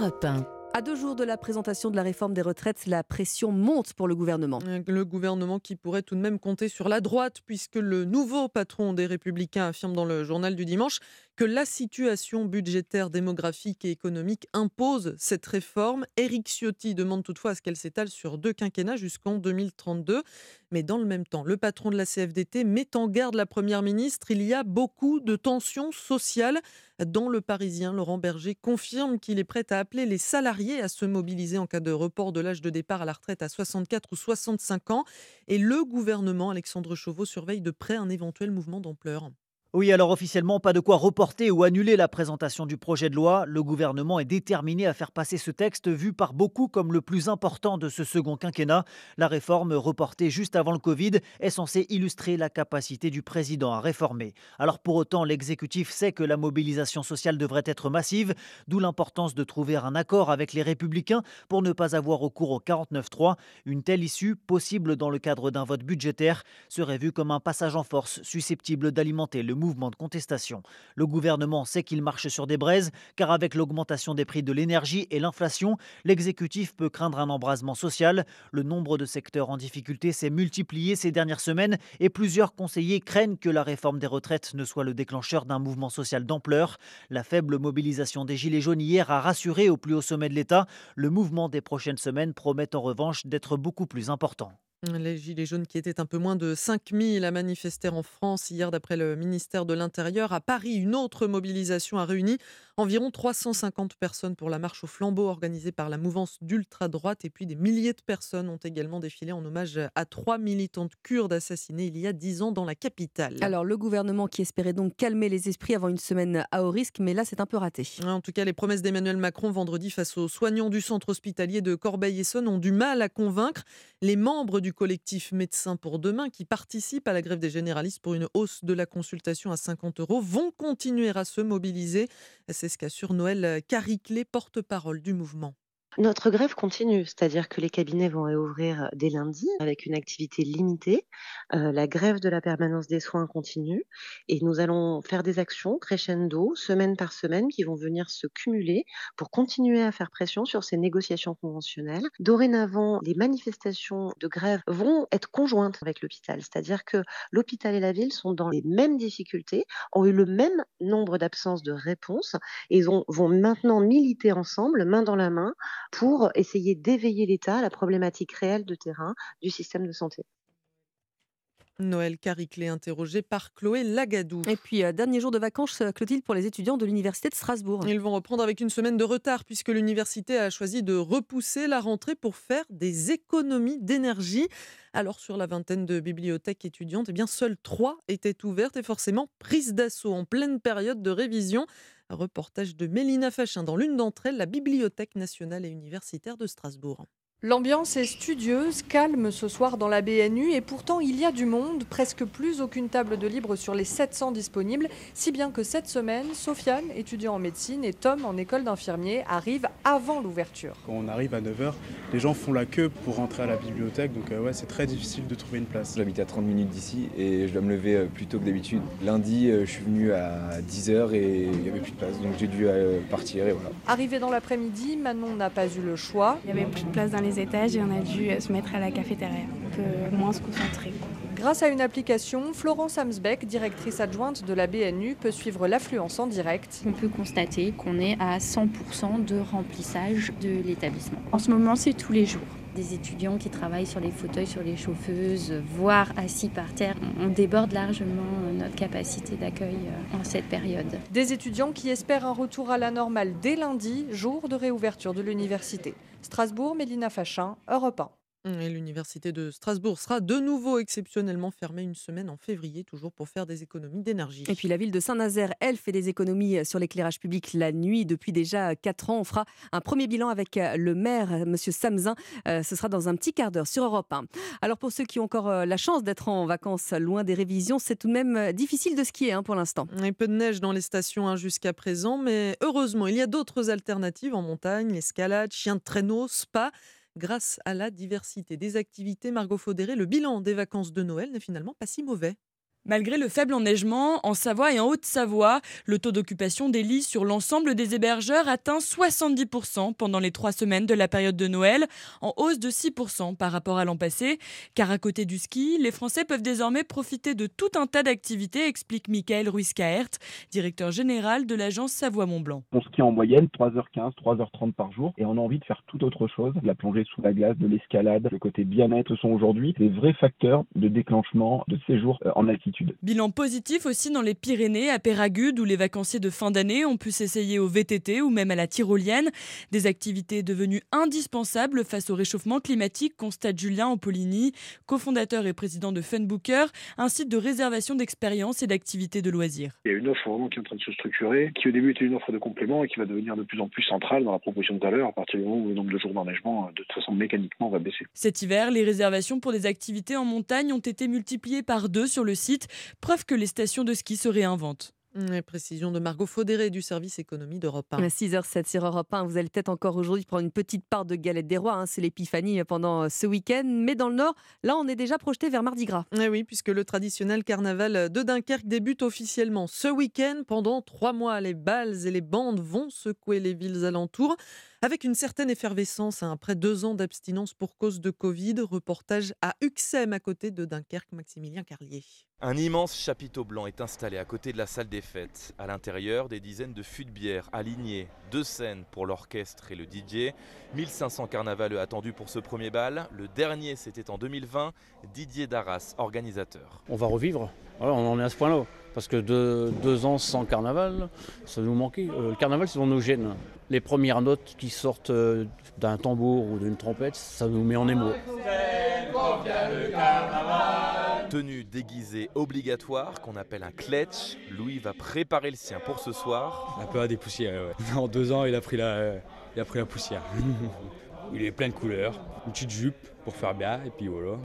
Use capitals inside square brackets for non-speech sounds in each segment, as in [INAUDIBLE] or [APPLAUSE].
Europe 1. À deux jours de la présentation de la réforme des retraites, la pression monte pour le gouvernement. Le gouvernement qui pourrait tout de même compter sur la droite, puisque le nouveau patron des Républicains affirme dans le journal du dimanche que la situation budgétaire, démographique et économique impose cette réforme. Éric Ciotti demande toutefois à ce qu'elle s'étale sur deux quinquennats jusqu'en 2032. Mais dans le même temps, le patron de la CFDT met en garde la Première ministre. Il y a beaucoup de tensions sociales. Dans Le Parisien, Laurent Berger confirme qu'il est prêt à appeler les salariés à se mobiliser en cas de report de l'âge de départ à la retraite à 64 ou 65 ans. Et le gouvernement, Alexandre Chauveau, surveille de près un éventuel mouvement d'ampleur. Oui, alors officiellement, pas de quoi reporter ou annuler la présentation du projet de loi. Le gouvernement est déterminé à faire passer ce texte vu par beaucoup comme le plus important de ce second quinquennat. La réforme reportée juste avant le Covid est censée illustrer la capacité du président à réformer. Alors pour autant, l'exécutif sait que la mobilisation sociale devrait être massive, d'où l'importance de trouver un accord avec les républicains pour ne pas avoir recours au 49-3. Une telle issue, possible dans le cadre d'un vote budgétaire, serait vue comme un passage en force susceptible d'alimenter le mouvement de contestation. Le gouvernement sait qu'il marche sur des braises, car avec l'augmentation des prix de l'énergie et l'inflation, l'exécutif peut craindre un embrasement social. Le nombre de secteurs en difficulté s'est multiplié ces dernières semaines et plusieurs conseillers craignent que la réforme des retraites ne soit le déclencheur d'un mouvement social d'ampleur. La faible mobilisation des Gilets jaunes hier a rassuré au plus haut sommet de l'État. Le mouvement des prochaines semaines promet en revanche d'être beaucoup plus important. Les Gilets jaunes qui étaient un peu moins de 5000 à manifester en France hier d'après le ministère de l'Intérieur. À Paris, une autre mobilisation a réuni environ 350 personnes pour la marche au flambeau organisée par la mouvance d'ultra-droite. Et puis des milliers de personnes ont également défilé en hommage à trois militantes kurdes assassinées il y a dix ans dans la capitale. Alors le gouvernement qui espérait donc calmer les esprits avant une semaine à haut risque, mais là c'est un peu raté. En tout cas, les promesses d'Emmanuel Macron vendredi face aux soignants du centre hospitalier de Corbeil-Essonne ont du mal à convaincre les membres du collectif Médecins pour demain qui participe à la grève des généralistes pour une hausse de la consultation à 50 euros vont continuer à se mobiliser. C'est ce qu'assure Noël Cariclé, porte-parole du mouvement. Notre grève continue, c'est-à-dire que les cabinets vont réouvrir dès lundi avec une activité limitée. Euh, la grève de la permanence des soins continue et nous allons faire des actions crescendo, semaine par semaine, qui vont venir se cumuler pour continuer à faire pression sur ces négociations conventionnelles. Dorénavant, les manifestations de grève vont être conjointes avec l'hôpital, c'est-à-dire que l'hôpital et la ville sont dans les mêmes difficultés, ont eu le même nombre d'absences de réponses et vont maintenant militer ensemble, main dans la main, pour essayer d'éveiller l'État à la problématique réelle de terrain du système de santé. Noël Cariclé, interrogé par Chloé Lagadou. Et puis, euh, dernier jour de vacances, euh, Clotilde, pour les étudiants de l'Université de Strasbourg. Ils vont reprendre avec une semaine de retard, puisque l'université a choisi de repousser la rentrée pour faire des économies d'énergie. Alors, sur la vingtaine de bibliothèques étudiantes, eh bien, seules trois étaient ouvertes et forcément prises d'assaut en pleine période de révision. Reportage de Mélina Fachin dans l'une d'entre elles, la Bibliothèque nationale et universitaire de Strasbourg. L'ambiance est studieuse, calme ce soir dans la BNU et pourtant il y a du monde, presque plus aucune table de libre sur les 700 disponibles, si bien que cette semaine, Sofiane, étudiant en médecine, et Tom, en école d'infirmier, arrivent avant l'ouverture. Quand on arrive à 9h, les gens font la queue pour rentrer à la bibliothèque, donc euh, ouais, c'est très difficile de trouver une place. J'habite à 30 minutes d'ici et je dois me lever euh, plus tôt que d'habitude. Lundi, euh, je suis venu à 10h et il n'y avait plus de place, donc j'ai dû partir et voilà. Arrivé dans l'après-midi, Manon n'a pas eu le choix. Il n'y avait plus de place dans les étages et on a dû se mettre à la cafétéria, un peu moins se concentrer. Grâce à une application, Florence Hamsbeck, directrice adjointe de la BNU, peut suivre l'affluence en direct. On peut constater qu'on est à 100% de remplissage de l'établissement. En ce moment, c'est tous les jours des étudiants qui travaillent sur les fauteuils, sur les chauffeuses, voire assis par terre. On déborde largement notre capacité d'accueil euh, en cette période. Des étudiants qui espèrent un retour à la normale dès lundi, jour de réouverture de l'université. Strasbourg, Mélina Fachin, Europe 1. L'université de Strasbourg sera de nouveau exceptionnellement fermée une semaine en février, toujours pour faire des économies d'énergie. Et puis la ville de Saint-Nazaire, elle, fait des économies sur l'éclairage public la nuit depuis déjà 4 ans. On fera un premier bilan avec euh, le maire, M. Samzin. Euh, ce sera dans un petit quart d'heure sur Europe 1. Alors pour ceux qui ont encore euh, la chance d'être en vacances loin des révisions, c'est tout de même difficile de skier hein, pour l'instant. Un peu de neige dans les stations hein, jusqu'à présent, mais heureusement, il y a d'autres alternatives en montagne, l'escalade, chien de traîneau, spa. Grâce à la diversité des activités, Margot Faudéré, le bilan des vacances de Noël n'est finalement pas si mauvais. Malgré le faible enneigement, en Savoie et en Haute-Savoie, le taux d'occupation des lits sur l'ensemble des hébergeurs atteint 70% pendant les trois semaines de la période de Noël, en hausse de 6% par rapport à l'an passé. Car à côté du ski, les Français peuvent désormais profiter de tout un tas d'activités, explique Michael Ruiz-Caert, directeur général de l'agence Savoie-Mont-Blanc. On skie en moyenne 3h15, 3h30 par jour et on a envie de faire tout autre chose. La plongée sous la glace, de l'escalade, le côté bien-être sont aujourd'hui des vrais facteurs de déclenchement de séjour euh, en altitude. Bilan positif aussi dans les Pyrénées, à Péragude, où les vacanciers de fin d'année ont pu s'essayer au VTT ou même à la tyrolienne. Des activités devenues indispensables face au réchauffement climatique, constate Julien Ampollini, cofondateur et président de Funbooker, un site de réservation d'expériences et d'activités de loisirs. Il y a une offre vraiment qui est en train de se structurer, qui au début était une offre de complément et qui va devenir de plus en plus centrale dans la proposition de valeur à partir du moment où le nombre de jours d'enneigement, de toute façon mécaniquement, va baisser. Cet hiver, les réservations pour des activités en montagne ont été multipliées par deux sur le site preuve que les stations de ski se réinventent. précision de Margot Faudéré du service économie d'Europe 1. À 6h07 sur Europe 1, vous allez peut-être encore aujourd'hui prendre une petite part de galette des rois. Hein, c'est l'épiphanie pendant ce week-end. Mais dans le Nord, là, on est déjà projeté vers Mardi Gras. Eh oui, puisque le traditionnel carnaval de Dunkerque débute officiellement ce week-end. Pendant trois mois, les balles et les bandes vont secouer les villes alentours. Avec une certaine effervescence, hein, après deux ans d'abstinence pour cause de Covid, reportage à Uxem à côté de Dunkerque, Maximilien Carlier. Un immense chapiteau blanc est installé à côté de la salle des fêtes. À l'intérieur, des dizaines de fûts de bière alignés, deux scènes pour l'orchestre et le DJ, 1500 carnavaleux attendus pour ce premier bal. Le dernier, c'était en 2020, Didier Darras, organisateur. On va revivre, on en est à ce point-là. Parce que deux, ans sans carnaval, ça nous manquait. Euh, le carnaval, c'est dans nos gènes les premières notes qui sortent euh, d'un tambour ou d'une trompette, ça nous met en émoi. Tenue déguisée obligatoire qu'on appelle un kletch. Louis va préparer le sien pour ce soir. Un peu à des poussières, ouais. En deux ans, il a pris la, il a pris la poussière. [LAUGHS] il est plein de couleurs. Une petite jupe pour faire bien, et puis voilà.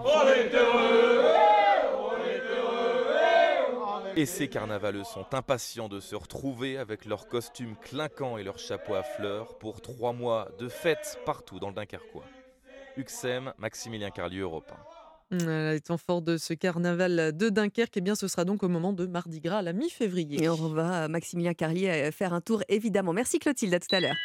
Et ces carnavaleux sont impatients de se retrouver avec leurs costumes clinquants et leurs chapeaux à fleurs pour trois mois de fêtes partout dans le Dunkerquois. Uxem, Maximilien Carlieu, Europe 1. Étant fort de ce carnaval de Dunkerque, eh bien, ce sera donc au moment de Mardi Gras, la mi-février. Et on va, Maximilien Carlier, faire un tour évidemment. Merci Clotilde, à tout à l'heure.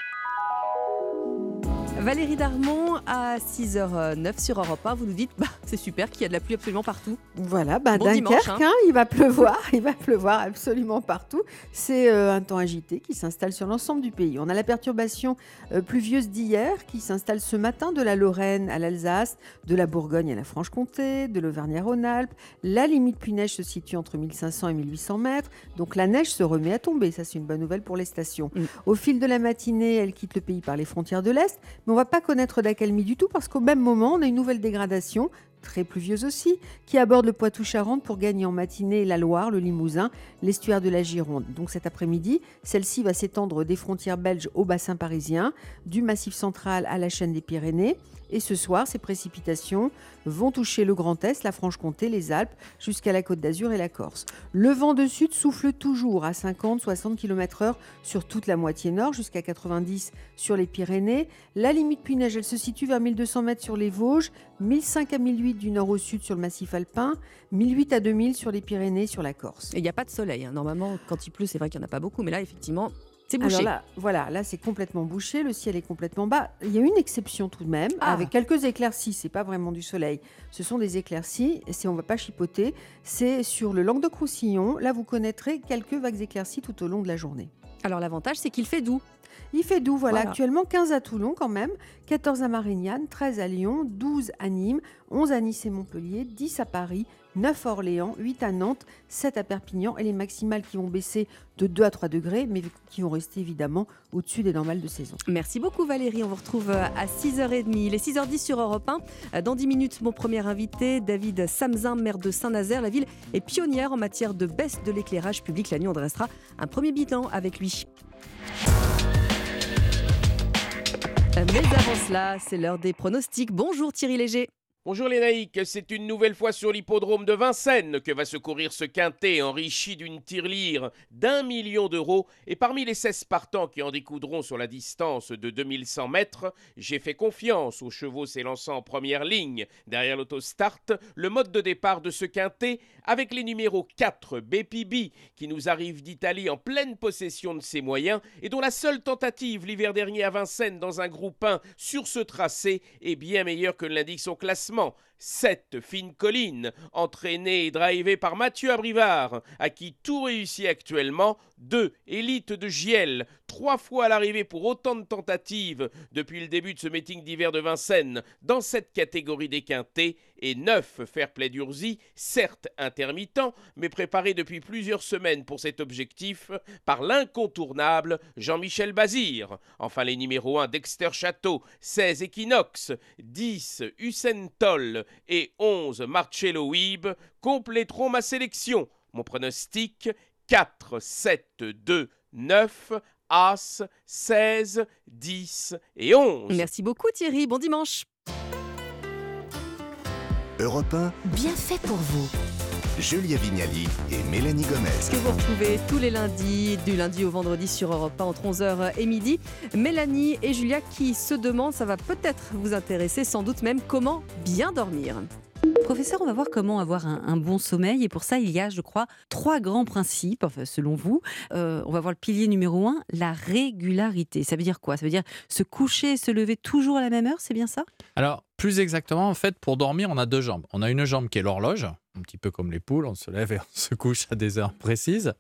Valérie Darmon à 6h09 sur Europe 1. Vous nous dites, bah, c'est super qu'il y a de la pluie absolument partout. Voilà, bah, Dunkerque, hein. Hein, il va pleuvoir, [LAUGHS] il va pleuvoir absolument partout. C'est euh, un temps agité qui s'installe sur l'ensemble du pays. On a la perturbation euh, pluvieuse d'hier qui s'installe ce matin de la Lorraine à l'Alsace, de la Bourgogne à la Franche-Comté, de l'Auvergne-Rhône-Alpes. La limite pluie-neige se situe entre 1500 et 1800 mètres. Donc la neige se remet à tomber. Ça, c'est une bonne nouvelle pour les stations. Mm. Au fil de la matinée, elle quitte le pays par les frontières de l'Est on ne va pas connaître d'accalmie du tout parce qu'au même moment, on a une nouvelle dégradation très pluvieuse aussi, qui aborde le Poitou-Charentes pour gagner en matinée la Loire, le Limousin, l'estuaire de la Gironde. Donc cet après-midi, celle-ci va s'étendre des frontières belges au bassin parisien, du Massif central à la chaîne des Pyrénées. Et ce soir, ces précipitations vont toucher le Grand Est, la Franche-Comté, les Alpes, jusqu'à la Côte d'Azur et la Corse. Le vent de sud souffle toujours à 50-60 km/h sur toute la moitié nord, jusqu'à 90 sur les Pyrénées. La limite puinage, elle se situe vers 1200 mètres sur les Vosges, 1005 à 1008 du nord au sud sur le massif alpin, 1008 à 2000 sur les Pyrénées, sur la Corse. Et il n'y a pas de soleil. Hein. Normalement, quand il pleut, c'est vrai qu'il n'y en a pas beaucoup, mais là, effectivement, c'est bouché. là, voilà, là c'est complètement bouché, le ciel est complètement bas. Il y a une exception tout de même, ah. avec quelques éclaircies. C'est pas vraiment du soleil, ce sont des éclaircies. Et si on va pas chipoter, c'est sur le Languedoc-Roussillon. Là, vous connaîtrez quelques vagues éclaircies tout au long de la journée. Alors l'avantage, c'est qu'il fait doux. Il fait doux, voilà. Actuellement 15 à Toulon quand même, 14 à Marignane, 13 à Lyon, 12 à Nîmes, 11 à Nice et Montpellier, 10 à Paris, 9 à Orléans, 8 à Nantes, 7 à Perpignan et les maximales qui vont baisser de 2 à 3 degrés, mais qui vont rester évidemment au-dessus des normales de saison. Merci beaucoup Valérie, on vous retrouve euh, à 6h30. Il est 6h10 sur Europe 1. Euh, dans 10 minutes, mon premier invité, David Samzin, maire de Saint-Nazaire. La ville est pionnière en matière de baisse de l'éclairage public. La nuit, on dressera un premier bilan avec lui. Mais avant cela, c'est l'heure des pronostics. Bonjour Thierry Léger. Bonjour les naïcs, c'est une nouvelle fois sur l'hippodrome de Vincennes que va se courir ce quintet enrichi d'une tirelire d'un million d'euros. Et parmi les 16 partants qui en découdront sur la distance de 2100 mètres, j'ai fait confiance aux chevaux s'élançant en première ligne derrière l'autostart, le mode de départ de ce quintet avec les numéros 4 BPB qui nous arrive d'Italie en pleine possession de ses moyens et dont la seule tentative l'hiver dernier à Vincennes dans un groupe 1 sur ce tracé est bien meilleure que l'indique son classement Simão, 7 fine colline, entraîné et drivé par Mathieu Abrivard, à qui tout réussit actuellement, 2 élite de Giel, trois fois à l'arrivée pour autant de tentatives depuis le début de ce meeting d'hiver de Vincennes dans cette catégorie des quintés, et 9 Fairplay d'Urzy, certes intermittent, mais préparé depuis plusieurs semaines pour cet objectif par l'incontournable Jean-Michel Bazir. Enfin les numéros 1 Dexter Château, 16 Equinox, 10 Hussein Toll et 11 Marcello Weeb compléteront ma sélection. Mon pronostic 4, 7, 2, 9, As, 16, 10 et 11. Merci beaucoup Thierry, bon dimanche. Europe 1, bien fait pour vous. Julia Vignali et Mélanie Gomez. Que vous retrouvez tous les lundis, du lundi au vendredi sur Europe 1 entre 11h et midi. Mélanie et Julia qui se demandent, ça va peut-être vous intéresser, sans doute même comment bien dormir. Professeur, on va voir comment avoir un, bon sommeil. Et pour ça, il y a, je crois, trois grands principes, selon vous. Euh, on va voir le pilier numéro un, la régularité. Ça veut dire quoi? Ça veut dire se coucher et se lever toujours à la même heure, c'est bien ça? Alors, plus exactement, en fait, pour dormir, on a deux jambes. On a une jambe qui est l'horloge, un petit peu comme les poules, on se lève et on se couche à des heures précises.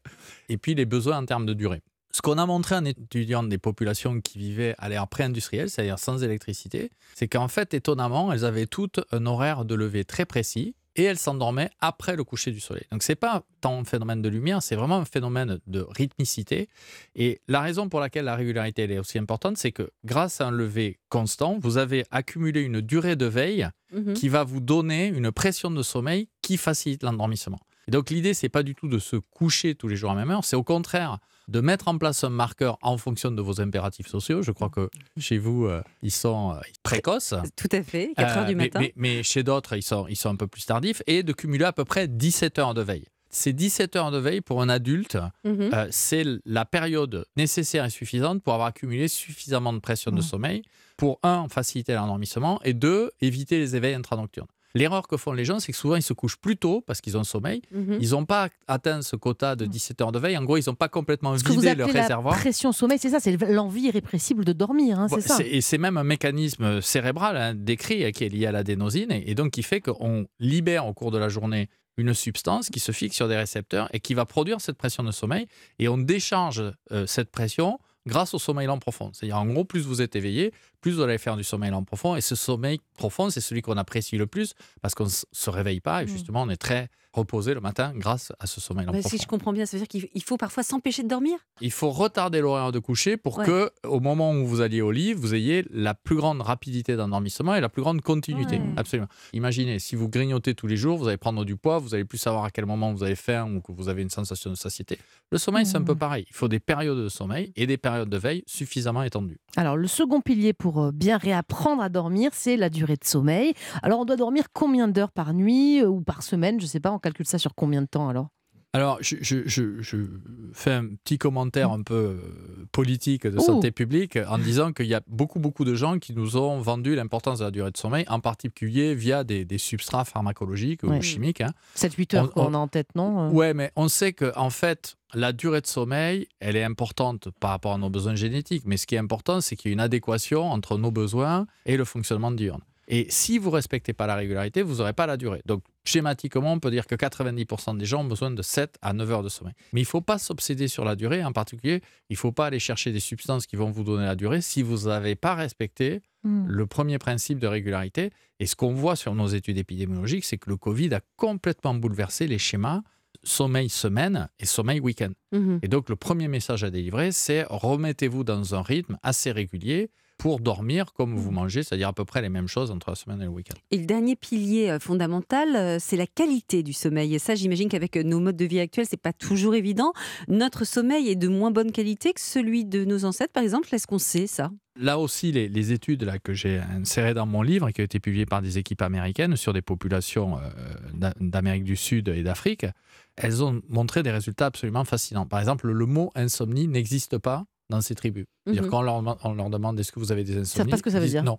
Et puis les besoins en termes de durée. Ce qu'on a montré en étudiant des populations qui vivaient à l'ère pré-industrielle, c'est-à-dire sans électricité, c'est qu'en fait, étonnamment, elles avaient toutes un horaire de lever très précis et elles s'endormaient après le coucher du soleil. Donc c'est pas tant un phénomène de lumière, c'est vraiment un phénomène de rythmicité. Et la raison pour laquelle la régularité est aussi importante, c'est que grâce à un lever constant, vous avez accumulé une durée de veille mhm. qui va vous donner une pression de sommeil qui facilite l'endormissement. Donc l'idée, c'est pas du tout de se coucher tous les jours à la même heure, c'est au contraire de mettre en place un marqueur en fonction de vos impératifs sociaux. Je crois que chez vous, euh, ils sont euh, précoces. Tout à fait, 4 heures du euh, matin. Mais, chez d'autres, ils sont, ils sont un peu plus tardifs. Et de cumuler à peu près 17 heures de veille. Ces 17 heures de veille pour un adulte, mhm. c'est la période nécessaire et suffisante pour avoir accumulé suffisamment de pression de mhm. sommeil pour, un, faciliter l'endormissement et deux, éviter les éveils intranocturnes. L'erreur que font les gens, c'est que souvent ils se couchent plus tôt parce qu'ils ont sommeil. Mhm. Ils n'ont pas atteint ce quota de 17 heures de veille. En gros, ils n'ont pas complètement ce vidé leur réservoir. La pression sommeil, c'est ça, c'est l'envie irrépressible de dormir. Hein, c'est ça. Et c'est même un mécanisme cérébral hein, décrit qui est lié à l'adénosine et, donc qui fait qu'on libère au cours de la journée une substance qui se fixe sur des récepteurs et qui va produire cette pression de sommeil et on décharge euh, cette pression grâce au sommeil lent profond. C'est-à-dire, en gros, plus vous êtes éveillé, plus vous allez faire du sommeil lent profond. Et ce sommeil profond, c'est celui qu'on apprécie le plus parce qu'on ne se réveille pas et mmh. justement, on est très reposer le matin grâce à ce sommeil Si je comprends bien, ça veut dire qu'il faut parfois s'empêcher de dormir? Il faut retarder l'horaire de coucher pour que, au moment où vous alliez au lit, vous ayez la plus grande rapidité d'endormissement et la plus grande continuité. Absolument. Imaginez, si vous grignotez tous les jours, vous allez prendre du poids, vous allez plus savoir à quel moment vous avez faim ou que vous avez une sensation de satiété. Le sommeil, c'est un peu mmh. pareil. Il faut des périodes de sommeil et des périodes de veille suffisamment étendues. Alors, le second pilier pour euh, bien réapprendre à dormir, c'est la durée de sommeil. Alors, on doit dormir combien d'heures par nuit euh, ou par semaine Je ne sais pas, on calcule ça sur combien de temps alors? Alors, je, fais un petit commentaire un peu euh, politique de santé publique en disant qu'il y a beaucoup, beaucoup de gens qui nous ont vendu l'importance de la durée de sommeil, en particulier via des, substrats pharmacologiques ou chimiques. 7-8 hein. heures qu'on a en tête, non euh? Ouais, mais on sait qu'en en fait, la durée de sommeil, elle est importante par rapport à nos besoins génétiques, mais ce qui est important, c'est qu'il y ait une adéquation entre nos besoins et le fonctionnement diurne. Et si vous respectez pas la régularité, vous n'aurez pas la durée. Donc, schématiquement, on peut dire que 90% des gens ont besoin de 7 à 9 heures de sommeil. Mais il ne faut pas s'obséder sur la durée. En particulier, il ne faut pas aller chercher des substances qui vont vous donner la durée si vous n'avez pas respecté hmm. le premier principe de régularité. Et ce qu'on voit sur nos études épidémiologiques, c'est que le Covid a complètement bouleversé les schémas sommeil semaine et sommeil week-end. Mhm. Et donc le premier message à délivrer, c'est remettez-vous dans un rythme assez régulier pour dormir comme vous mangez, c'est-à-dire à peu près les mêmes choses entre la semaine et le week-end. Et le dernier pilier euh, fondamental, euh, c'est la qualité du sommeil. Et ça, j'imagine qu'avec euh, nos modes de vie actuels, c'est pas toujours évident. Notre sommeil est de moins bonne qualité que celui de nos ancêtres, par exemple? Est-ce qu'on sait ça? Là aussi, les, les études là, que j'ai insérées dans mon livre et qui ont été publiées par des équipes américaines sur des populations euh, d'A- d'Amérique du Sud et d'Afrique, elles ont montré des résultats absolument fascinants. Par exemple, le mot insomnie n'existe pas dans ces tribus. Mhm. quand on leur, on leur demande est-ce que vous avez des insomnies, savent pas ce que ça ils veut dire. Non.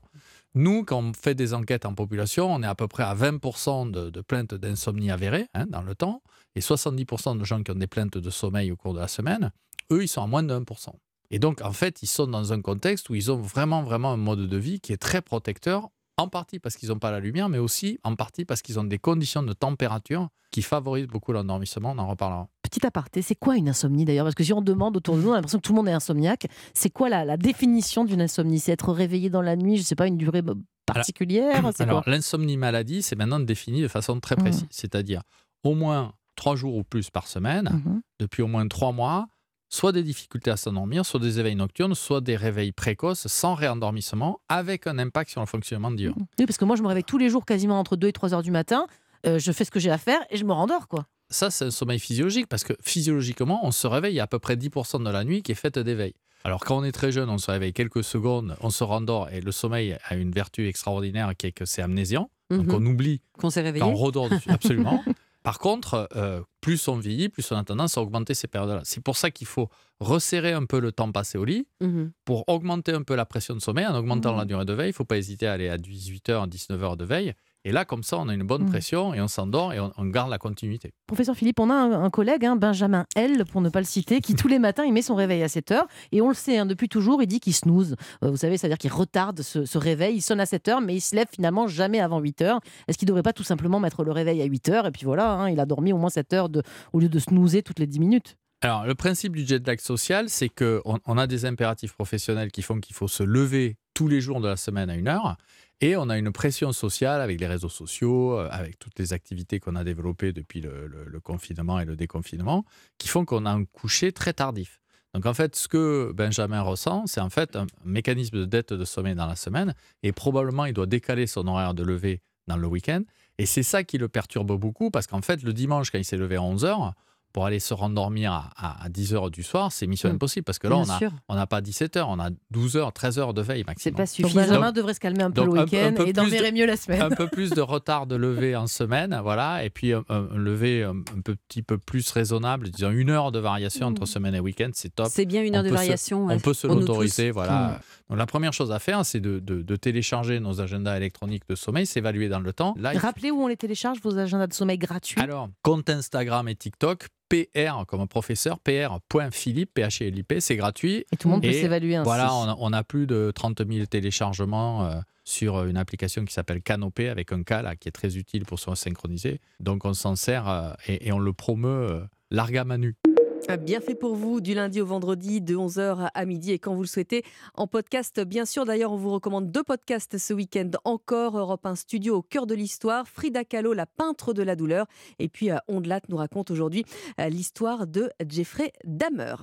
Nous, quand on fait des enquêtes en population, on est à peu près à 20% de, de plaintes d'insomnie avérées hein, dans le temps, et 70% de gens qui ont des plaintes de sommeil au cours de la semaine, eux, ils sont à moins de 1%. Et donc, en fait, ils sont dans un contexte où ils ont vraiment, vraiment un mode de vie qui est très protecteur, en partie parce qu'ils n'ont pas la lumière, mais aussi en partie parce qu'ils ont des conditions de température qui favorisent beaucoup l'endormissement. On en reparlera. Petit aparté, c'est quoi une insomnie d'ailleurs? Parce que si on demande autour de nous, on a l'impression que tout le monde est insomniaque. C'est quoi la, la définition d'une insomnie? C'est être réveillé dans la nuit, je sais pas, une durée particulière? Alors, l'insomnie maladie, c'est maintenant défini de façon très précise, c'est-à-dire au moins trois jours ou plus par semaine, Mhm. depuis au moins trois mois, soit des difficultés à s'endormir, soit des éveils nocturnes, soit des réveils précoces sans réendormissement, avec un impact sur le fonctionnement diurne. Oui, parce que moi je me réveille tous les jours quasiment entre 2 et 3 heures du matin. Euh, je fais ce que j'ai à faire et je me rendors quoi. Ça, c'est un sommeil physiologique, parce que physiologiquement, on se réveille, à peu près 10% de la nuit qui est faite d'éveil. Alors quand on est très jeune, on se réveille quelques secondes, on se rendort, et le sommeil a une vertu extraordinaire qui est que c'est amnésiant. Donc Mhm. on oublie Qu'on s'est réveillé. quand on redort dessus, absolument. [LAUGHS] Par contre, euh, plus on vieillit, plus on a tendance à augmenter ces périodes-là. C'est pour ça qu'il faut resserrer un peu le temps passé au lit Mhm. pour augmenter un peu la pression de sommeil. En augmentant Mhm. la durée de veille, il ne faut pas hésiter à aller à 18h, 19h de veille. Et là, comme ça, on a une bonne Mhm. pression et on s'endort et on, on garde la continuité. Professeur Philippe, on a un, un collègue, hein, Benjamin L, pour ne pas le citer, qui tous les matins, il met son réveil à 7 heures. Et on le sait, hein, depuis toujours, il dit qu'il snooze. Euh, vous savez, c'est-à-dire qu'il retarde ce, ce réveil. Il sonne à 7 heures, mais il se lève finalement jamais avant 8 heures. Est-ce qu'il ne devrait pas tout simplement mettre le réveil à 8 heures Et puis voilà, hein, il a dormi au moins 7 heures de, au lieu de snoozer toutes les 10 minutes? Alors, le principe du jet lag social, c'est qu'on on a des impératifs professionnels qui font qu'il faut se lever tous les jours de la semaine à une heure. Et on a une pression sociale avec les réseaux sociaux, euh, avec toutes les activités qu'on a développées depuis le, confinement et le déconfinement, qui font qu'on a un coucher très tardif. Donc en fait, ce que Benjamin ressent, c'est en fait un mécanisme de dette de sommeil dans la semaine, et probablement il doit décaler son horaire de lever dans le week-end. Et c'est ça qui le perturbe beaucoup, parce qu'en fait, le dimanche, quand il s'est levé à 11h, pour aller se rendormir à, 10h du soir, c'est mission Mm. impossible, parce que là, Bien on a- sûr. on n'a pas 17h, on a 12h, 13h de veille maximum. Donc Benjamin devrait se calmer un peu donc, le week-end et de- mieux la semaine. Un peu plus de retard de lever en semaine, voilà, et puis un, un- un lever un, un petit peu plus raisonnable, disons une heure de variation entre semaine et week-end, c'est top. C'est bien une On heure de peut se- variation, on peut se l'autoriser, voilà. Mm. Donc la première chose à faire, c'est de, de- de télécharger nos agendas électroniques de sommeil, s'évaluer dans le temps. Là, il faut- Rappelez où on les télécharge, vos agendas de sommeil gratuits. alors, compte Instagram et TikTok, PR comme professeur, PR.philippe, P-H-I-L-I-P, c'est gratuit. Et tout le monde peut s'évaluer ainsi. Voilà, on a, on a plus de 30 000 téléchargements euh, sur une application qui s'appelle Canopé avec un K là, qui est très utile pour se synchroniser. Donc on s'en sert euh, et, et on le promeut euh, larga manu. Bien fait pour vous du lundi au vendredi de 11h à midi et quand vous le souhaitez en podcast bien sûr. D'ailleurs on vous recommande deux podcasts ce week-end encore Europe 1 Studio au cœur de l'histoire, Frida Kahlo la peintre de la douleur et puis euh, Ondelat nous raconte aujourd'hui euh, l'histoire de Jeffrey Dahmer.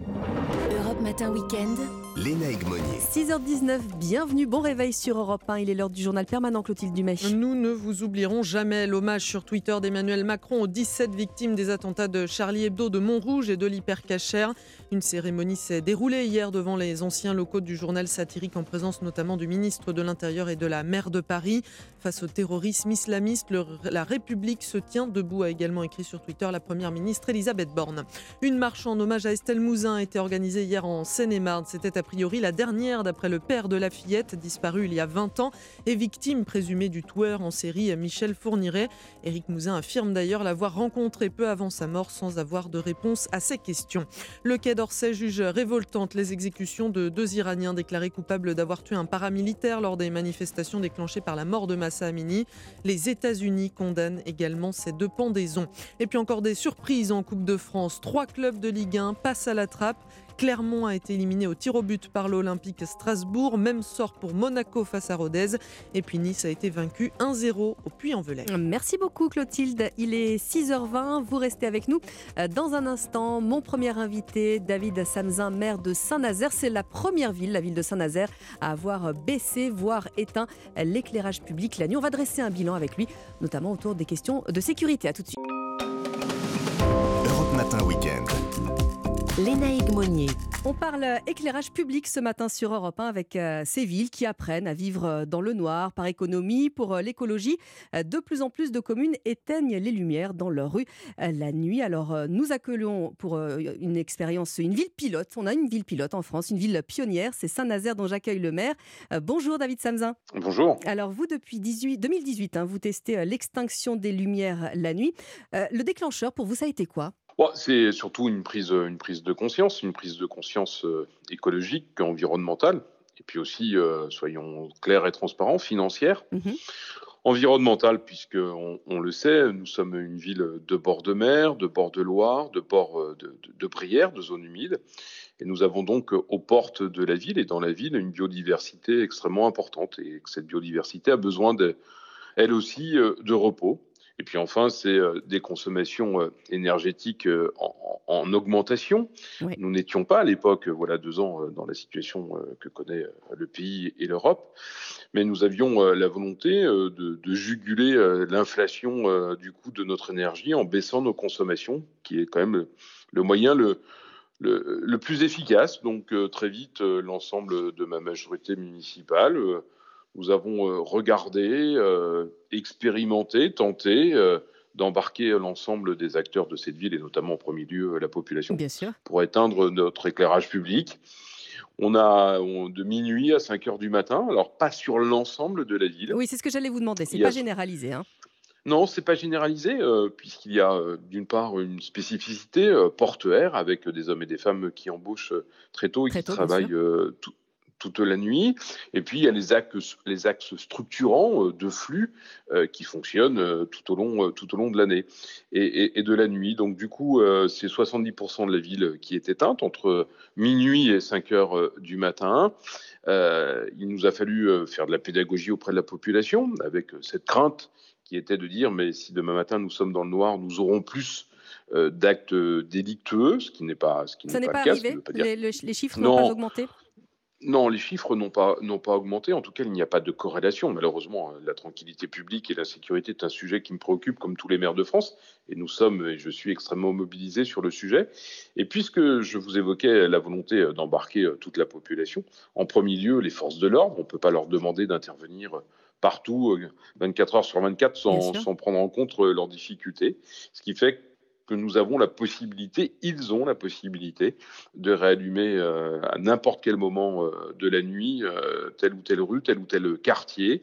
Europe Matin Week-end. Léna Egmonier. 6h19, bienvenue, bon réveil sur Europe 1. Il est l'heure du journal permanent Clotilde Dumais. Nous ne vous oublierons jamais l'hommage sur Twitter d'Emmanuel Macron aux 17 victimes des attentats de Charlie Hebdo, de Montrouge et de l'hypercachère. Une cérémonie s'est déroulée hier devant les anciens locaux du journal satirique en présence notamment du ministre de l'Intérieur et de la maire de Paris. Face au terrorisme islamiste, la République se tient debout, a également écrit sur Twitter la première ministre Elisabeth Borne. Une marche en hommage à Estelle Mouzin a été organisée hier en Seine-et-Marne. C'était a priori la dernière d'après le père de la fillette, disparue il y a 20 ans et victime présumée du tueur en série Michel Fourniret. Éric Mouzin affirme d'ailleurs l'avoir rencontré peu avant sa mort sans avoir de réponse à ses questions. Le Quai d'Orsay juge révoltante les exécutions de deux Iraniens déclarés coupables d'avoir tué un paramilitaire lors des manifestations déclenchées par la mort de Massa Amini. Les États-Unis condamnent également ces deux pendaisons. Et puis encore des surprises en Coupe de France. Trois clubs de Ligue 1 passent à la trappe. Clermont a été éliminé au tir au but par l'Olympique Strasbourg. Même sort pour Monaco face à Rodez. Et puis Nice a été vaincu 1-0 au Puy-en-Velay. Merci beaucoup Clotilde. Il est 6h20, vous restez avec nous. Euh, Dans un instant, mon premier invité, David Samzin, maire de Saint-Nazaire. C'est la première ville, la ville de Saint-Nazaire, à avoir baissé, voire éteint l'éclairage public la nuit. On va dresser un bilan avec lui, notamment autour des questions de sécurité. À tout de suite. Lénaïque Monnier. On parle éclairage public ce matin sur Europe 1 avec euh, ces villes qui apprennent à vivre euh, dans le noir par économie pour euh, l'écologie. De plus en plus de communes éteignent les lumières dans leur rue la nuit. Alors nous accueillons pour une expérience, une ville pilote. On a une ville pilote en France, une ville pionnière. C'est Saint-Nazaire dont j'accueille le maire. Bonjour David Samzin. Bonjour. Alors vous, depuis 18, 2018, hein, vous testez l'extinction des lumières la nuit. Le déclencheur pour vous, ça a été quoi? C'est surtout une prise, une prise de conscience, une prise de conscience euh, écologique, environnementale, et puis aussi, euh, soyons clairs et transparents, financière. Mhm. Environnementale, puisque on, le sait, nous sommes une ville de bord de mer, de bord de Loire, de bord euh, de, de, de Brière, de zone humide. Et nous avons donc aux portes de la ville et dans la ville une biodiversité extrêmement importante. Et cette biodiversité a besoin, de, elle aussi, de repos. Et puis enfin, c'est euh, des consommations euh, énergétiques euh, en, augmentation. Nous n'étions pas à l'époque, voilà deux ans, dans la situation que connaît le pays et l'Europe, mais nous avions la volonté de, juguler l'inflation du coût de notre énergie en baissant nos consommations, qui est quand même le, moyen le, le, plus efficace. Donc très vite, l'ensemble de ma majorité municipale nous avons euh, regardé, euh, expérimenté, tenté euh, d'embarquer l'ensemble des acteurs de cette ville et notamment en premier lieu la population pour éteindre notre éclairage public. On a de minuit à 5 heures du matin, alors pas sur l'ensemble de la ville. Oui, c'est ce que j'allais vous demander, c'est pas généralisé. Hein. Non, c'est pas généralisé, puisqu'il y a d'une part une spécificité portuaire avec des hommes et des femmes qui embauchent très tôt et qui travaillent tout, toute la nuit. Et puis, il y a les axes, les axes structurants euh, de flux euh, qui fonctionnent euh, tout au long, tout au long de l'année et, de la nuit. Donc, du coup, c'est 70% de la ville qui est éteinte entre minuit et 5 heures du matin. il nous a fallu faire de la pédagogie auprès de la population avec cette crainte qui était de dire mais si demain matin nous sommes dans le noir, nous aurons plus d'actes délictueux, ce qui n'est pas, ce qui n'est pas, le cas. Arrivé les, les, chiffres n'ont pas augmenté non, les chiffres n'ont pas, n'ont pas augmenté. En tout cas, il n'y a pas de corrélation. Malheureusement, la tranquillité publique et la sécurité est un sujet qui me préoccupe comme tous les maires de France. Et nous sommes, et je suis extrêmement mobilisé sur le sujet. Et puisque je vous évoquais la volonté d'embarquer toute la population, en premier lieu, les forces de l'ordre, on ne peut pas leur demander d'intervenir partout, 24 heures sur 24, sans, sans prendre en compte leurs difficultés. Ce qui fait que que nous avons la possibilité, ils ont la possibilité de réallumer euh, à n'importe quel moment euh, de la nuit euh, telle ou telle rue, tel ou tel quartier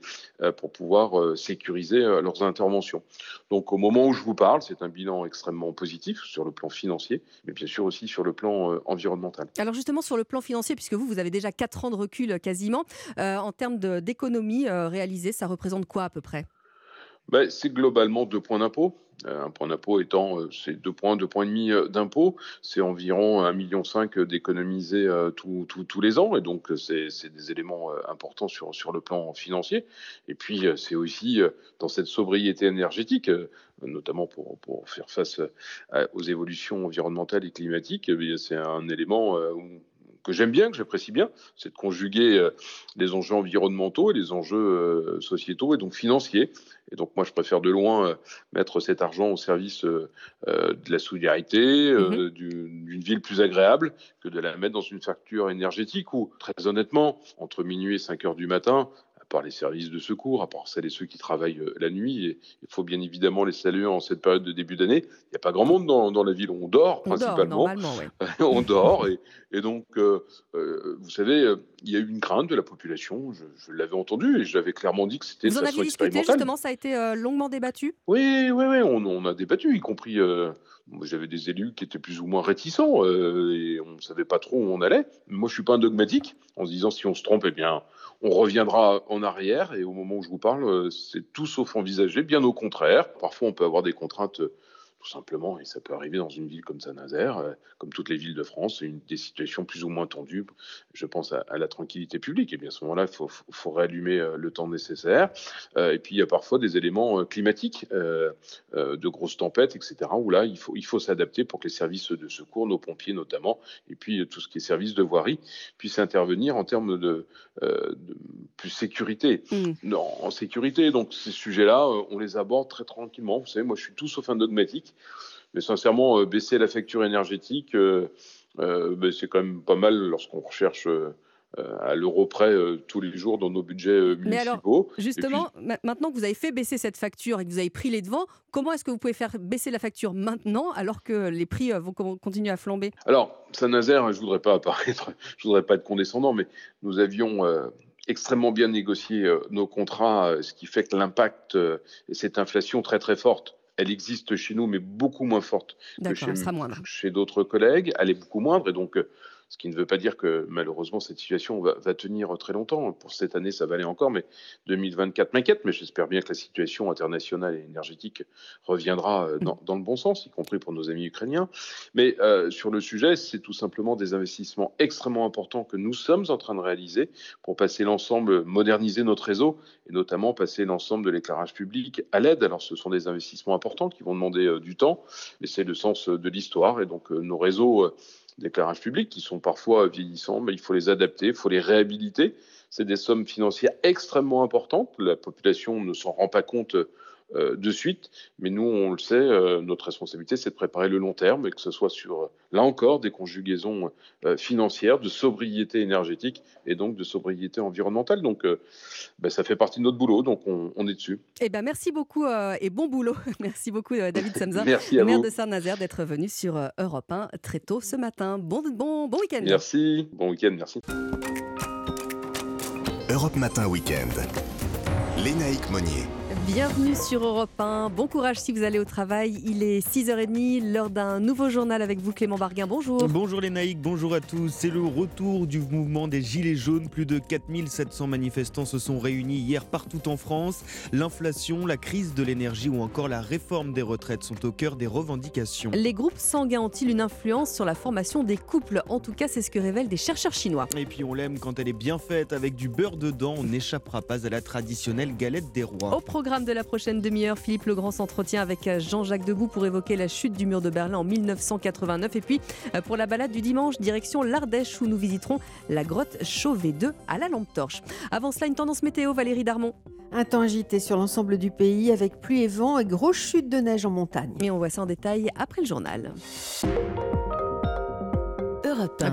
pour pouvoir sécuriser leurs interventions. Donc au moment où je vous parle, c'est un bilan extrêmement positif sur le plan financier, mais bien sûr aussi sur le plan environnemental. Alors justement sur le plan financier, puisque vous, vous avez déjà 4 ans de recul quasiment, en termes d'économie réalisée, ça représente quoi à peu près? Ben, C'est globalement deux points d'impôt. Euh, un point d'impôt étant euh, c'est deux points, deux points et demi euh, d'impôt, c'est environ 1,5 million d'économiser tous les ans, et donc c'est des éléments importants sur, le plan financier. Et puis c'est aussi dans cette sobriété énergétique, notamment pour, faire face aux évolutions environnementales et climatiques, eh c'est un élément que j'aime bien, que j'apprécie bien, c'est de conjuguer euh, les enjeux environnementaux et les enjeux euh, sociétaux et donc financiers. Et donc moi, je préfère de loin euh, mettre cet argent au service de la solidarité, mmh d'une ville plus agréable, que de la mettre dans une facture énergétique où, très honnêtement, entre minuit et 5 heures du matin, par les services de secours, à part celles et ceux qui travaillent euh, la nuit. Et il faut bien évidemment les saluer en cette période de début d'année. Il n'y a pas grand monde dans, dans la ville. On dort principalement. [LAUGHS] on dort. Et, et donc, euh, euh, vous savez, il y a eu une crainte de la population. Je, l'avais entendu et je l'avais clairement dit que c'était Vous en aviez discuté justement, ça a été longuement débattu? Oui, oui, oui, on, on, a débattu, y compris. J'avais des élus qui étaient plus ou moins réticents et on ne savait pas trop où on allait. Moi, je suis pas un dogmatique en se disant si on se trompe, eh bien, on reviendra en arrière et au moment où je vous parle, euh, c'est tout sauf envisagé, bien au contraire. Parfois, on peut avoir des contraintes tout simplement, et ça peut arriver dans une ville comme Saint-Nazaire, euh, comme toutes les villes de France, une, des situations plus ou moins tendues, je pense à, la tranquillité publique, et bien à ce moment-là, il faut, faut, réallumer euh, le temps nécessaire. Euh, et puis il y a parfois des éléments climatiques, de grosses tempêtes, etc., où là, il faut, il faut s'adapter pour que les services de secours, nos pompiers notamment, et puis tout ce qui est service de voirie, puissent intervenir en termes de, plus sécurité. Mmh. Non, en sécurité, donc ces sujets-là, on les aborde très tranquillement. Vous savez, moi je suis tout sauf un dogmatique. Mais sincèrement, euh, baisser la facture énergétique, euh, ben, c'est quand même pas mal lorsqu'on recherche à l'euro près tous les jours dans nos budgets municipaux. Mais alors, justement, maintenant que vous avez fait baisser cette facture et que vous avez pris les devants, comment est-ce que vous pouvez faire baisser la facture maintenant alors que les prix vont continuer à flamber? Alors, Saint-Nazaire, je voudrais pas apparaître, [LAUGHS] je voudrais pas être condescendant, mais nous avions extrêmement bien négocié nos contrats, ce qui fait que l'impact et cette inflation très très forte elle existe chez nous, mais beaucoup moins forte que chez, chez d'autres collègues. Elle est beaucoup moindre et donc ce qui ne veut pas dire que malheureusement cette situation va, tenir très longtemps. Pour cette année, ça va aller encore, mais 2024 m'inquiète, mais j'espère bien que la situation internationale et énergétique reviendra euh, dans, le bon sens, y compris pour nos amis ukrainiens. Mais euh, sur le sujet, c'est tout simplement des investissements extrêmement importants que nous sommes en train de réaliser pour passer l'ensemble, moderniser notre réseau et notamment passer l'ensemble de l'éclairage public à l'aide. Alors ce sont des investissements importants qui vont demander euh, du temps, mais c'est le sens de l'histoire et donc nos réseaux d'éclairage public qui sont parfois vieillissants, mais il faut les adapter, il faut les réhabiliter. C'est des sommes financières extrêmement importantes. La population ne s'en rend pas compte de suite. Mais nous, on le sait, euh, notre responsabilité, c'est de préparer le long terme, et que ce soit sur, là encore, des conjugaisons euh, financières, de sobriété énergétique et donc de sobriété environnementale. Donc, ben, ça fait partie de notre boulot, donc on, est dessus. Eh ben, merci beaucoup et bon boulot. [LAUGHS] merci beaucoup, David Samza, [LAUGHS] maire de Saint-Nazaire, d'être venu sur Europe 1 très tôt ce matin. Bon, bon, bon week-end. Merci, bon week-end, merci. Europe Matin Week-end. Lénaïque Monnier. Bienvenue sur Europe 1. Bon courage si vous allez au travail. Il est 6h30, l'heure d'un nouveau journal avec vous Clément Barguin. Bonjour. Bonjour les naïcs, bonjour à tous. C'est le retour du mouvement des Gilets jaunes. Plus de 4700 manifestants se sont réunis hier partout en France. L'inflation, la crise de l'énergie ou encore la réforme des retraites sont au cœur des revendications. Les groupes sanguins ont-ils une influence sur la formation des couples? En tout cas, c'est ce que révèlent des chercheurs chinois. Et puis on l'aime quand elle est bien faite avec du beurre dedans. On n'échappera pas à la traditionnelle galette des rois. Au programme de la prochaine demi-heure, Philippe Legrand s'entretient avec euh, Jean-Jacques Debout pour évoquer la chute du mur de Berlin en 1989. Et puis, euh, pour la balade du dimanche, direction l'Ardèche où nous visiterons la grotte Chauvet 2 à la lampe torche. Avant cela, une tendance météo, Valérie Darmon. Un temps agité sur l'ensemble du pays avec pluie et vent et grosse chute de neige en montagne. Et on voit ça en détail après le journal.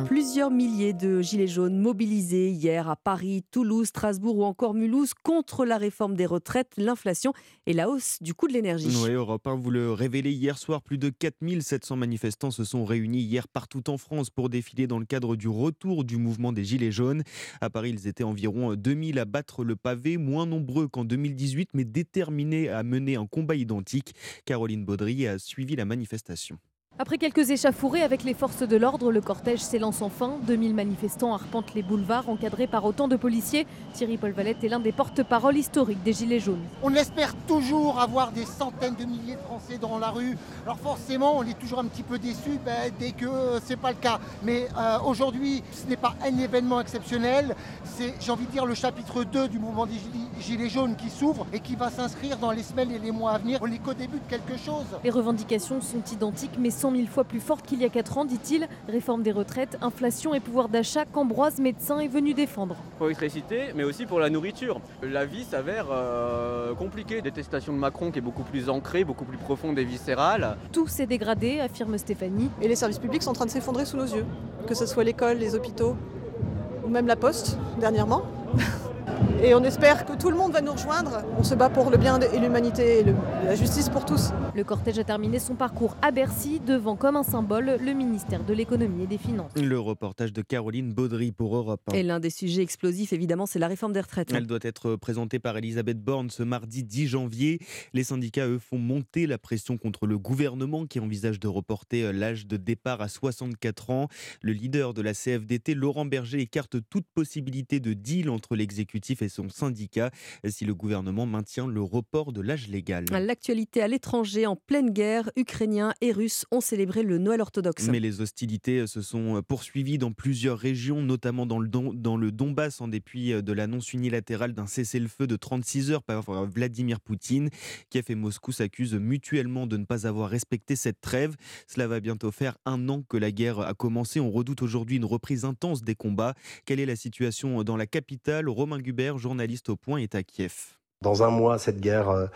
Plusieurs milliers de gilets jaunes mobilisés hier à Paris, Toulouse, Strasbourg ou encore Mulhouse contre la réforme des retraites, l'inflation et la hausse du coût de l'énergie. Oui, Europe 1 vous le révélez hier soir, plus de 4700 manifestants se sont réunis hier partout en France pour défiler dans le cadre du retour du mouvement des gilets jaunes. À Paris, ils étaient environ 2000 à battre le pavé, moins nombreux qu'en 2018 mais déterminés à mener un combat identique. Caroline Baudry a suivi la manifestation. Après quelques échafourées avec les forces de l'ordre, le cortège s'élance enfin. 2000 manifestants arpentent les boulevards encadrés par autant de policiers. Thierry Paul Valette est l'un des porte-parole historiques des Gilets jaunes. On espère toujours avoir des centaines de milliers de Français dans la rue. Alors forcément, on est toujours un petit peu déçu ben, dès que ce n'est pas le cas. Mais euh, aujourd'hui, ce n'est pas un événement exceptionnel. C'est, j'ai envie de dire, le chapitre 2 du mouvement des Gilets jaunes qui s'ouvre et qui va s'inscrire dans les semaines et les mois à venir. On n'est qu'au début de quelque chose. Les revendications sont identiques mais sans mille fois plus forte qu'il y a 4 ans, dit-il. Réforme des retraites, inflation et pouvoir d'achat qu'Ambroise, médecin, est venu défendre. Pour l'électricité, mais aussi pour la nourriture. La vie s'avère euh, compliquée. Détestation de Macron qui est beaucoup plus ancrée, beaucoup plus profonde et viscérale. Tout s'est dégradé, affirme Stéphanie. Et les services publics sont en train de s'effondrer sous nos yeux. Que ce soit l'école, les hôpitaux ou même la poste, dernièrement. Et on espère que tout le monde va nous rejoindre. On se bat pour le bien et l'humanité et la justice pour tous. Le cortège a terminé son parcours à Bercy, devant comme un symbole le ministère de l'économie et des finances. Le reportage de Caroline Baudry pour Europe. Et l'un des sujets explosifs, évidemment, c'est la réforme des retraites. Elle doit être présentée par Elisabeth Borne ce mardi 10 janvier. Les syndicats, eux, font monter la pression contre le gouvernement qui envisage de reporter l'âge de départ à 64 ans. Le leader de la CFDT, Laurent Berger, écarte toute possibilité de deal entre l'exécutif et son syndicat si le gouvernement maintient le report de l'âge légal. L'actualité à l'étranger en pleine guerre, Ukrainiens et Russes ont célébré le Noël orthodoxe. Mais les hostilités se sont poursuivies dans plusieurs régions, notamment dans le, dans le Donbass, en dépit de l'annonce unilatérale d'un cessez-le-feu de 36 heures par Vladimir Poutine. Kiev et Moscou s'accusent mutuellement de ne pas avoir respecté cette trêve. Cela va bientôt faire un an que la guerre a commencé. On redoute aujourd'hui une reprise intense des combats. Quelle est la situation dans la capitale? Romain Gubert, journaliste au point, est à Kiev. Dans un mois, cette guerre euh,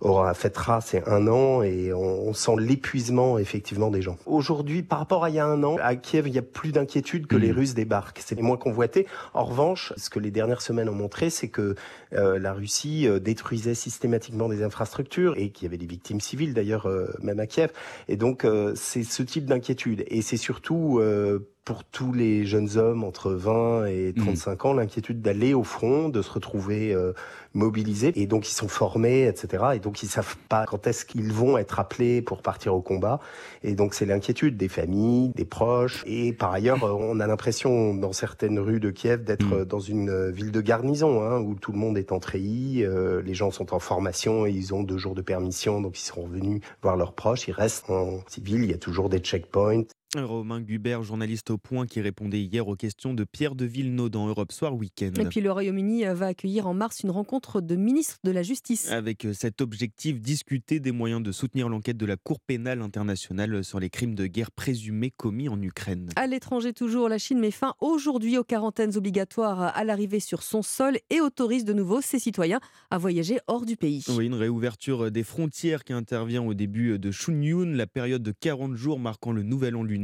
aura fêtera c'est un an et on, sent l'épuisement effectivement des gens. Aujourd'hui, par rapport à il y a un an, à Kiev, il y a plus d'inquiétude que les mm. Russes débarquent. C'est les moins convoités. En revanche, ce que les dernières semaines ont montré, c'est que euh, la Russie euh, détruisait systématiquement des infrastructures et qu'il y avait des victimes civiles d'ailleurs même à Kiev. Et donc c'est ce type d'inquiétude et c'est surtout pour tous les jeunes hommes entre 20 et 35 mmh. ans l'inquiétude d'aller au front, de se retrouver euh, mobilisés. Et donc ils sont formés, etc. Et donc ils savent pas quand est-ce qu'ils vont être appelés pour partir au combat. Et donc c'est l'inquiétude des familles, des proches. Et par ailleurs, euh, on a l'impression dans certaines rues de Kiev d'être mmh. dans une ville de garnison, hein, où tout le monde est en treillis, euh, les gens sont en formation et ils ont deux jours de permission, donc ils seront venus voir leurs proches. Ils restent en civil, il y a toujours des checkpoints. Romain Gubert, journaliste au point, qui répondait hier aux questions de Pierre de Villeneuve dans Europe Soir Week-end. Et puis le Royaume-Uni euh, va accueillir en mars une rencontre de ministres de la Justice. Avec euh, cet objectif, discuter des moyens de soutenir l'enquête de la Cour pénale internationale sur les crimes de guerre présumés commis en Ukraine. À l'étranger toujours, la Chine met fin aujourd'hui aux quarantaines obligatoires à l'arrivée sur son sol et autorise de nouveau ses citoyens à voyager hors du pays. Oui, une réouverture des frontières qui intervient au début de Shunyun, la période de 40 jours marquant le nouvel an lunaire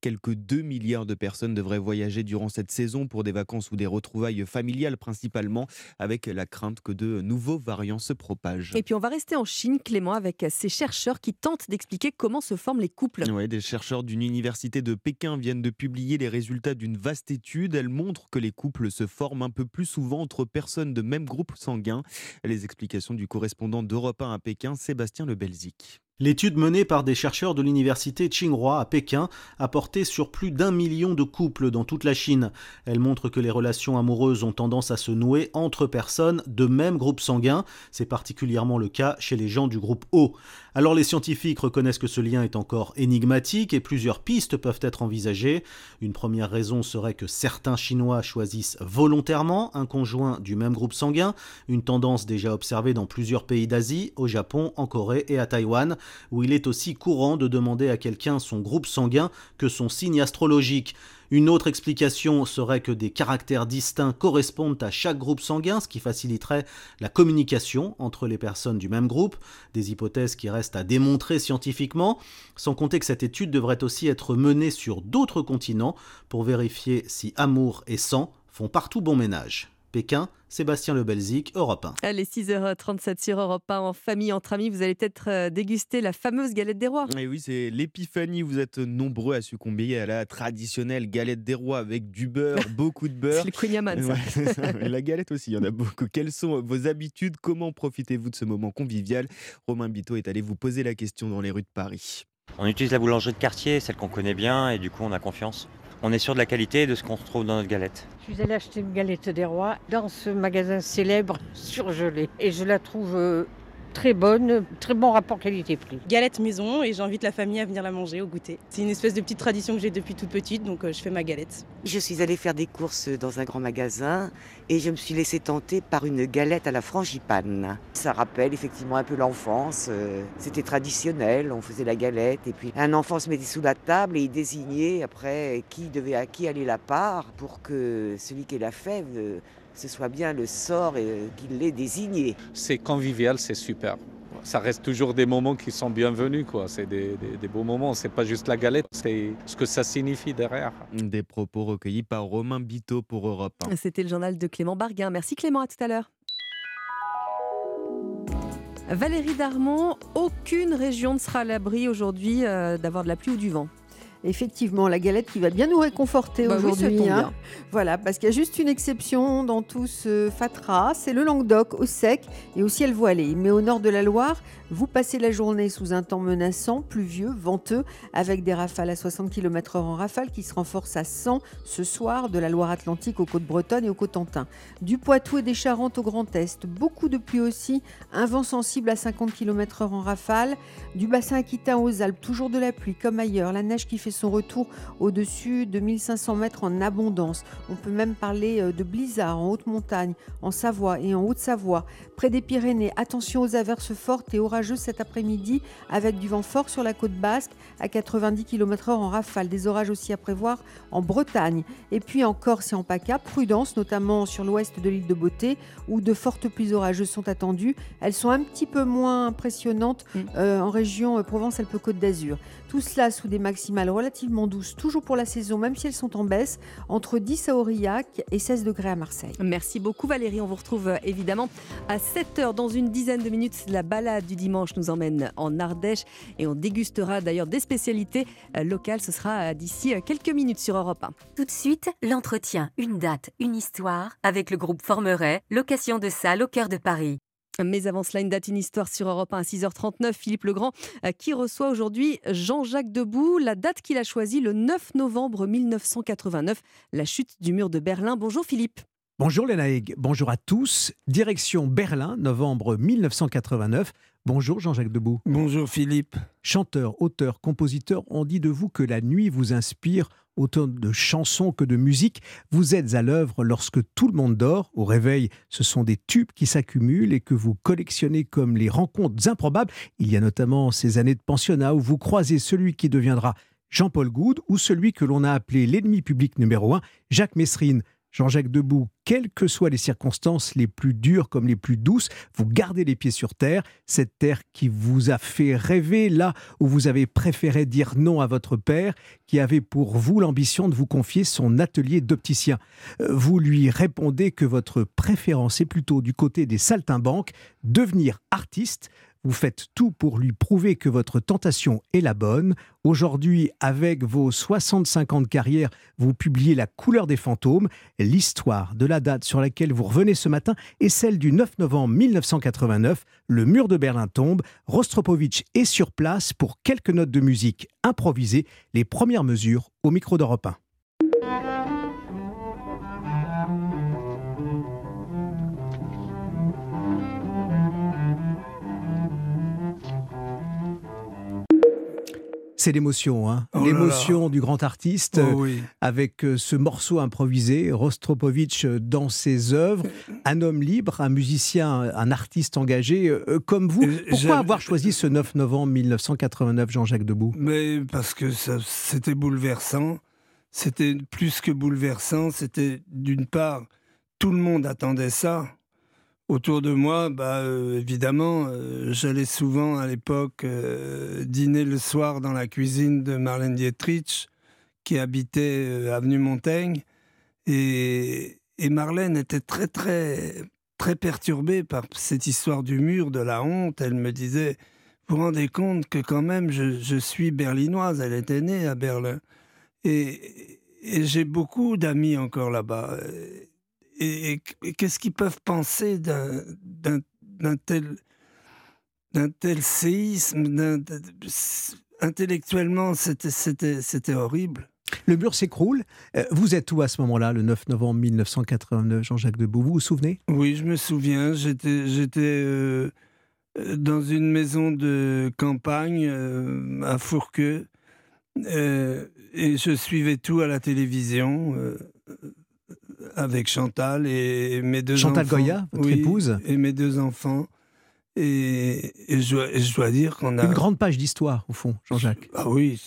Quelques 2 milliards de personnes devraient voyager durant cette saison pour des vacances ou des retrouvailles familiales principalement, avec la crainte que de nouveaux variants se propagent. Et puis on va rester en Chine, Clément, avec ces chercheurs qui tentent d'expliquer comment se forment les couples. Oui, des chercheurs d'une université de Pékin viennent de publier les résultats d'une vaste étude. Elle montre que les couples se forment un peu plus souvent entre personnes de même groupe sanguin. Les explications du correspondant d'Europe 1 à Pékin, Sébastien Le Belzic. L'étude menée par des chercheurs de l'université Tsinghua à Pékin a porté sur plus d'un million de couples dans toute la Chine. Elle montre que les relations amoureuses ont tendance à se nouer entre personnes de même groupe sanguin. C'est particulièrement le cas chez les gens du groupe O. Alors les scientifiques reconnaissent que ce lien est encore énigmatique et plusieurs pistes peuvent être envisagées. Une première raison serait que certains Chinois choisissent volontairement un conjoint du même groupe sanguin, une tendance déjà observée dans plusieurs pays d'Asie, au Japon, en Corée et à Taïwan où il est aussi courant de demander à quelqu'un son groupe sanguin que son signe astrologique. Une autre explication serait que des caractères distincts correspondent à chaque groupe sanguin, ce qui faciliterait la communication entre les personnes du même groupe, des hypothèses qui restent à démontrer scientifiquement, sans compter que cette étude devrait aussi être menée sur d'autres continents pour vérifier si amour et sang font partout bon ménage. Pékin, Sébastien Le Belzic, Europe 1. Allez, 6h37 sur Europe 1, en famille, entre amis, vous allez peut-être euh, déguster la fameuse galette des rois. Et oui, c'est l'épiphanie, vous êtes nombreux à succomber à la traditionnelle galette des rois avec du beurre, [LAUGHS] beaucoup de beurre. c'est le ça. la galette aussi, il y en a beaucoup. Quelles sont vos habitudes? Comment profitez-vous de ce moment convivial? Romain Bito est allé vous poser la question dans les rues de Paris. On utilise la boulangerie de quartier, celle qu'on connaît bien, et du coup on a confiance on est sûr de la qualité de ce qu'on trouve dans notre galette. Je suis allée acheter une galette des rois dans ce magasin célèbre surgelé et je la trouve euh, très bonne, très bon rapport qualité-prix. Galette maison et j'invite la famille à venir la manger au goûter. C'est une espèce de petite tradition que j'ai depuis toute petite, donc euh, je fais ma galette. Je suis allée faire des courses dans un grand magasin et je me suis laissée tenter par une galette à la frangipane. Ça rappelle effectivement un peu l'enfance. Euh, c'était traditionnel, on faisait la galette et puis un enfant se mettait sous la table et il désignait après qui devait à qui aller la part pour que celui qui l'a fait euh, ce soit bien le sort et qu'il l'ait désigné. C'est convivial, c'est super. Ça reste toujours des moments qui sont bienvenus, quoi. C'est des, beaux moments. C'est pas juste la galette, c'est ce que ça signifie derrière. Des propos recueillis par Romain Biteau pour Europe 1. C'était le journal de Clément Barguin. Merci Clément, à tout à l'heure. Valérie Darmon, aucune région ne sera à l'abri aujourd'hui euh, d'avoir de la pluie ou du vent. Effectivement, la galette qui va bien nous réconforter bah aujourd'hui. Hein. Voilà, parce qu'il y a juste une exception dans tout ce fatras, c'est le Languedoc au sec et au ciel voilé. Mais au nord de la Loire, vous passez la journée sous un temps menaçant, pluvieux, venteux, avec des rafales à 60 km/h en rafale qui se renforcent à 100 ce soir de la Loire-Atlantique aux Côtes-Bretonnes et aux Cotentin. Du Poitou et des Charentes au Grand Est, beaucoup de pluie aussi, un vent sensible à 50 km/h en rafale. Du bassin aquitain aux Alpes, toujours de la pluie comme ailleurs, la neige qui fait son retour au-dessus de 1500 mètres en abondance. On peut même parler euh, de blizzard en haute montagne, en Savoie et en Haute-Savoie. Près des Pyrénées, attention aux averses fortes et cet après-midi avec du vent fort sur la côte basque à 90 km/h en rafale. Des orages aussi à prévoir en Bretagne. Et puis en Corse et en PACA, prudence notamment sur l'ouest de l'île de Beauté où de fortes pluies orageuses sont attendues. Elles sont un petit peu moins impressionnantes mm. euh, en région euh, Provence-Alpes-Côte d'Azur. Tout cela sous des maximales relativement douces, toujours pour la saison, même si elles sont en baisse, entre 10 à Aurillac et 16 degrés à Marseille. Merci beaucoup Valérie. On vous retrouve euh, évidemment à 7h dans une dizaine de minutes. La balade du dimanche nous emmène en Ardèche et on dégustera d'ailleurs des spécialités locales. Ce sera d'ici quelques minutes sur Europe 1. Tout de suite, l'entretien, une date, une histoire avec le groupe Formeret, location de salle au cœur de Paris. Mais avant cela, une date, une histoire sur Europe 1 à 6h39. Philippe Legrand euh, qui reçoit aujourd'hui Jean-Jacques Debout. La date qu'il a choisie, le 9 novembre 1989, la chute du mur de Berlin. Bonjour Philippe. Bonjour Lénaïg, bonjour à tous. Direction Berlin, novembre 1989. Bonjour Jean-Jacques Debout. Bonjour Philippe. Chanteur, auteur, compositeur, on dit de vous que la nuit vous inspire autant de chansons que de musique. Vous êtes à l'œuvre lorsque tout le monde dort. Au réveil, ce sont des tubes qui s'accumulent et que vous collectionnez comme les rencontres improbables. Il y a notamment ces années de pensionnat où vous croisez celui qui deviendra Jean-Paul Goude ou celui que l'on a appelé l'ennemi public numéro un, Jacques Messrine. Jean-Jacques Debout, quelles que soient les circonstances les plus dures comme les plus douces, vous gardez les pieds sur terre, cette terre qui vous a fait rêver là où vous avez préféré dire non à votre père, qui avait pour vous l'ambition de vous confier son atelier d'opticien. Euh, vous lui répondez que votre préférence est plutôt du côté des saltimbanques, devenir artiste, vous faites tout pour lui prouver que votre tentation est la bonne. Aujourd'hui, avec vos 65 ans de carrière, vous publiez La couleur des fantômes. L'histoire de la date sur laquelle vous revenez ce matin est celle du 9 novembre 1989. Le mur de Berlin tombe. Rostropovitch est sur place pour quelques notes de musique improvisées. Les premières mesures au micro d'Europe 1. C'est l'émotion, hein oh l'émotion du grand artiste oh avec euh, ce morceau improvisé, Rostropovitch euh, dans ses œuvres, un homme libre, un musicien, un artiste engagé euh, comme vous. Pourquoi avoir choisi ce 9 novembre 1989, Jean-Jacques Debout? Mais parce que c'était bouleversant. C'était plus que bouleversant. C'était d'une part, tout le monde attendait ça. Autour de moi, bah, euh, évidemment, euh, j'allais souvent à l'époque euh, dîner le soir dans la cuisine de Marlène Dietrich, qui habitait avenue Montaigne. Et, Marlène était très, très, très perturbée par cette histoire du mur, de la honte. Elle me disait Vous vous rendez compte que, quand même, je, suis berlinoise. Elle était née à Berlin. Et j'ai beaucoup d'amis encore là-bas et, qu'est-ce qu'ils peuvent penser d'un tel, tel séisme Intellectuellement, c'était horrible. Le mur s'écroule. Euh, vous êtes où à ce moment-là, le 9 novembre 1989, Jean-Jacques Debout? Vous vous souvenez? Oui, je me souviens. J'étais euh, dans une maison de campagne euh, à Fourqueux et je suivais tout à la télévision avec Chantal et mes deux enfants. Chantal Goya, votre épouse Et mes deux enfants. Et, je, dois, dire qu'on a. Une grande page d'histoire, au fond, Jean-Jacques. Ah oui,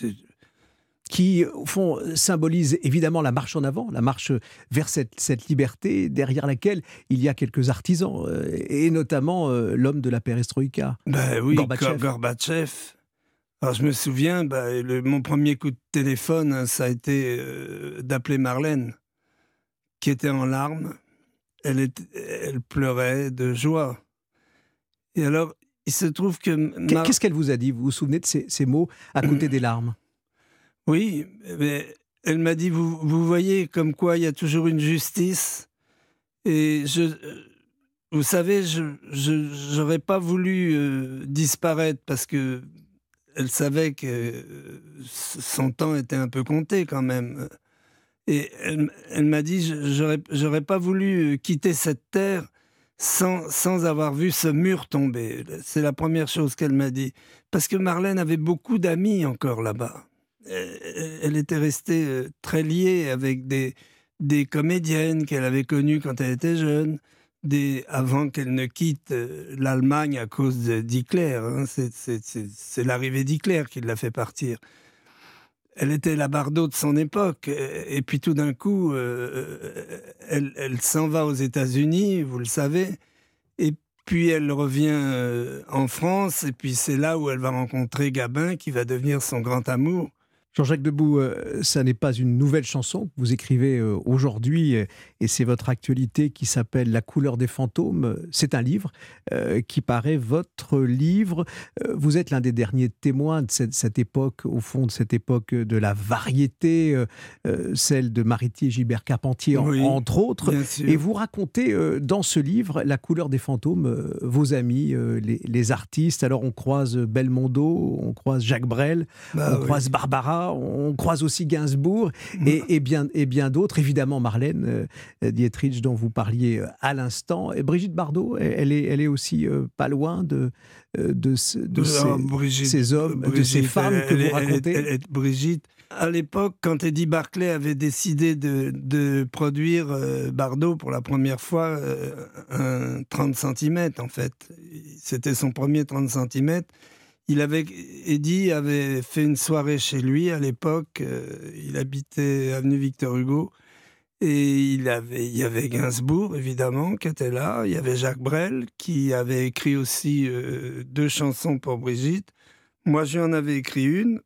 qui, au fond, symbolise évidemment la marche en avant, la marche vers cette, cette liberté, derrière laquelle il y a quelques artisans, euh, et notamment euh, l'homme de la perestroïka. Ben oui, Gorbatchev. Alors je me souviens, bah, mon premier coup de téléphone, hein, ça a été euh, d'appeler Marlène qui était en larmes. Elle, elle pleurait de joie. Et alors, il se trouve que... Qu'est-ce qu'elle vous a dit? Vous vous souvenez de ces, mots à côté des larmes? Oui, mais elle m'a dit, vous, vous voyez comme quoi il y a toujours une justice. Et je, vous savez, je n'aurais pas voulu euh, disparaître parce que elle savait que son temps était un peu compté quand même. Et elle, m'a dit, j'aurais pas voulu euh, quitter cette terre sans, sans avoir vu ce mur tomber. C'est la première chose qu'elle m'a dit. Parce que Marlène avait beaucoup d'amis encore là-bas. elle était restée très liée avec des, des comédiennes qu'elle avait connues quand elle était jeune, avant qu'elle ne quitte l'Allemagne à cause d'Hitler. Hein. C'est l'arrivée d'Hitler qui l'a fait partir elle était la Bardot de son époque. Et puis tout d'un coup, euh, elle, elle s'en va aux États-Unis, vous le savez. Et puis elle revient euh, en France. Et puis c'est là où elle va rencontrer Gabin, qui va devenir son grand amour. Jean-Jacques Debout, euh, ça n'est pas une nouvelle chanson que vous écrivez euh, aujourd'hui, euh, et c'est votre actualité qui s'appelle La couleur des fantômes. C'est un livre qui paraît votre livre. Vous êtes l'un des derniers témoins de cette, époque, au fond de cette époque de la variété, celle de Mariti et Gilbert Carpentier, entre autres. Et vous racontez dans ce livre, La couleur des fantômes, vos amis, les, artistes. Alors on croise Belmondo, on croise Jacques Brel, bah on croise Barbara on croise aussi Gainsbourg et, bien, et bien d'autres. Évidemment, Marlène euh, Dietrich, dont vous parliez euh, à l'instant. Et Brigitte Bardot, elle est, elle est aussi euh, pas loin de, de, ces, hommes, de ces femmes que vous racontez. Brigitte, à l'époque, quand Eddie Barclay avait décidé de, produire Bardot pour la première fois, un 30 cm en fait, c'était son premier 30 cm il avait, Eddie avait fait une soirée chez lui à l'époque. Euh, il habitait avenue Victor Hugo. Et il, avait, il y avait Gainsbourg, évidemment, qui était là. Il y avait Jacques Brel, qui avait écrit aussi euh, deux chansons pour Brigitte. Moi, j'en avais écrit une.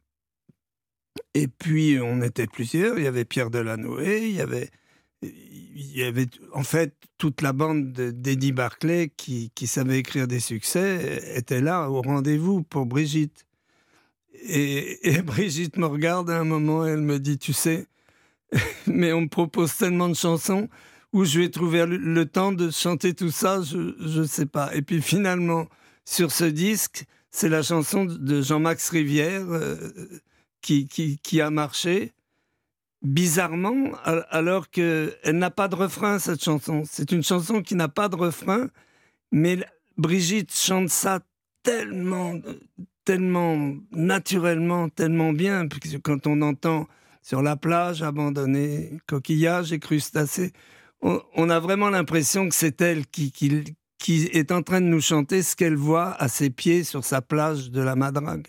Et puis, on était plusieurs. Il y avait Pierre Delanoë, il y avait il y avait en fait toute la bande d'Eddie Barclay qui, qui, savait écrire des succès était là au rendez-vous pour Brigitte. Et, [LAUGHS] Brigitte me regarde à un moment et elle me dit, tu sais, [LAUGHS] mais on me propose tellement de chansons où je vais trouver le, temps de chanter tout ça, je ne sais pas. Et puis finalement, sur ce disque, c'est la chanson de Jean-Max Rivière euh, qui, qui a marché bizarrement, alors qu'elle n'a pas de refrain, cette chanson. C'est une chanson qui n'a pas de refrain, mais Brigitte chante ça tellement, tellement naturellement, tellement bien, puisque quand on entend sur la plage abandonnée, coquillages et crustacés, on, a vraiment l'impression que c'est elle qui, qui, est en train de nous chanter ce qu'elle voit à ses pieds sur sa plage de la Madrague.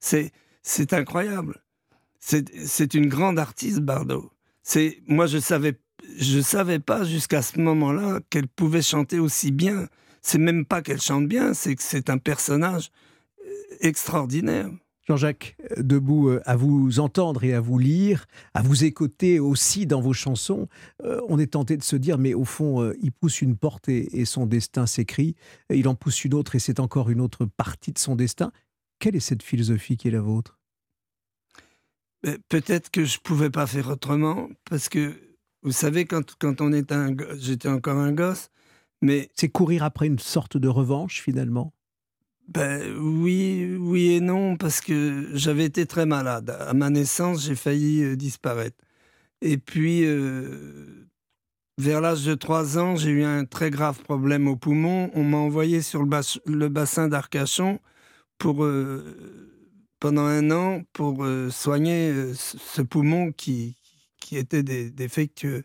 C'est incroyable c'est une grande artiste, Bardot. C'est moi, je savais, je savais pas jusqu'à ce moment-là qu'elle pouvait chanter aussi bien. C'est même pas qu'elle chante bien, c'est que c'est un personnage euh, extraordinaire. Jean-Jacques, euh, debout euh, à vous entendre et à vous lire, à vous écouter aussi dans vos chansons, on est tenté de se dire, mais au fond, il pousse une porte et son destin s'écrit, il en pousse une autre et c'est encore une autre partie de son destin. Quelle est cette philosophie qui est la vôtre? Peut-être que je pouvais pas faire autrement, parce que vous savez, quand, quand on est un j'étais encore un gosse, mais... C'est courir après une sorte de revanche, finalement? Ben, oui, oui et non, parce que j'avais été très malade. À ma naissance, j'ai failli euh, disparaître. Et puis, euh, vers l'âge de 3 ans, j'ai eu un très grave problème au poumon. On m'a envoyé sur le, le bassin d'Arcachon pour euh, pendant un an pour soigner ce poumon qui, était défectueux.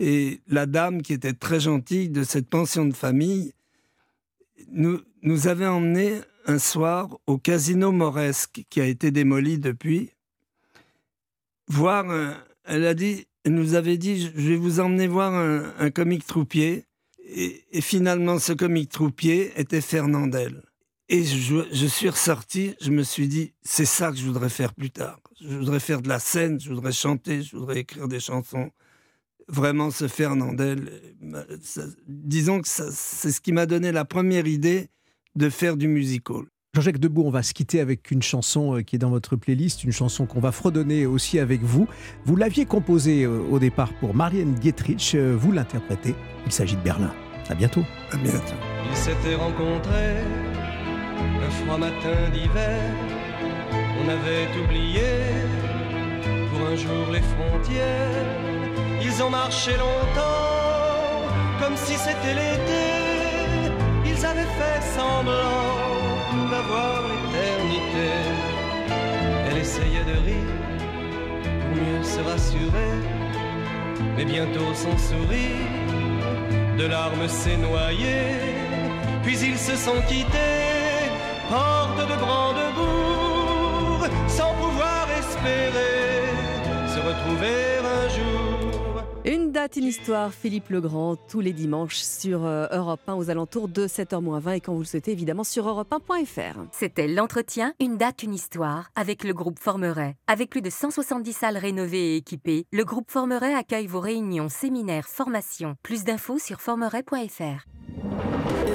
Et la dame, qui était très gentille de cette pension de famille, nous, nous avait emmenés un soir au casino Moresque, qui a été démoli depuis, voir elle a dit, elle nous avait dit, je vais vous emmener voir un, comique troupier. Et, et, finalement, ce comique troupier était Fernandel. Et je, suis ressorti, je me suis dit, c'est ça que je voudrais faire plus tard. Je voudrais faire de la scène, je voudrais chanter, je voudrais écrire des chansons. Vraiment ce Fernandel. disons que c'est ce qui m'a donné la première idée de faire du musical. Jean-Jacques Debout, on va se quitter avec une chanson euh, qui est dans votre playlist, une chanson qu'on va fredonner aussi avec vous. Vous l'aviez composée euh, au départ pour Marianne Dietrich, euh, vous l'interprétez. Il s'agit de Berlin. À bientôt. À bientôt. Ils s'étaient rencontrés un froid matin d'hiver. On avait oublié pour un jour les frontières. Ils ont marché longtemps, comme si c'était l'été. Ils avaient fait semblant d'avoir l'éternité. Elle essayait de rire se rassurer, mais bientôt son sourire de larmes s'est noyé, puis ils se sont quittés, hors de Brandebourg, sans pouvoir espérer se retrouver un jour. Une date, une histoire, Philippe Legrand, tous les dimanches sur euh, Europe 1 aux alentours de 7h20 et quand vous le souhaitez évidemment sur europe1.fr. C'était l'entretien Une date, une histoire avec le groupe Formeret. Avec plus de 170 salles rénovées et équipées, le groupe Formeret accueille vos réunions, séminaires, formations. Plus d'infos sur formeret.fr.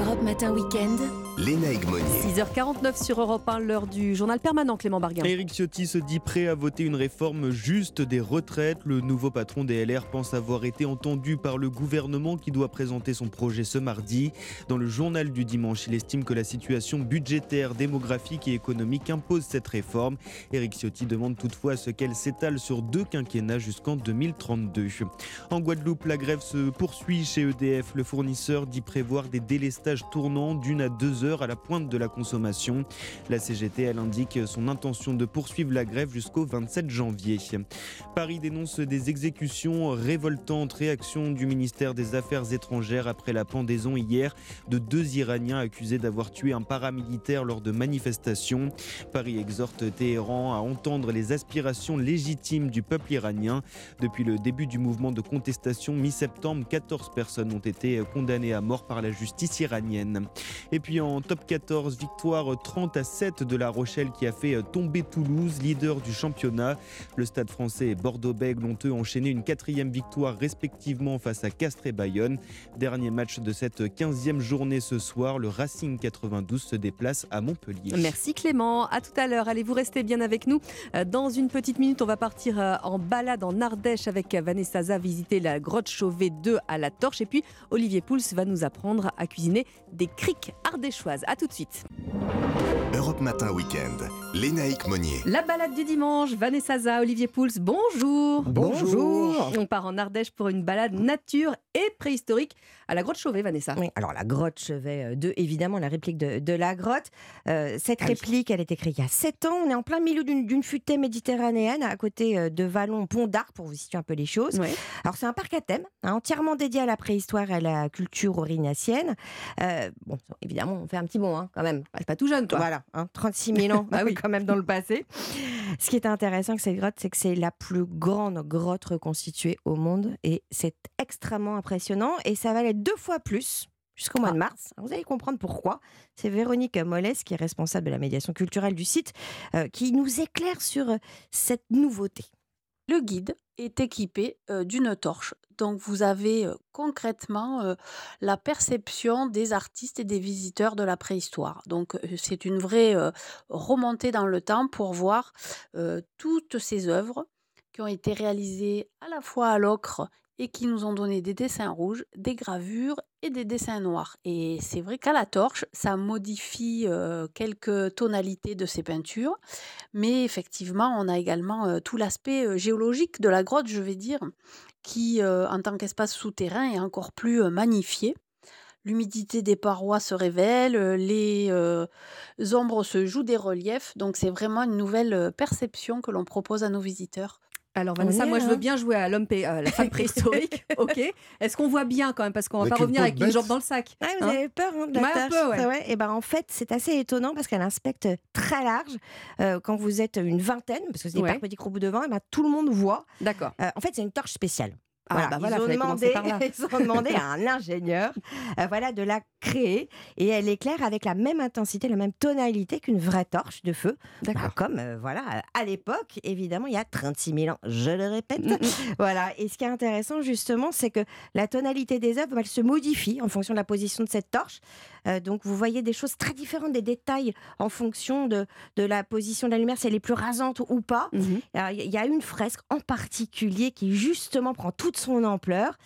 Europe Matin Week-end. Léna Egmonier. 6h49 sur Europe 1, l'heure du journal permanent Clément Barguin. Éric Ciotti se dit prêt à voter une réforme juste des retraites. Le nouveau patron des LR pense avoir été entendu par le gouvernement qui doit présenter son projet ce mardi. Dans le journal du dimanche, il estime que la situation budgétaire, démographique et économique impose cette réforme. Éric Ciotti demande toutefois à ce qu'elle s'étale sur deux quinquennats jusqu'en 2032. En Guadeloupe, la grève se poursuit chez EDF. Le fournisseur dit prévoir des délestages tournants d'une à deux heures à la pointe de la consommation. La CGT, elle indique son intention de poursuivre la grève jusqu'au 27 janvier. Paris dénonce des exécutions révoltantes. Réaction du ministère des Affaires étrangères après la pendaison hier de deux Iraniens accusés d'avoir tué un paramilitaire lors de manifestations. Paris exhorte Téhéran à entendre les aspirations légitimes du peuple iranien. Depuis le début du mouvement de contestation mi-septembre, 14 personnes ont été condamnées à mort par la justice iranienne. Et puis en top 14, victoire 30 à 7 de La Rochelle qui a fait tomber Toulouse, leader du championnat. Le stade français et Bordeaux-Bègles ont eux enchaîné une quatrième victoire respectivement face à Castres et Bayonne. Dernier match de cette 15e journée ce soir, le Racing 92 se déplace à Montpellier. Merci Clément, à tout à l'heure. Allez, vous restez bien avec nous. Euh, Dans une petite minute, on va partir euh, en balade en Ardèche avec Vanessa Za, visiter la grotte Chauvet 2 à la torche. Et puis, Olivier Pouls va nous apprendre à cuisiner des criques ardéchoises. À tout de suite. Europe Matin Week-end. Lénaïque Monnier. La balade du dimanche, Vanessa Za, Olivier Pouls, bonjour. Bonjour. On part en Ardèche pour une balade nature et préhistorique à la grotte Chauvet, Vanessa. Oui, alors la grotte Chevet 2, évidemment, la réplique de, de la grotte. Euh, cette réplique, elle est écrite il y a 7 ans. On est en plein milieu d'une futaie méditerranéenne à côté euh, de Vallon, Pont d'Arc, pour vous situer un peu les choses. Alors c'est un parc à thème, hein, entièrement dédié à la préhistoire et à la culture aurignacienne. Euh, bon, évidemment, on fait un petit bond hein, quand même. C'est pas tout jeune, toi. Voilà, hein, 36 000 [LAUGHS] ans Bah oui. quand même dans le passé. Ce qui est intéressant avec cette grotte, c'est que c'est la plus grande grotte reconstituée au monde et c'est extrêmement impressionnant et ça va l'être deux fois plus jusqu'au Ah. mois de mars. Vous allez comprendre pourquoi. C'est Véronique Mollès, qui est responsable de la médiation culturelle du site, euh, qui nous éclaire sur euh, cette nouveauté. Le guide est équipé d'une torche. Donc vous avez concrètement la perception des artistes et des visiteurs de la préhistoire. Donc c'est une vraie remontée dans le temps pour voir toutes ces œuvres qui ont été réalisées à la fois à l'ocre et qui nous ont donné des dessins rouges, des gravures et des dessins noirs. Et c'est vrai qu'à la torche, ça modifie euh, quelques tonalités de ces peintures, mais effectivement, on a également euh, tout l'aspect euh, géologique de la grotte, je vais dire, qui, en tant qu'espace souterrain, est encore plus magnifié. L'humidité des parois se révèle, les ombres se jouent des reliefs, donc c'est vraiment une nouvelle perception que l'on propose à nos visiteurs. Alors Vanessa, moi je veux bien jouer à l'homme euh, la femme [LAUGHS] préhistorique, ok. Est-ce qu'on voit bien quand même parce qu'on va Avec pas revenir avec une jambe dans le sac Ouais, vous hein avez peur hein, de la Ouais, tâche, peu, ouais. Et ben en fait, c'est assez étonnant parce qu'elle inspecte très large. Euh, quand vous êtes une vingtaine, parce que c'est des Ouais. parcs petits groupes de vent, et ben tout le monde voit. D'accord. Euh, en fait, c'est une torche spéciale. Ah, bah voilà, ils, ont fallait commencer demandé, par là. [LAUGHS] ils ont demandé à un ingénieur euh, voilà, de la créer et elle éclaire avec la même intensité, la même tonalité qu'une vraie torche de feu. Bah, comme euh, voilà, à l'époque, évidemment, il y a 36 000 ans, je le répète. Mm, Voilà. Et ce qui est intéressant, justement, c'est que la tonalité des œuvres, elle se modifie en fonction de la position de cette torche. Euh, donc, vous voyez des choses très différentes, des détails en fonction de, de la position de la lumière, si elle est plus rasante ou pas. Alors, Il y a une fresque en particulier qui, justement, prend toute son ampleur.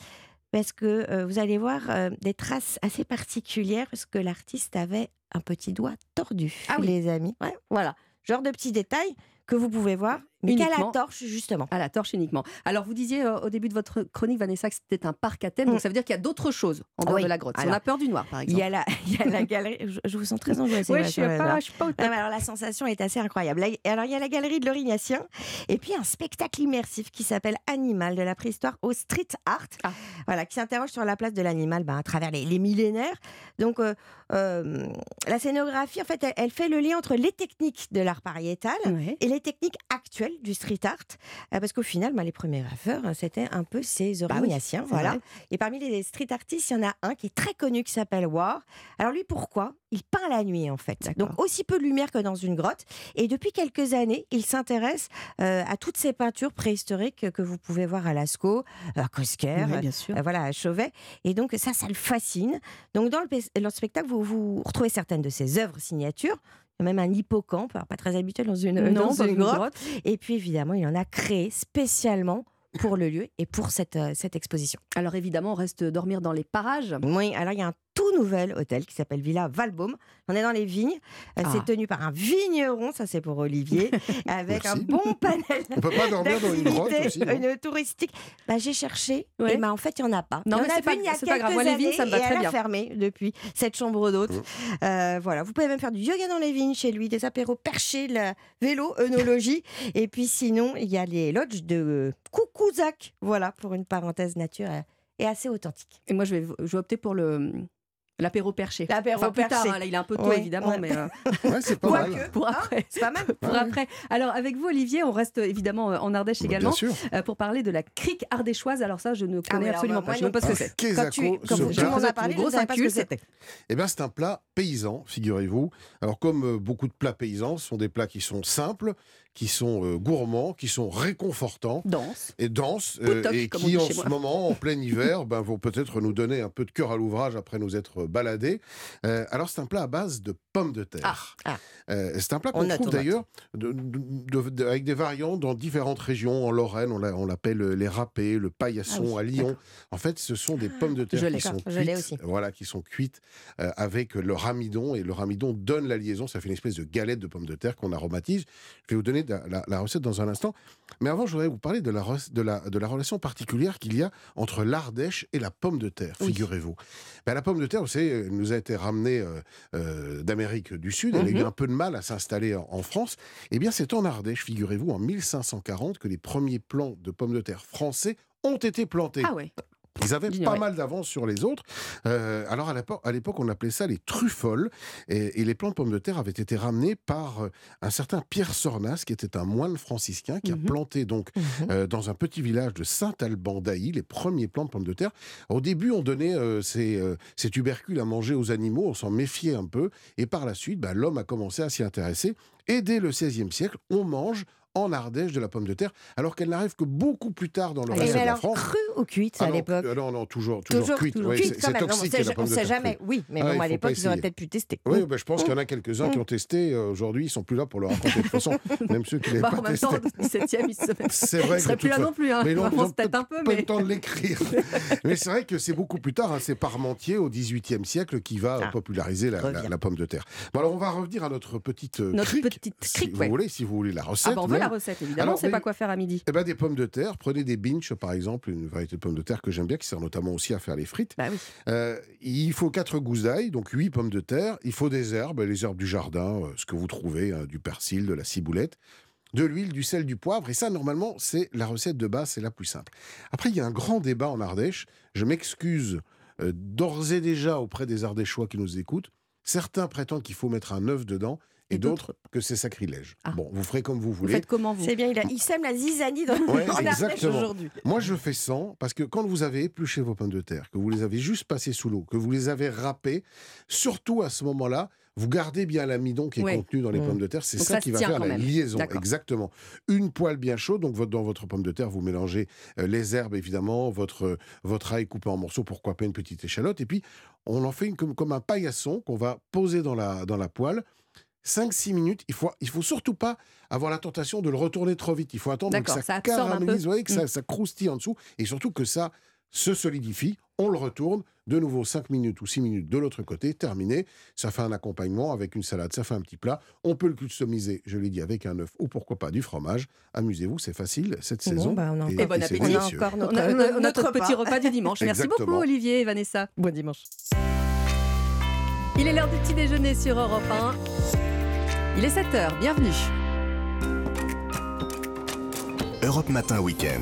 Parce que euh, vous allez voir euh, des traces assez particulières, parce que l'artiste avait un petit doigt tordu, les amis. Ouais, voilà, genre de petits détails que vous pouvez voir, Mais qu'à la torche, justement. À la torche uniquement. Alors, vous disiez euh, au début de votre chronique, Vanessa, que c'était un parc à thème. Donc, Mm. ça veut dire qu'il y a d'autres choses en dehors Oui. de la grotte. Si on Alors, a peur du noir, par Il exemple. y a la, [LAUGHS] il y a la galerie. Je, je vous sens très angoissée. Ma je suis je suis pas au top. Non, mais alors, la sensation est assez incroyable. Alors, il y a la galerie de l'Orignacien et puis un spectacle immersif qui s'appelle Animal de la préhistoire au street art. Ah. Voilà, qui s'interroge sur la place de l'animal ben, à travers les, les millénaires. Donc, euh, euh, la scénographie, en fait, elle, elle fait le lien entre les techniques de l'art pariétal et les techniques actuelles du street art. Euh, parce qu'au final, ben, les premiers graffeurs, euh, c'était un peu ces Bah oui, Orignacien. c'est voilà. vrai. Et parmi les street artistes, il y en a un qui est très connu qui s'appelle War. Alors lui, pourquoi? Il peint la nuit en fait. Donc aussi peu de lumière que dans une grotte. Et depuis quelques années, il s'intéresse euh, à toutes ces peintures préhistoriques que vous pouvez voir à Lascaux, à Cosquer, Oui, bien sûr. euh, voilà, à Chauvet. Et donc ça, ça le fascine. Donc dans le, pe- dans le spectacle, vous, vous retrouvez certaines de ses œuvres signatures. Même un hippocampe, pas très habituel dans une, Non, dans une grotte. grotte. Et puis évidemment, il en a créé spécialement pour le lieu et pour cette, euh, cette exposition. Alors évidemment, on reste dormir dans les parages. Oui, alors il y a un tout nouvel hôtel qui s'appelle Villa Valbaume. On est dans les vignes. Euh, Ah. C'est tenu par un vigneron, ça c'est pour Olivier, [LAUGHS] avec un bon panel. On peut pas dormir dans une grotte aussi, non Une touristique. Bah, j'ai cherché, Ouais. et bah, en fait il n'y en a pas. Non, c'est pas- il y a pas grave. Moi, les vignes, années ça me va et très elle bien. a fermé depuis cette chambre d'hôte. Euh, voilà, vous pouvez même faire du yoga dans les vignes chez lui, des apéros perchés, le vélo, œnologie. [LAUGHS] et puis sinon, il y a les lodges de euh, Coucouzac. Voilà, pour une parenthèse nature euh, et assez authentique. Et moi, je vais, je vais opter pour le. L'apéro perché. L'apéro Enfin, plus tard, perché. hein, là, il est un peu tôt, Ouais, évidemment, ouais. mais. euh, [LAUGHS] Ouais, c'est pas Quoique, mal. Pour après. C'est pas mal. [LAUGHS] Pour après. Alors, avec vous, Olivier, on reste évidemment euh, en Ardèche Bah, également. bien sûr. euh, pour parler de la crique ardéchoise. Alors, ça, je ne connais Ah alors, absolument pas. Je sais non même pas ce que c'est. Quand tu- Quand ce vous- plat. vous On en a êtes parlé, je ne pas ce que c'était. Eh bien, c'est un plat paysan, figurez-vous. Alors, comme euh, beaucoup de plats paysans, ce sont des plats qui sont simples, qui sont euh, gourmands, qui sont réconfortants et denses, Poutoc, et qui, en ce moi. moment, en plein [LAUGHS] hiver, ben, vont peut-être nous donner un peu de cœur à l'ouvrage après nous être baladés. Euh, alors, c'est un plat à base de pommes de terre. Ah. Euh, c'est un plat On qu'on trouve d'ailleurs de- de- de- de- avec des variantes dans différentes régions. En Lorraine, on l'a- on l'appelle les râpés, le paillasson Ah oui, à Lyon. En fait, ce sont des pommes de terre je qui sont cuites, aussi. voilà, qui sont cuites euh, avec le ramidon et le ramidon donne la liaison. Ça fait une espèce de galette de pommes de terre qu'on aromatise. Je vais vous donner la, la- la recette dans un instant. Mais avant, je voudrais vous parler de la, rec- de la, de la relation particulière qu'il y a entre l'Ardèche et la pomme de terre, figurez-vous. Ben, la pomme de terre, vous savez, elle nous a été ramenée euh, euh, d'Amérique du Sud. Elle a eu Mhm. un peu de mal à s'installer en, en France. Eh bien, c'est en Ardèche, figurez-vous, en 1540, que les premiers plants de pommes de terre français ont été plantés. Ah ouais. Ils avaient pas mal d'avance sur les autres. Euh, alors à l'époque, on appelait ça les truffoles. Et, et les plants de pommes de terre avaient été ramenés par euh, un certain Pierre Sornas, qui était un moine franciscain, qui Mhm. a planté donc Mhm. euh, dans un petit village de Saint-Alban d'Ailly les premiers plants de pommes de terre. Au début, on donnait euh, ces, ces tubercules à manger aux animaux, on s'en méfiait un peu. Et par la suite, bah, l'homme a commencé à s'y intéresser. Et dès le XVIe siècle, on mange en Ardèche de la pomme de terre, alors qu'elle n'arrive que beaucoup plus tard dans le Et reste de mais la alors, France. cru ou cuite Ah à l'époque euh, non, non, toujours, toujours, cuite. c'est- toxique, on de sait terre jamais. crue. Oui, mais Ah, bon, à l'époque, ils auraient peut-être pu tester. Oui, Mm. ben, je pense qu'il y en a quelques-uns qui ont testé. Aujourd'hui, ils sont plus là pour le raconter. De toute façon, [LAUGHS] même ceux qui l'avaient Bah, pas en même testé. temps, 17e, il se C'est vrai il serait que plus là non plus. Hein. Mais non, ils tête un peu, pas mais. le temps de l'écrire. [LAUGHS] mais c'est vrai que c'est beaucoup plus tard. hein. C'est Parmentier au XVIIIe siècle qui va Ah, populariser la, pomme de terre. Bon, alors on va revenir à notre petite euh, Notre crique, si vous voulez, si vous voulez la recette. La recette, évidemment. Sait mais- pas quoi faire à midi. Eh ben, des pommes de terre. Prenez des binches, par exemple, une variété de pommes de terre que j'aime bien, qui sert notamment aussi à faire les frites. Bah oui. Euh, il faut 4 gousses d'ail, donc 8 pommes de terre. Il faut des herbes, les herbes du jardin, euh, ce que vous trouvez, hein, du persil, de la ciboulette, de l'huile, du sel, du poivre. Et ça, normalement, c'est la recette de base, c'est la plus simple. Après, il y a un grand débat en Ardèche. Je m'excuse euh, d'ores et déjà auprès des Ardéchois qui nous écoutent. Certains prétendent qu'il faut mettre un œuf dedans et, Et d'autres- que c'est sacrilège. Ah. Bon, vous ferez comme vous Vous voulez. faites comment, vous? C'est bien, il, a- il sème la zizanie dans, Ouais, [LAUGHS] aujourd'hui. Moi, je fais 100 parce que quand vous avez épluché vos pommes de terre, que vous les avez juste passées sous l'eau, que vous les avez râpées, surtout à ce moment-là, vous gardez bien l'amidon qui est Ouais. contenu dans les Mmh. pommes de terre. C'est ça ça qui va faire la même. liaison. Exactement. Une poêle bien chaude. Donc, dans votre pomme de terre, vous mélangez euh, les herbes, évidemment, votre, votre ail coupé en morceaux, pourquoi pas une petite échalote. Et puis, on en fait une, comme, comme un paillasson qu'on va poser dans la, dans la poêle. 5-6 minutes, il faut, il faut surtout pas avoir la tentation de le retourner trop vite. Il faut attendre que ça, ça caramélise, ouais, que ça, Mm. ça croustille en dessous, et surtout que ça se solidifie, on le retourne, de nouveau 5 minutes ou 6 minutes de l'autre côté, terminé. Ça fait un accompagnement avec une salade, ça fait un petit plat. On peut le customiser, je l'ai dit, avec un œuf ou pourquoi pas du fromage. Amusez-vous, c'est facile cette Bon, saison. bah, on a Et- et bon appétit. On a encore notre- notre, notre petit repas du dimanche. Merci beaucoup. Olivier et Vanessa. Bon dimanche. Il est l'heure du petit déjeuner sur Europe 1. Il est 7h, bienvenue. Europe Matin Week-end.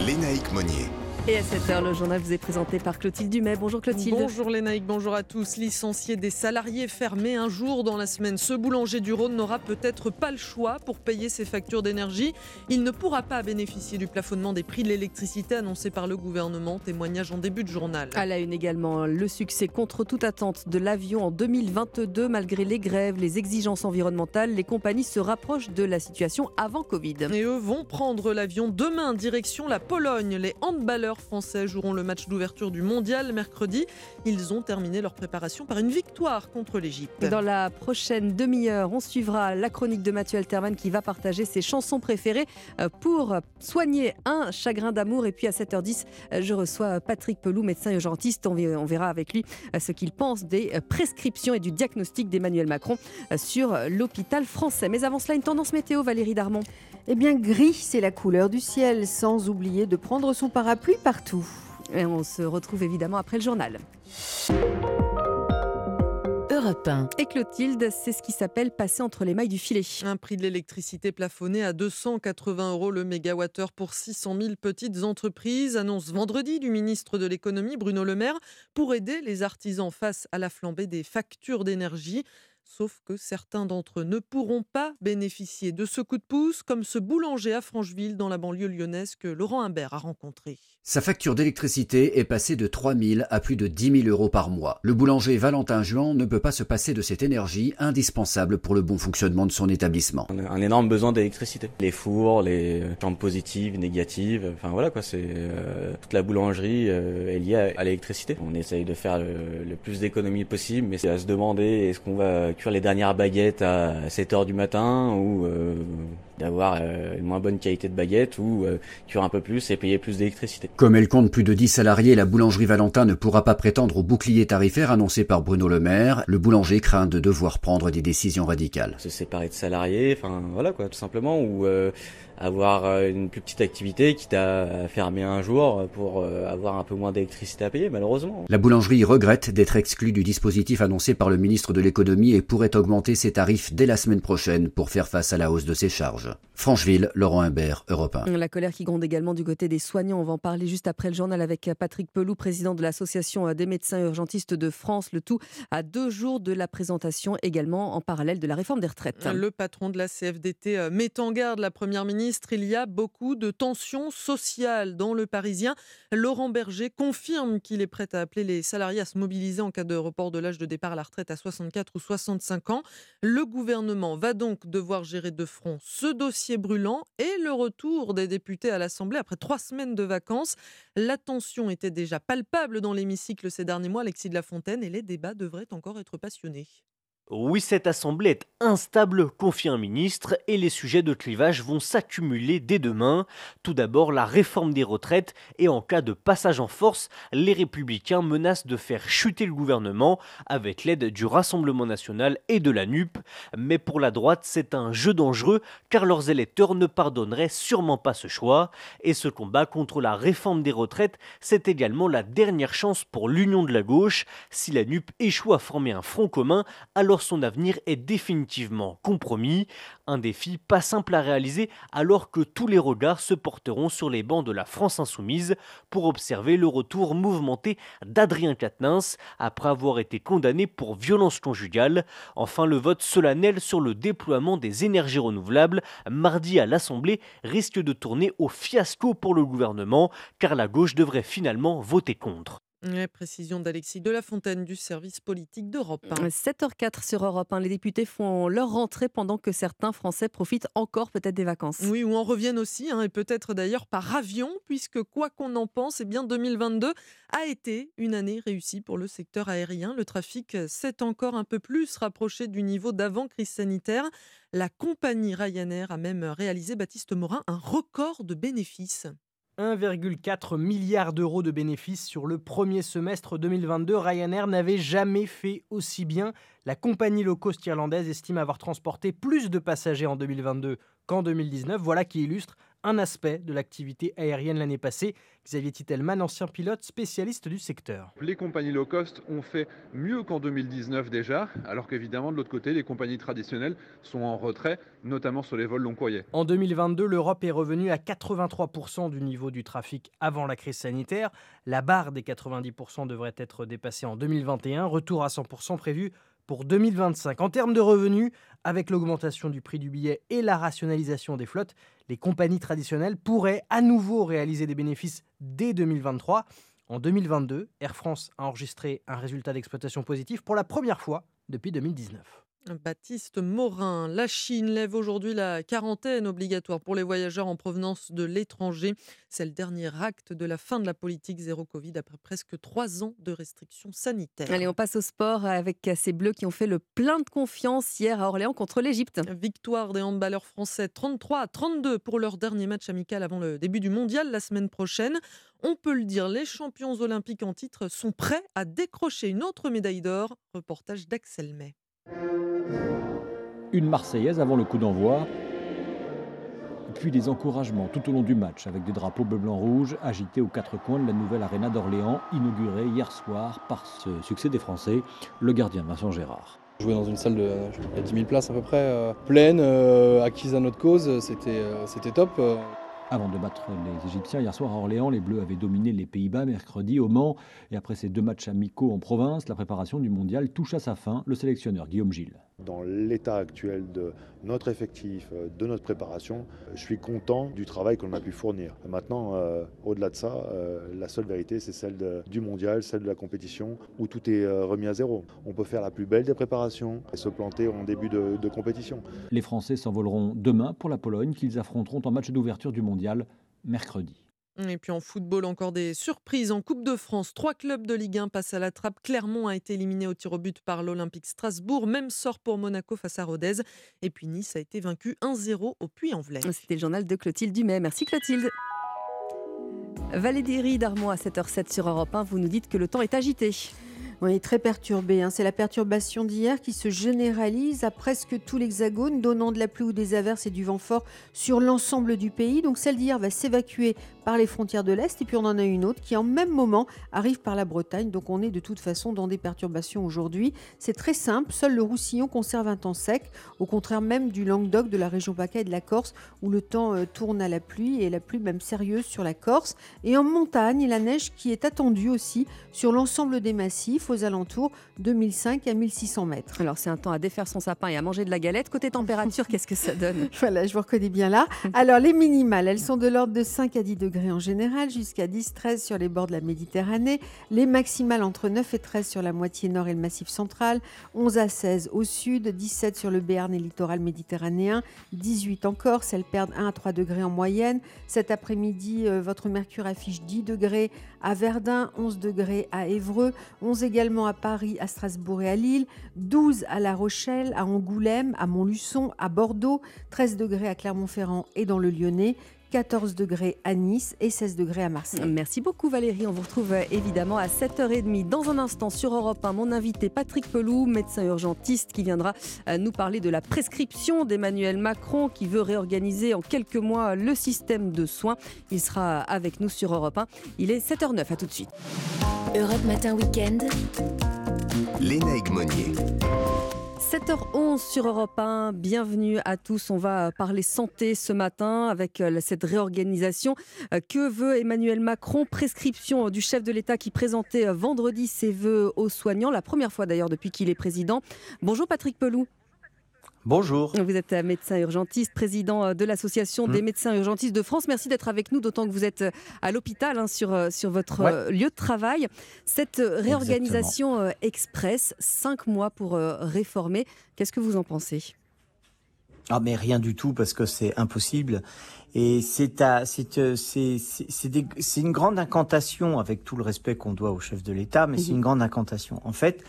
Lénaïque Monnier. Et à 7h, le journal vous est présenté par Clotilde Dumais. Bonjour Clotilde. Bonjour Lénaïque, bonjour à tous. Licencier des salariés fermés un jour dans la semaine, ce boulanger du Rhône n'aura peut-être pas le choix pour payer ses factures d'énergie. Il ne pourra pas bénéficier du plafonnement des prix de l'électricité annoncé par le gouvernement. Témoignage en début de journal. À la une également, le succès contre toute attente de l'avion en 2022, malgré les grèves, les exigences environnementales, les compagnies se rapprochent de la situation avant Covid. Et eux vont prendre l'avion demain, direction la Pologne. Les handballeurs français joueront le match d'ouverture du mondial mercredi. Ils ont terminé leur préparation par une victoire contre l'Égypte. Dans la prochaine demi-heure, on suivra la chronique de Mathieu Alterman qui va partager ses chansons préférées euh, pour soigner un chagrin d'amour. Et puis à 7h10, euh, je reçois Patrick Pelou, médecin urgentiste. On ver- on verra avec lui euh, ce qu'il pense des euh, prescriptions et du diagnostic d'Emmanuel Macron euh, sur l'hôpital français. Mais avant cela, une tendance météo, Valérie Darmon. Eh bien, gris, c'est la couleur du ciel, sans oublier de prendre son parapluie partout. Et on se retrouve évidemment après le journal. Europe 1. Et Clotilde, c'est ce qui s'appelle passer entre les mailles du filet. Un prix de l'électricité plafonné à 280 euros le mégawattheure pour 600 000 petites entreprises, annonce vendredi du ministre de l'économie Bruno Le Maire pour aider les artisans face à la flambée des factures d'énergie. Sauf que certains d'entre eux ne pourront pas bénéficier de ce coup de pouce, comme ce boulanger à Francheville dans la banlieue lyonnaise que Laurent Imbert a rencontré. Sa facture d'électricité est passée de 3 000 à plus de 10 000 euros par mois. Le boulanger Valentin Juan ne peut pas se passer de cette énergie indispensable pour le bon fonctionnement de son établissement. On a un énorme besoin d'électricité. Les fours, les chambres positives, négatives, enfin voilà quoi, c'est euh, toute la boulangerie euh, est liée à, à l'électricité. On essaye de faire le, le plus d'économies possible, mais c'est à se demander est-ce qu'on va cuire les dernières baguettes à 7 heures du matin ou euh, d'avoir euh, une moins bonne qualité de baguette ou euh, cuire un peu plus et payer plus d'électricité. Comme elle compte plus de 10 salariés, la boulangerie Valentin ne pourra pas prétendre au bouclier tarifaire annoncé par Bruno Le Maire. Le boulanger craint de devoir prendre des décisions radicales. Se séparer de salariés, enfin voilà quoi, tout simplement, ou euh, avoir euh, une plus petite activité quitte à fermer un jour pour euh, avoir un peu moins d'électricité à payer, malheureusement. La boulangerie regrette d'être exclue du dispositif annoncé par le ministre de l'économie et pourrait augmenter ses tarifs dès la semaine prochaine pour faire face à la hausse de ses charges. Francheville, Laurent Imbert, Europe 1. La colère qui gronde également du côté des soignants. On va en parler juste après le journal avec Patrick Pelou, président de l'Association des médecins urgentistes de France. Le tout à deux jours de la présentation, également en parallèle de la réforme des retraites. Le patron de la CFDT euh, met en garde la première ministre. Il y a beaucoup de tensions sociales dans le Parisien. Laurent Berger confirme qu'il est prêt à appeler les salariés à se mobiliser en cas de report de l'âge de départ à la retraite à 64 ou 65 ans. Le gouvernement va donc devoir gérer de front ce dossier brûlant et le retour des députés à l'Assemblée après trois semaines de vacances. La tension était déjà palpable dans l'hémicycle ces derniers mois, Alexis de la Fontaine, et les débats devraient encore être passionnés. Oui, cette assemblée est instable, confie un ministre, et les sujets de clivage vont s'accumuler dès demain. Tout d'abord, la réforme des retraites, et en cas de passage en force, les républicains menacent de faire chuter le gouvernement avec l'aide du Rassemblement national et de la NUP. Mais pour la droite, c'est un jeu dangereux, car leurs électeurs ne pardonneraient sûrement pas ce choix. Et ce combat contre la réforme des retraites, c'est également la dernière chance pour l'union de la gauche. Si la NUP échoue à former un front commun, alors son avenir est définitivement compromis. Un défi pas simple à réaliser alors que tous les regards se porteront sur les bancs de la France insoumise pour observer le retour mouvementé d'Adrien Quatennens après avoir été condamné pour violence conjugale. Enfin, le vote solennel sur le déploiement des énergies renouvelables mardi à l'Assemblée risque de tourner au fiasco pour le gouvernement car la gauche devrait finalement voter contre. Ouais, précision d'Alexis de la Fontaine du service politique d'Europe. 1. 7h04 sur Europe 1. Les députés font leur rentrée pendant que certains Français profitent encore peut-être des vacances. Oui, ou en reviennent aussi, hein, et peut-être d'ailleurs par avion, puisque quoi qu'on en pense, eh bien 2022 a été une année réussie pour le secteur aérien. Le trafic s'est encore un peu plus rapproché du niveau d'avant crise sanitaire. La compagnie Ryanair a même réalisé, Baptiste Morin, un record de bénéfices. 1,4 milliard d'euros de bénéfices sur le premier semestre 2022. Ryanair n'avait jamais fait aussi bien. La compagnie low cost irlandaise estime avoir transporté plus de passagers en 2022 qu'en 2019. Voilà qui illustre un aspect de l'activité aérienne l'année passée. Xavier Titelman, ancien pilote spécialiste du secteur. Les compagnies low cost ont fait mieux qu'en 2019 déjà, alors qu'évidemment de l'autre côté, les compagnies traditionnelles sont en retrait, notamment sur les vols long courriers. En 2022, l'Europe est revenue à 83% du niveau du trafic avant la crise sanitaire. La barre des 90% devrait être dépassée en 2021. Retour à 100% prévu pour 2025. En termes de revenus, avec l'augmentation du prix du billet et la rationalisation des flottes, les compagnies traditionnelles pourraient à nouveau réaliser des bénéfices dès 2023. En 2022, Air France a enregistré un résultat d'exploitation positif pour la première fois depuis 2019. Baptiste Morin. La Chine lève aujourd'hui la quarantaine obligatoire pour les voyageurs en provenance de l'étranger. C'est le dernier acte de la fin de la politique zéro Covid après presque trois ans de restrictions sanitaires. Allez, on passe au sport avec ces Bleus qui ont fait le plein de confiance hier à Orléans contre l'Égypte. Victoire des handballeurs français 33 à 32 pour leur dernier match amical avant le début du mondial la semaine prochaine. On peut le dire, les champions olympiques en titre sont prêts à décrocher une autre médaille d'or. Reportage d'Axel May. Une Marseillaise avant le coup d'envoi, puis des encouragements tout au long du match avec des drapeaux bleu-blanc-rouge agités aux quatre coins de la nouvelle aréna d'Orléans, inaugurée hier soir par ce succès des Français, le gardien Vincent Gérard. Jouer dans une salle de 10 000 places à peu près, euh, pleine, euh, acquise à notre cause, c'était euh, c'était top. Avant de battre les Égyptiens hier soir à Orléans, les Bleus avaient dominé les Pays-Bas mercredi au Mans. Et après ces deux matchs amicaux en province, la préparation du mondial touche à sa fin. Le sélectionneur Guillaume Gilles. Dans l'état actuel de notre effectif, de notre préparation, je suis content du travail qu'on a pu fournir. Maintenant, euh, au-delà de ça, euh, la seule vérité, c'est celle du mondial, celle de la compétition, où tout est euh, remis à zéro. On peut faire la plus belle des préparations et se planter en début de compétition. Les Français s'envoleront demain pour la Pologne, qu'ils affronteront en match d'ouverture du mondial mercredi. Et puis en football, encore des surprises. En Coupe de France, trois clubs de Ligue 1 passent à la trappe. Clermont a été éliminé au tir au but par l'Olympique Strasbourg. Même sort pour Monaco face à Rodez. Et puis Nice a été vaincu 1-0 au Puy-en-Velay. C'était le journal de Clotilde Dumais. Merci Clotilde. Valérie Darmon à 7h07 sur Europe 1. Vous nous dites que le temps est agité. Oui, très perturbé. Hein. C'est la perturbation d'hier qui se généralise à presque tout l'hexagone, donnant de la pluie ou des averses et du vent fort sur l'ensemble du pays. Donc celle d'hier va s'évacuer par les frontières de l'Est et puis on en a une autre qui en même moment arrive par la Bretagne. Donc on est de toute façon dans des perturbations aujourd'hui. C'est très simple, seul le Roussillon conserve un temps sec, au contraire même du Languedoc, de la région PACA et de la Corse où le temps euh, tourne à la pluie et la pluie même sérieuse sur la Corse. Et en montagne, la neige qui est attendue aussi sur l'ensemble des massifs aux alentours de 1005 à 1600 mètres. Alors c'est un temps à défaire son sapin et à manger de la galette. Côté température, [LAUGHS] qu'est-ce que ça donne? Voilà, je vous reconnais bien là. [LAUGHS] Alors les minimales, elles sont de l'ordre de 5 à 10 degrés en général, jusqu'à 10-13 sur les bords de la Méditerranée. Les maximales entre 9 et 13 sur la moitié nord et le massif central, 11 à 16 au sud, 17 sur le Béarn et le littoral méditerranéen, 18 en Corse, elles perdent 1 à 3 degrés en moyenne. Cet après-midi, euh, votre mercure affiche 10 degrés à Verdun, 11 degrés à Évreux, 11 également à Paris, à Strasbourg et à Lille, 12 à La Rochelle, à Angoulême, à Montluçon, à Bordeaux, 13 degrés à Clermont-Ferrand et dans le Lyonnais, 14 degrés à Nice et 16 degrés à Marseille. Merci beaucoup Valérie. On vous retrouve euh, évidemment à 7h30 dans un instant sur Europe 1. Mon invité Patrick Pelou, médecin urgentiste, qui viendra euh, nous parler de la prescription d'Emmanuel Macron qui veut réorganiser en quelques mois le système de soins. Il sera avec nous sur Europe 1. Il est 7h09. À tout de suite. Europe Matin Weekend. Léna Monnier. 7h11 sur Europe 1, bienvenue à tous. On va parler santé ce matin avec euh, cette réorganisation. Euh, que veut Emmanuel Macron? Prescription du chef de l'État qui présentait euh, vendredi ses voeux aux soignants, la première fois d'ailleurs depuis qu'il est président. Bonjour Patrick Pelou. Bonjour. Vous êtes médecin urgentiste, président de l'Association des mmh. médecins urgentistes de France. Merci d'être avec nous, d'autant que vous êtes à l'hôpital hein, sur, sur votre lieu de travail. Cette réorganisation express, cinq mois pour réformer, qu'est-ce que vous en pensez? Ah mais rien du tout parce que c'est impossible et c'est une grande incantation avec tout le respect qu'on doit au chef de l'État mais c'est mmh. une grande incantation. En fait,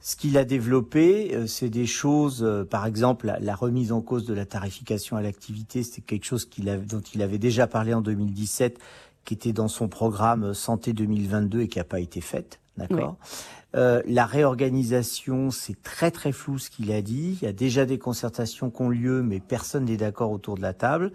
ce qu'il a développé, euh, c'est des choses, euh, par exemple, la, remise en cause de la tarification à l'activité, c'est quelque chose qu'il dont il avait déjà parlé en 2017, qui était dans son programme Santé 2022 et qui n'a pas été faite. D'accord euh, la réorganisation, c'est très très flou ce qu'il a dit. Il y a déjà des concertations qui ont lieu, mais personne n'est d'accord autour de la table.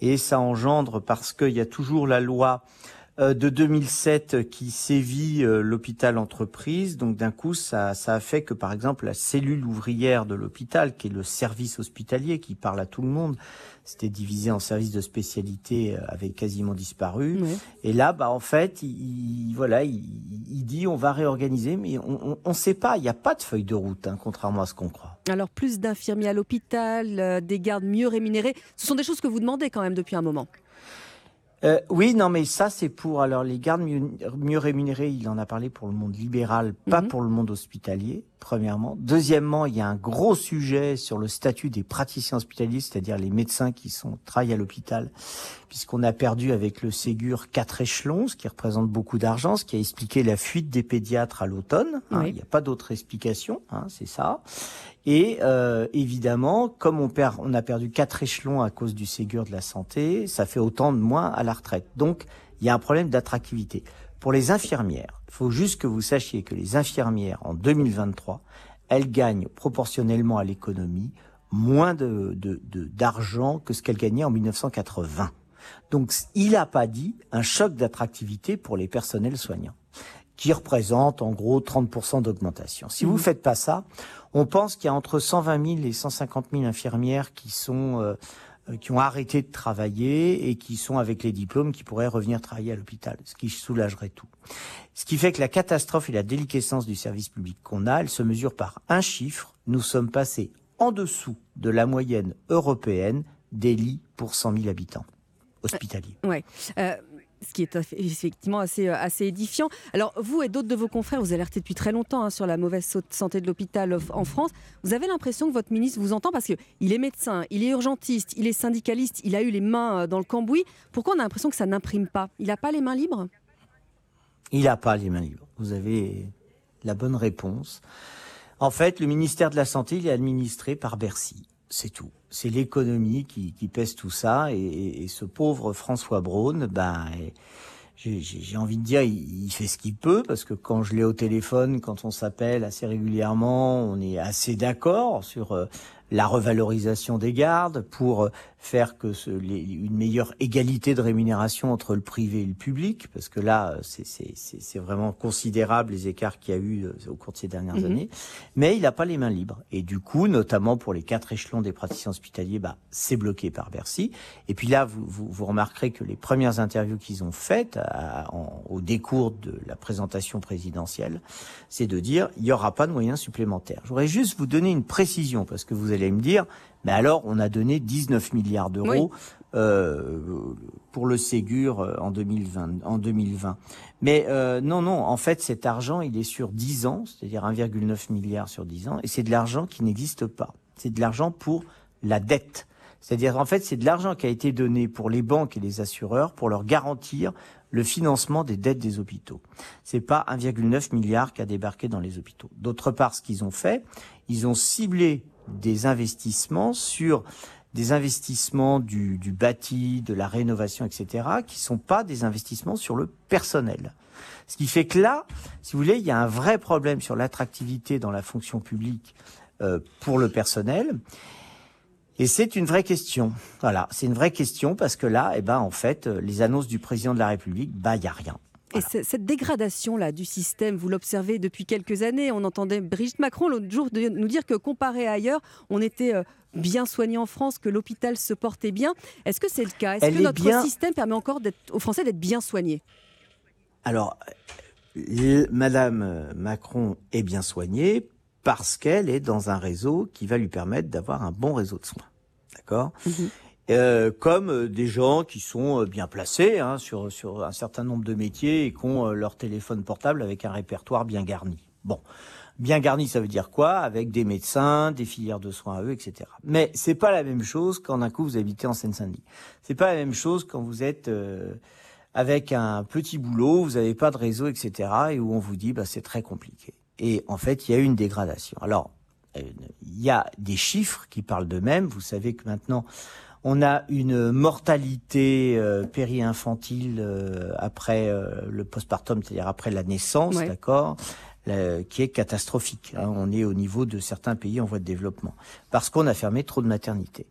Et ça engendre, parce qu'il y a toujours la loi euh, de 2007 qui sévit euh, l'hôpital entreprise. Donc d'un coup, ça, ça a fait que par exemple la cellule ouvrière de l'hôpital, qui est le service hospitalier qui parle à tout le monde, c'était divisé en services de spécialité, euh, avait quasiment disparu. Et là, bah en fait, il, voilà, il, dit on va réorganiser, mais on ne sait pas. Il n'y a pas de feuille de route, hein, contrairement à ce qu'on croit. Alors plus d'infirmiers à l'hôpital, des gardes mieux rémunérés, ce sont des choses que vous demandez quand même depuis un moment. Euh, oui, non, mais ça, c'est pour alors les gardes mieux, rémunérés. Il en a parlé pour le monde libéral, pas mhm. pour le monde hospitalier. Premièrement. Deuxièmement, il y a un gros sujet sur le statut des praticiens hospitaliers, c'est-à-dire les médecins qui sont travaillent à l'hôpital, puisqu'on a perdu avec le Ségur quatre échelons, ce qui représente beaucoup d'argent, ce qui a expliqué la fuite des pédiatres à l'automne. Hein. Il n'y a pas d'autre explication, hein, c'est ça. Et euh, évidemment, comme on, a perdu quatre échelons à cause du Ségur de la santé, ça fait autant de moins à la retraite. Donc, il y a un problème d'attractivité. Pour les infirmières, il faut juste que vous sachiez que les infirmières, en 2023, elles gagnent proportionnellement à l'économie moins de, d'argent que ce qu'elles gagnaient en 1980. Donc, il n'a pas dit un choc d'attractivité pour les personnels soignants, qui représente en gros 30% d'augmentation. Si vous ne mmh. faites pas ça, on pense qu'il y a entre 120 000 et 150 000 infirmières qui sont euh, euh, qui ont arrêté de travailler et qui sont avec les diplômes qui pourraient revenir travailler à l'hôpital, ce qui soulagerait tout. Ce qui fait que la catastrophe et la déliquescence du service public qu'on a, elle se mesure par un chiffre. Nous sommes passés en dessous de la moyenne européenne des lits pour 100 000 habitants hospitaliers. ouais ce qui est effectivement assez, euh, assez édifiant. Alors, vous et d'autres de vos confrères, vous alertez depuis très longtemps hein, sur la mauvaise santé de l'hôpital en France. Vous avez l'impression que votre ministre vous entend parce qu'il est médecin, il est urgentiste, il est syndicaliste, il a eu les mains euh, dans le cambouis. Pourquoi on a l'impression que ça n'imprime pas? Il n'a pas les mains libres? Il n'a pas les mains libres. Vous avez la bonne réponse. En fait, le ministère de la Santé, il est administré par Bercy c'est tout. C'est l'économie qui, pèse tout ça. Et, ce pauvre François Braun, ben, j'ai envie de dire, il, fait ce qu'il peut, parce que quand je l'ai au téléphone, quand on s'appelle assez régulièrement, on est assez d'accord sur euh, la revalorisation des gardes, pour faire que ce, une meilleure égalité de rémunération entre le privé et le public, parce que là, c'est vraiment considérable les écarts qu'il y a eu euh, au cours de ces dernières mhm. années. Mais il n'a pas les mains libres. Et du coup, notamment pour les quatre échelons des praticiens hospitaliers, bah, c'est bloqué par Bercy. Et puis là, vous, vous, remarquerez que les premières interviews qu'ils ont faites au décours de la présentation présidentielle, c'est de dire il n'y aura pas de moyens supplémentaires. Je voudrais juste vous donner une précision, parce que vous allez me dire, mais alors on a donné 19 milliards d'euros euh, pour le Ségur euh, en 2020. En 2020. Mais euh, non, non, en fait cet argent il est sur 10 ans, c'est-à-dire 1,9 milliard sur 10 ans, et c'est de l'argent qui n'existe pas. C'est de l'argent pour la dette. C'est-à-dire, en fait, c'est de l'argent qui a été donné pour les banques et les assureurs pour leur garantir le financement des dettes des hôpitaux. C'est pas 1,9 milliard qui a débarqué dans les hôpitaux. D'autre part, ce qu'ils ont fait, ils ont ciblé des investissements sur des investissements du, du, bâti, de la rénovation, etc., qui sont pas des investissements sur le personnel. Ce qui fait que là, si vous voulez, il y a un vrai problème sur l'attractivité dans la fonction publique euh, pour le personnel. Et c'est une vraie question. Voilà, c'est une vraie question parce que là, eh ben, en fait, les annonces du président de la République, bah, il y a rien. Et cette dégradation-là du système, vous l'observez depuis quelques années. On entendait Brigitte Macron l'autre jour nous dire que comparé à ailleurs, on était euh, bien soigné en France, que l'hôpital se portait bien. Est-ce que c'est le cas? Est-ce que notre système permet encore aux Français d'être bien soignés? Alors, Madame Macron est bien soignée parce qu'elle est dans un réseau qui va lui permettre d'avoir un bon réseau de soins. D'accord? Mhm. Euh, comme euh, des gens qui sont euh, bien placés hein, sur, sur un certain nombre de métiers et qui ont leur téléphone portable avec un répertoire bien garni. Bon, bien garni, ça veut dire quoi? Avec des médecins, des filières de soins à eux, etc. Mais c'est pas la même chose quand d'un coup vous habitez en Seine-Saint-Denis. C'est pas la même chose quand vous êtes avec un petit boulot, vous n'avez pas de réseau, etc. et où on vous dit bah c'est très compliqué. Et en fait, il y a une dégradation. Alors, il y a des chiffres qui parlent d'eux-mêmes. Vous savez que maintenant, On a une mortalité euh, péri-infantile euh, après euh, le postpartum, c'est-à-dire après la naissance, Ouais. d'accord qui est catastrophique. hein. On est au niveau de certains pays en voie de développement parce qu'on a fermé trop de maternités.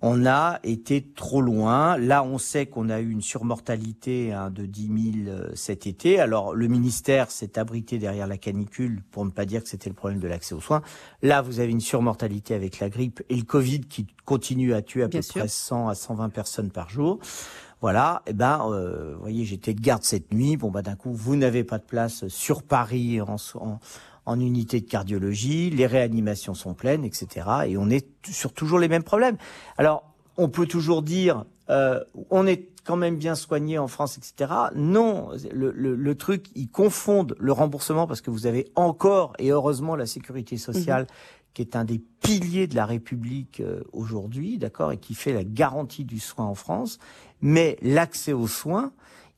On a été trop loin. Là, on sait qu'on a eu une surmortalité hein, de 10 000 euh, cet été. Alors, le ministère s'est abrité derrière la canicule pour ne pas dire que c'était le problème de l'accès aux soins. Là, vous avez une surmortalité avec la grippe et le Covid qui continue à tuer à Bien peu sûr. près 100 à 120 personnes par jour. Voilà, et ben, euh, vous voyez, j'étais de garde cette nuit. Bon, bah, d'un coup, vous n'avez pas de place sur Paris en, en, en unité de cardiologie, les réanimations sont pleines, etc. Et on est sur toujours les mêmes problèmes. Alors, on peut toujours dire, euh, on est quand même bien soigné en France, etc. Non, le, le, le truc, ils confondent le remboursement parce que vous avez encore, et heureusement, la sécurité sociale qui est un des piliers de la République euh, aujourd'hui, d'accord, et qui fait la garantie du soin en France. Mais l'accès aux soins,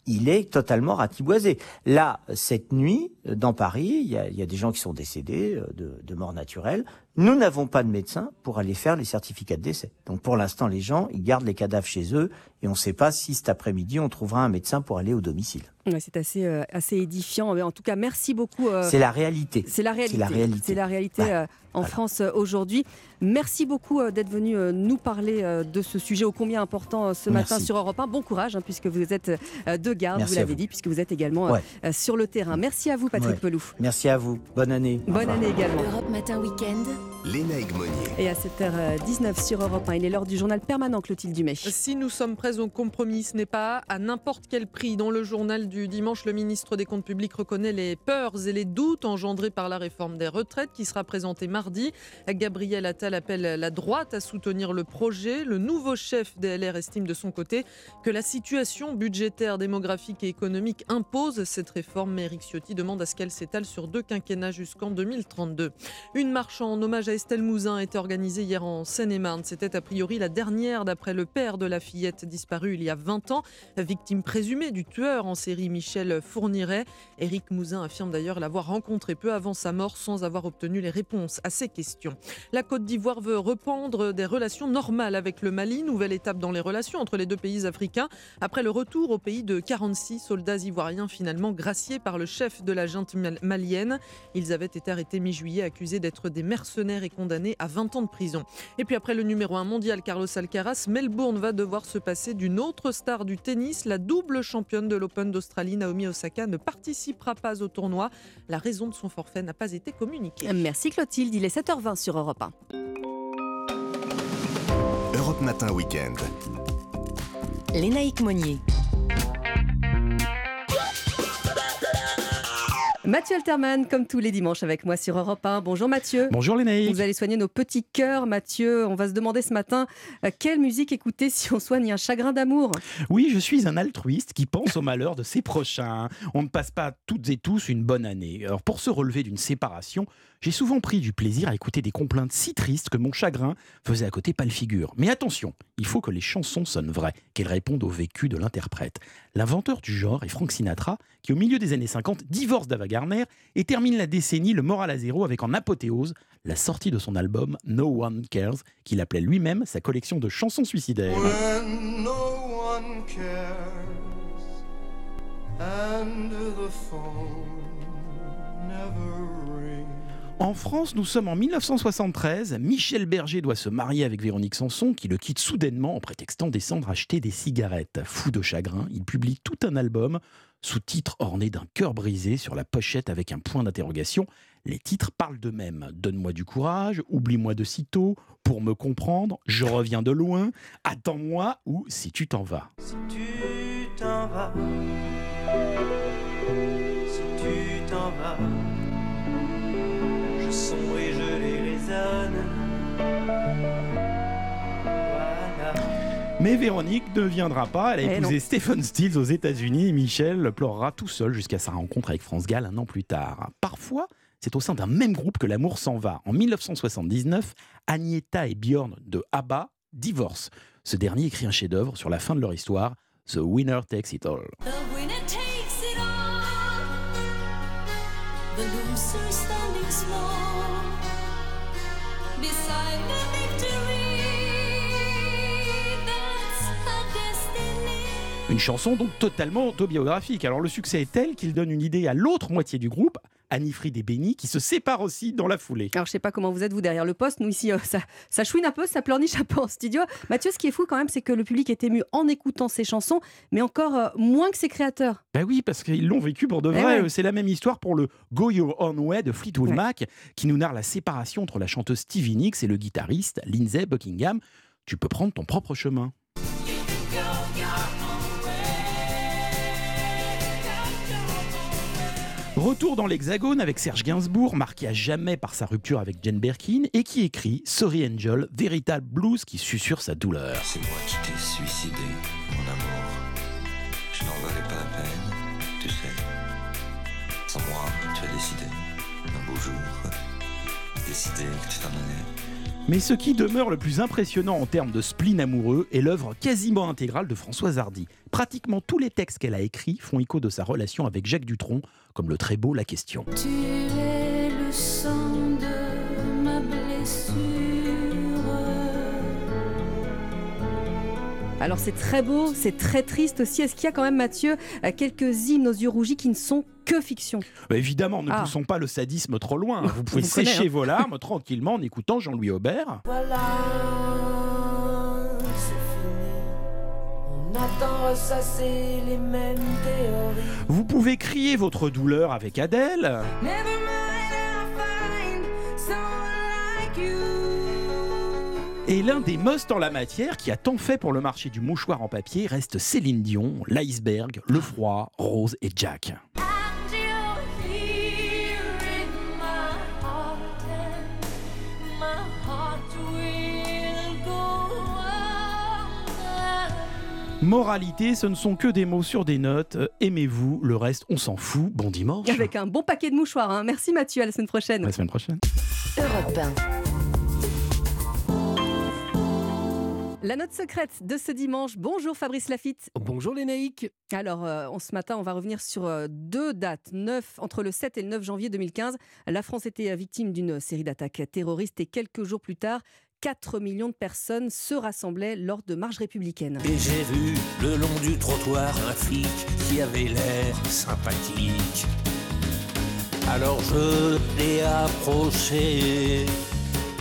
il est totalement ratiboisé. Là, cette nuit, euh, dans Paris, il y a, il y a des gens qui sont décédés euh, de, de mort naturelle. Nous n'avons pas de médecin pour aller faire les certificats de décès. Donc pour l'instant, les gens, ils gardent les cadavres chez eux et on ne sait pas si cet après-midi, on trouvera un médecin pour aller au domicile. Ouais, c'est assez, euh, assez édifiant. En tout cas, merci beaucoup. euh, C'est la réalité. C'est la réalité. C'est la réalité. C'est la réalité, euh, en France euh, aujourd'hui. Merci beaucoup euh, d'être venu euh, nous parler de ce sujet ô combien important ce matin Merci. sur Europe 1. Bon courage, hein, puisque vous êtes de garde, Merci vous l'avez dit, puisque vous êtes également Ouais. sur le terrain. Merci à vous, Patrick Ouais. Pelou. Merci à vous. Bonne année. Bonne année également. Europe Matin Week-end. Léna Egmonier. Et à 7h19 sur Europe 1, il est l'heure du journal permanent Clotilde Dumais. Si nous sommes prêts au compromis, ce n'est pas à n'importe quel prix. Dans le journal du dimanche, le ministre des Comptes publics reconnaît les peurs et les doutes engendrés par la réforme des retraites qui sera présentée mardi. Gabriel Attal appelle la droite à soutenir le projet. Le nouveau chef des LR estime de son côté que la situation budgétaire, démographique et économique impose cette réforme. Mais Eric Ciotti demande à ce qu'elle s'étale sur deux quinquennats jusqu'en 2032. Une marche en hommage à Estelle Mouzin a été organisée hier en Seine-et-Marne. C'était a priori la dernière d'après le père de la fillette disparue il y a 20 ans, victime présumée du tueur en série Michel Fourniret. Éric Mouzin affirme d'ailleurs l'avoir rencontré peu avant sa mort sans avoir obtenu les réponses ses questions. La Côte d'Ivoire veut reprendre des relations normales avec le Mali, nouvelle étape dans les relations entre les deux pays africains, après le retour au pays de 46 soldats ivoiriens finalement graciés par le chef de la junte mal- malienne. Ils avaient été arrêtés mi-juillet, accusés d'être des mercenaires et condamnés à 20 ans de prison. Et puis après le numéro 1 mondial Carlos Alcaraz, Melbourne va devoir se passer d'une autre star du tennis. La double championne de l'Open d'Australie, Naomi Osaka, ne participera pas au tournoi. La raison de son forfait n'a pas été communiquée. Merci Clotilde, il est 7h20 sur Europe 1. Europe Matin Week-end. Lénaïque Monnier. Mathieu Alterman, comme tous les dimanches avec moi sur Europe 1. Bonjour Mathieu. Bonjour Lénaïque. Vous allez soigner nos petits cœurs, Mathieu. On va se demander ce matin euh, quelle musique écouter si on soigne un chagrin d'amour? Oui, je suis un altruiste qui pense au malheur de ses prochains. On ne passe pas toutes et tous une bonne année. Alors pour se relever d'une séparation, j'ai souvent pris du plaisir à écouter des complaintes si tristes que mon chagrin faisait à côté pas le figure. Mais attention, il faut que les chansons sonnent vraies, qu'elles répondent au vécu de l'interprète. L'inventeur du genre est Frank Sinatra, qui au milieu des années 50 divorce d'Ava Gardner et termine la décennie le moral à zéro avec en apothéose la sortie de son album No One Cares, qu'il appelait lui-même sa collection de chansons suicidaires. No one cares the never. En France, nous sommes en 1973. Michel Berger doit se marier avec Véronique Sanson, qui le quitte soudainement en prétextant descendre acheter des cigarettes. Fou de chagrin, il publie tout un album, sous-titre orné d'un cœur brisé sur la pochette avec un point d'interrogation. Les titres parlent d'eux-mêmes. Donne-moi du courage, oublie-moi de sitôt, pour me comprendre, je reviens de loin, attends-moi ou si tu t'en vas. Si tu t'en vas, si tu t'en vas, je sombre et je les raisonne. Voilà. Mais Véronique ne viendra pas. Elle a Eh épousé. Stephen Stills aux États-Unis et Michel pleurera tout seul jusqu'à sa rencontre avec France Gall un an plus tard. Parfois, c'est au sein d'un même groupe que l'amour s'en va. En 1979, Agnetha et Björn de ABBA divorcent. Ce dernier écrit un chef-d'œuvre sur la fin de leur histoire, The Winner Takes It All. The winner takes it all. The loser chanson donc totalement autobiographique. Alors le succès est tel qu'il donne une idée à l'autre moitié du groupe, Annie-Fried et Benny, qui se séparent aussi dans la foulée. Alors, je sais pas comment vous êtes, vous, derrière le poste. Nous, ici, euh, ça, ça chouine un peu, ça pleurniche un peu en studio. Mathieu, ce qui est fou quand même, c'est que le public est ému en écoutant ses chansons, mais encore euh, moins que ses créateurs. Ben oui, parce qu'ils l'ont vécu pour de Eh vrai. ouais. C'est la même histoire pour le Go Your Own Way de Fleetwood Mac, qui nous narre la séparation entre la chanteuse Stevie Nicks et le guitariste Lindsey Buckingham. Tu peux prendre ton propre chemin. Retour dans l'Hexagone avec Serge Gainsbourg, marqué à jamais par sa rupture avec Jane Birkin, et qui écrit Sorry Angel, véritable blues qui susurre sa douleur. C'est moi qui t'ai suicidé, mon amour. Je n'en valais pas la peine, tu sais. Sans moi, tu as décidé, un beau jour, décidé que tu t'en allais. Mais ce qui demeure le plus impressionnant en termes de spleen amoureux est l'œuvre quasiment intégrale de Françoise Hardy. Pratiquement tous les textes qu'elle a écrits font écho de sa relation avec Jacques Dutronc, comme le très beau La Question. Tu es le sang de Alors, c'est très beau, c'est très triste aussi. Est-ce qu'il y a quand même, Mathieu, euh, quelques hymnes aux yeux rougis qui ne sont que fiction? Bah, évidemment, ne Ah. poussons pas le sadisme trop loin. Vous pouvez [LAUGHS] vous sécher hein. vos larmes tranquillement en écoutant Jean-Louis Aubert. Voilà, c'est fini. On attend ressasser les mêmes théories. Vous pouvez crier votre douleur avec Adèle. Never mind, I'll find someone like you. Et l'un des musts en la matière qui a tant fait pour le marché du mouchoir en papier reste Céline Dion, l'iceberg, le froid, Rose et Jack. Moralité, ce ne sont que des mots sur des notes. Euh, Aimez-vous, le reste, on s'en fout. Bon dimanche. Avec un bon paquet de mouchoirs. hein. Merci, Mathieu. À la semaine prochaine. À la semaine prochaine. Europe 1. La note secrète de ce dimanche. Bonjour Fabrice Lafitte. Bonjour les naïcs. Alors, euh, ce matin, on va revenir sur euh, deux dates. 9, entre le 7 et le 9 janvier 2015, la France était euh, victime d'une série d'attaques terroristes et quelques jours plus tard, 4 millions de personnes se rassemblaient lors de marches républicaines. Et j'ai vu le long du trottoir un flic qui avait l'air sympathique. Alors je l'ai approché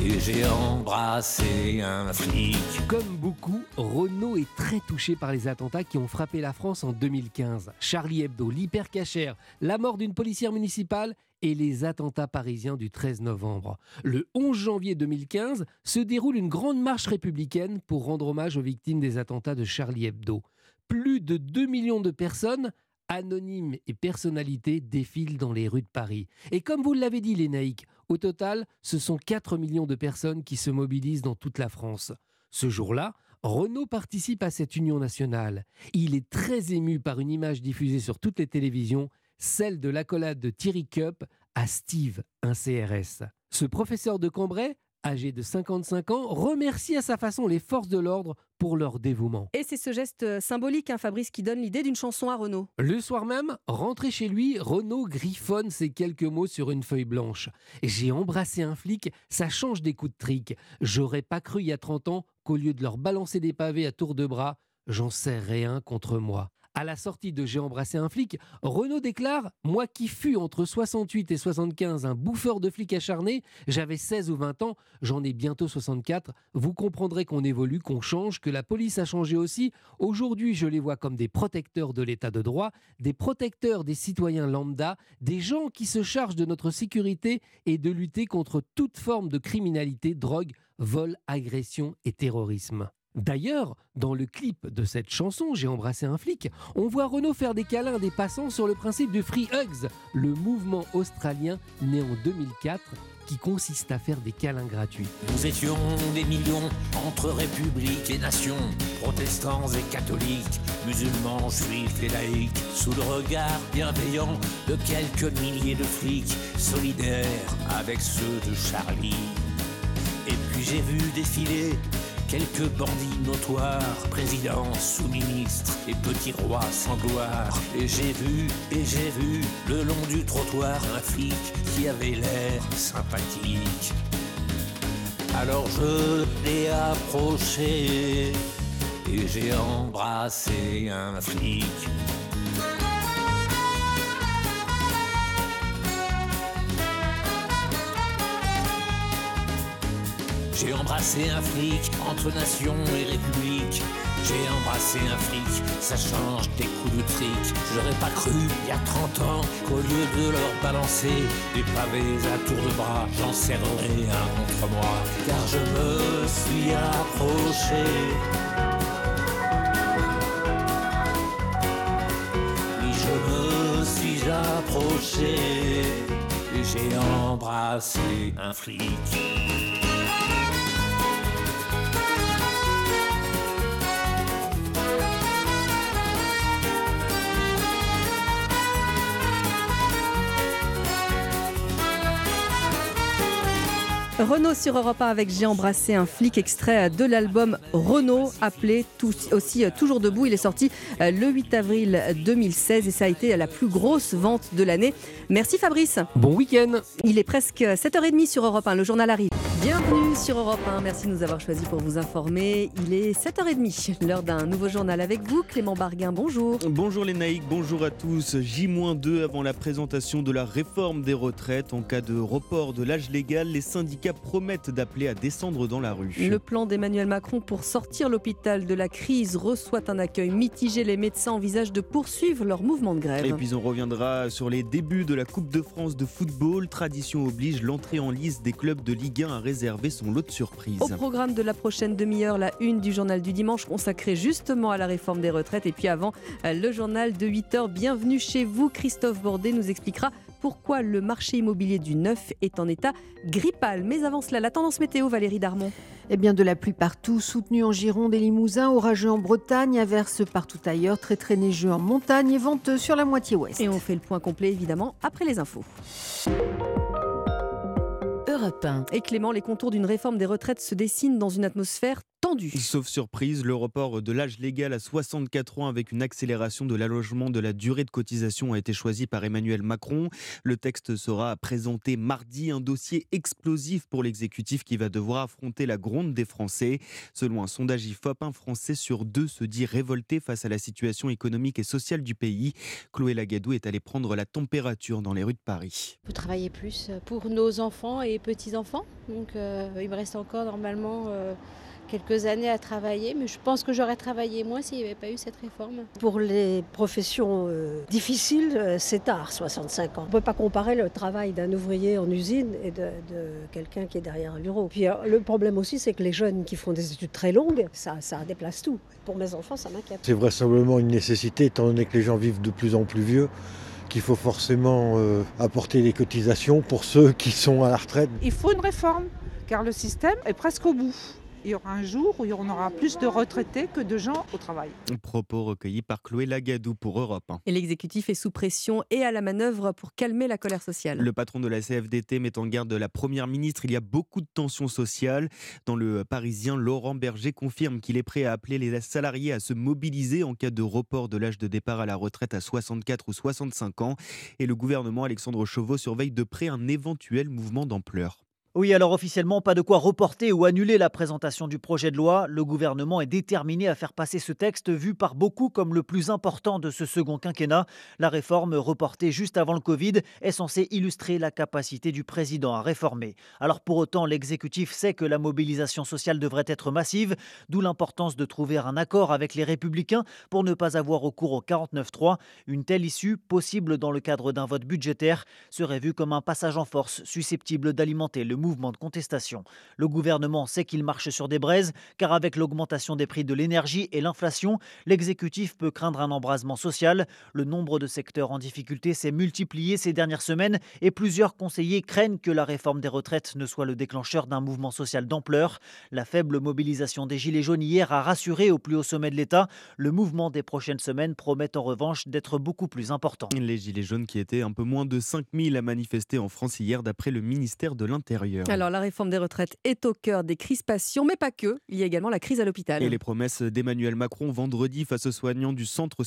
et j'ai embrassé un flic. Comme beaucoup, Renault est très touché par les attentats qui ont frappé la France en 2015. Charlie Hebdo, l'hypercachère, la mort d'une policière municipale et les attentats parisiens du 13 novembre. Le 11 janvier 2015 se déroule une grande marche républicaine pour rendre hommage aux victimes des attentats de Charlie Hebdo. Plus de 2 millions de personnes anonymes et personnalités défilent dans les rues de Paris. Et comme vous l'avez dit, les au total, ce sont 4 millions de personnes qui se mobilisent dans toute la France. Ce jour-là, Renault participe à cette union nationale. Il est très ému par une image diffusée sur toutes les télévisions, celle de l'accolade de Thierry Cup à Steve, un CRS. Ce professeur de Cambrai, âgé de 55 ans, remercie à sa façon les forces de l'ordre pour leur dévouement. Et c'est ce geste euh, symbolique, hein, Fabrice, qui donne l'idée d'une chanson à Renault. Le soir même, rentré chez lui, Renaud griffonne ces quelques mots sur une feuille blanche. J'ai embrassé un flic, ça change des coups de trick. J'aurais pas cru il y a 30 ans qu'au lieu de leur balancer des pavés à tour de bras, j'en serrais un contre moi. À la sortie de J'ai embrassé un flic, Renaud déclare Moi qui fus entre 68 et 75 un bouffeur de flics acharné, j'avais 16 ou 20 ans, j'en ai bientôt 64. Vous comprendrez qu'on évolue, qu'on change, que la police a changé aussi. Aujourd'hui, je les vois comme des protecteurs de l'état de droit, des protecteurs des citoyens lambda, des gens qui se chargent de notre sécurité et de lutter contre toute forme de criminalité, drogue, vol, agression et terrorisme. D'ailleurs, dans le clip de cette chanson, J'ai embrassé un flic, on voit Renault faire des câlins des passants sur le principe du Free Hugs, le mouvement australien né en 2004 qui consiste à faire des câlins gratuits. Nous étions des millions entre républiques et nations, protestants et catholiques, musulmans, juifs et laïcs, sous le regard bienveillant de quelques milliers de flics, solidaires avec ceux de Charlie. Et puis j'ai vu défiler quelques bandits notoires, présidents, sous-ministres et petits rois sans gloire. Et j'ai vu, et j'ai vu, le long du trottoir, un flic qui avait l'air sympathique. Alors je l'ai approché et j'ai embrassé un flic. J'ai embrassé un flic entre nation et république. J'ai embrassé un flic, ça change des coups de trick. J'aurais pas cru il y a 30 ans qu'au lieu de leur balancer des pavés à tour de bras, j'en serrerais un contre moi. Car je me suis approché. Oui, je me suis approché et j'ai embrassé un flic. Renault sur Europe 1 avec J'ai embrassé un flic extrait de l'album Renault appelé aussi euh, Toujours debout. Il est sorti euh, le 8 avril 2016 et ça a été la plus grosse vente de l'année. Merci Fabrice. Bon week-end. Il est presque 7h30 sur Europe 1. Le journal arrive. Bienvenue sur Europe 1. Merci de nous avoir choisis pour vous informer. Il est 7h30, l'heure d'un nouveau journal avec vous. Clément Barguin, bonjour. Bonjour les naïcs, bonjour à tous. J-2 avant la présentation de la réforme des retraites. En cas de report de l'âge légal, les syndicats promettent d'appeler à descendre dans la rue. Le plan d'Emmanuel Macron pour sortir l'hôpital de la crise reçoit un accueil mitigé. Les médecins envisagent de poursuivre leur mouvement de grève. Et puis on reviendra sur les débuts de la Coupe de France de football. Tradition oblige, l'entrée en liste des clubs de Ligue 1 a réservé son lot de surprises. Au programme de la prochaine demi-heure, la une du journal du dimanche consacrée justement à la réforme des retraites. Et puis avant, le journal de 8h. Bienvenue chez vous. Christophe Bordet nous expliquera pourquoi le marché immobilier du neuf est en état grippal. Mais avant cela, la tendance météo, Valérie Darmon. Eh bien, de la pluie partout, soutenue en Gironde et Limousin, orageux en Bretagne, averse partout ailleurs, très très neigeux en montagne et venteux sur la moitié ouest. Et on fait le point complet, évidemment, après les infos. Europe 1. Et Clément, les contours d'une réforme des retraites se dessinent dans une atmosphère Sauf surprise, le report de l'âge légal à 64 ans avec une accélération de l'allongement de la durée de cotisation a été choisi par Emmanuel Macron. Le texte sera présenté mardi, un dossier explosif pour l'exécutif qui va devoir affronter la gronde des Français. Selon un sondage IFOP, un Français sur deux se dit révolté face à la situation économique et sociale du pays. Chloé Lagadou est allée prendre la température dans les rues de Paris. On peut travailler plus pour nos enfants et petits-enfants. Donc euh, il me reste encore normalement... Euh, quelques années à travailler, mais je pense que j'aurais travaillé moins s'il n'y avait pas eu cette réforme. Pour les professions euh, difficiles, euh, c'est tard, 65 ans. On ne peut pas comparer le travail d'un ouvrier en usine et de, quelqu'un qui est derrière un bureau. Puis euh, le problème aussi, c'est que les jeunes qui font des études très longues, ça, ça déplace tout. Pour mes enfants, ça m'inquiète. C'est vraisemblablement une nécessité, étant donné que les gens vivent de plus en plus vieux qu'il faut forcément apporter des cotisations pour ceux qui sont à la retraite. Il faut une réforme, car le système est presque au bout il y aura un jour où on aura plus de retraités que de gens au travail. Propos recueillis par Chloé Lagadou pour Europe Et l'exécutif est sous pression et à la manœuvre pour calmer la colère sociale. Le patron de la CFDT met en garde la première ministre. Il y a beaucoup de tensions sociales. Dans le Parisien, Laurent Berger confirme qu'il est prêt à appeler les salariés à se mobiliser en cas de report de l'âge de départ à la retraite à 64 ou 65 ans. Et le gouvernement Alexandre Chauveau surveille de près un éventuel mouvement d'ampleur. Oui, alors officiellement, pas de quoi reporter ou annuler la présentation du projet de loi. Le gouvernement est déterminé à faire passer ce texte vu par beaucoup comme le plus important de ce second quinquennat. La réforme, reportée juste avant le Covid, est censée illustrer la capacité du président à réformer. Alors pour autant, l'exécutif sait que la mobilisation sociale devrait être massive, d'où l'importance de trouver un accord avec les républicains pour ne pas avoir recours au 49-3. Une telle issue, possible dans le cadre d'un vote budgétaire, serait vue comme un passage en force susceptible d'alimenter le mouvement de contestation. Le gouvernement sait qu'il marche sur des braises, car avec l'augmentation des prix de l'énergie et l'inflation, l'exécutif peut craindre un embrasement social. Le nombre de secteurs en difficulté s'est multiplié ces dernières semaines et plusieurs conseillers craignent que la réforme des retraites ne soit le déclencheur d'un mouvement social d'ampleur. La faible mobilisation des Gilets jaunes hier a rassuré au plus haut sommet de l'État. Le mouvement des prochaines semaines promet en revanche d'être beaucoup plus important. Les Gilets jaunes qui étaient un peu moins de 5000 à manifester en France hier d'après le ministère de l'Intérieur. Alors la réforme des retraites est au cœur des crispations, mais pas que. Il y a également la crise à l'hôpital. Et les promesses d'Emmanuel Macron vendredi face aux soignants du centre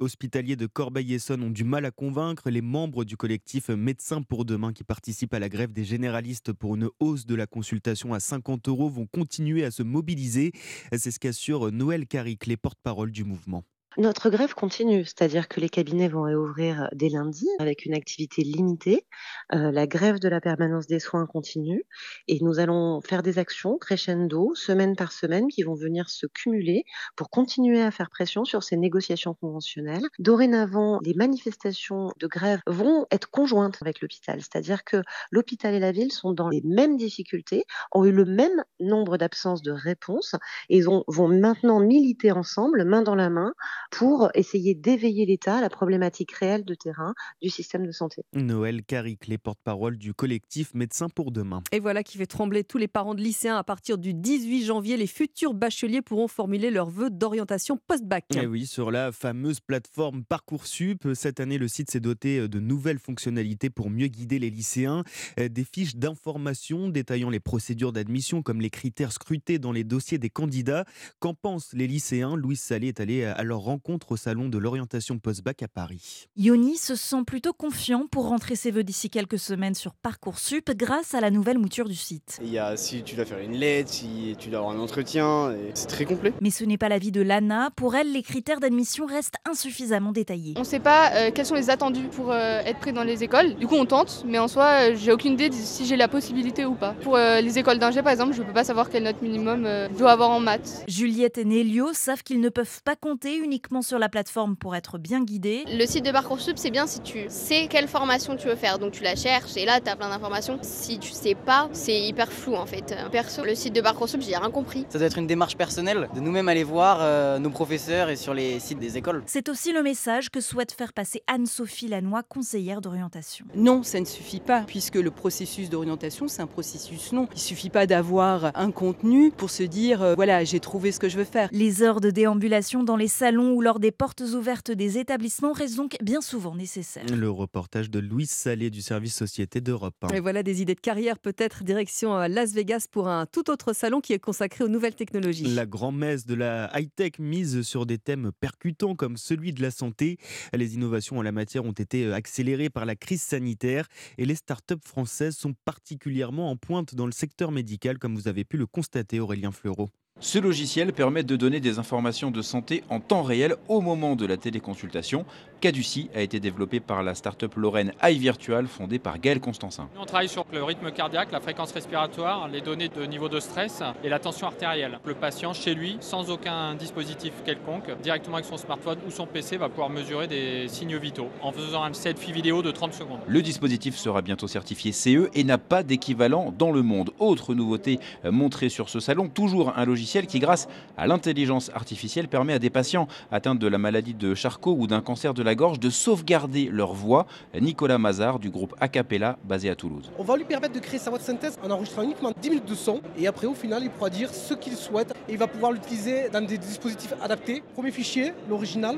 hospitalier de Corbeil-Essonne ont du mal à convaincre les membres du collectif Médecins pour demain qui participent à la grève des généralistes pour une hausse de la consultation à 50 euros vont continuer à se mobiliser. C'est ce qu'assure Noël Caric, les porte-parole du mouvement. Notre grève continue, c'est-à-dire que les cabinets vont réouvrir dès lundi avec une activité limitée. Euh, la grève de la permanence des soins continue et nous allons faire des actions crescendo, semaine par semaine, qui vont venir se cumuler pour continuer à faire pression sur ces négociations conventionnelles. Dorénavant, les manifestations de grève vont être conjointes avec l'hôpital, c'est-à-dire que l'hôpital et la ville sont dans les mêmes difficultés, ont eu le même nombre d'absences de réponses et vont maintenant militer ensemble, main dans la main, pour essayer d'éveiller l'État à la problématique réelle de terrain du système de santé. Noël Caric, les porte-parole du collectif Médecins pour demain. Et voilà qui fait trembler tous les parents de lycéens. À partir du 18 janvier, les futurs bacheliers pourront formuler leurs vœux d'orientation post-bac. Et eh oui, sur la fameuse plateforme Parcoursup, cette année, le site s'est doté de nouvelles fonctionnalités pour mieux guider les lycéens. Euh, des fiches d'information détaillant les procédures d'admission comme les critères scrutés dans les dossiers des candidats. Qu'en pensent les lycéens? Louis Salé est allé à leur rencontre rencontre au salon de l'orientation post-bac à Paris. Yoni se sent plutôt confiant pour rentrer ses vœux d'ici quelques semaines sur Parcoursup grâce à la nouvelle mouture du site. Il y a si tu dois faire une lettre, si tu dois avoir un entretien, c'est très complet. Mais ce n'est pas l'avis de Lana. Pour elle, les critères d'admission restent insuffisamment détaillés. On ne sait pas euh, quels sont les attendus pour euh, être pris dans les écoles. Du coup, on tente, mais en soi, euh, j'ai aucune idée si j'ai la possibilité ou pas. Pour les écoles d'ingé, par exemple, je ne peux pas savoir quelle note minimum je dois avoir en maths. Juliette et Nélio savent qu'ils ne peuvent pas compter uniquement sur la plateforme pour être bien guidé. Le site de Parcoursup, c'est bien si tu sais quelle formation tu veux faire, donc tu la cherches et là tu as plein d'informations. Si tu sais pas, c'est hyper flou en fait. Perso, le site de Parcoursup, j'ai rien compris. Ça doit être une démarche personnelle de nous-mêmes aller voir euh, nos professeurs et sur les sites des écoles. C'est aussi le message que souhaite faire passer Anne-Sophie Lannoy, conseillère d'orientation. Non, ça ne suffit pas puisque le processus d'orientation, c'est un processus long. Il suffit pas d'avoir un contenu pour se dire euh, voilà, j'ai trouvé ce que je veux faire. Les heures de déambulation dans les salons ou lors des portes ouvertes des établissements restent donc bien souvent nécessaires. Le reportage de Louise Salé du service Société d'Europe. Et voilà des idées de carrière peut-être direction euh, Las Vegas pour un tout autre salon qui est consacré aux nouvelles technologies. La grand-messe de la high-tech mise sur des thèmes percutants comme celui de la santé. Les innovations en la matière ont été euh, accélérées par la crise sanitaire et les startups françaises sont particulièrement en pointe dans le secteur médical comme vous avez pu le constater Aurélien Fleureau. Ce logiciel permet de donner des informations de santé en temps réel au moment de la téléconsultation. Caduci a été développé par la start-up lorraine iVirtual fondée par Gaël Constancin. On travaille sur le rythme cardiaque, la fréquence respiratoire, les données de niveau de stress et la tension artérielle. Le patient chez lui, sans aucun dispositif quelconque, directement avec son smartphone ou son PC, va pouvoir mesurer des signes vitaux en faisant un selfie vidéo de 30 secondes. Le dispositif sera bientôt certifié CE et n'a pas d'équivalent dans le monde. Autre nouveauté montrée sur ce salon, toujours un logiciel qui, grâce à l'intelligence artificielle, permet à des patients atteints de la maladie de Charcot ou d'un cancer de la gorge de sauvegarder leur voix. Nicolas Mazard du groupe Acapella basé à Toulouse. On va lui permettre de créer sa voix de synthèse en enregistrant uniquement 10 minutes de son et après au final il pourra dire ce qu'il souhaite et il va pouvoir l'utiliser dans des dispositifs adaptés. Premier fichier, l'original.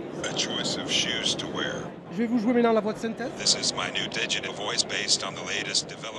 Je vais vous jouer maintenant la voix de synthèse.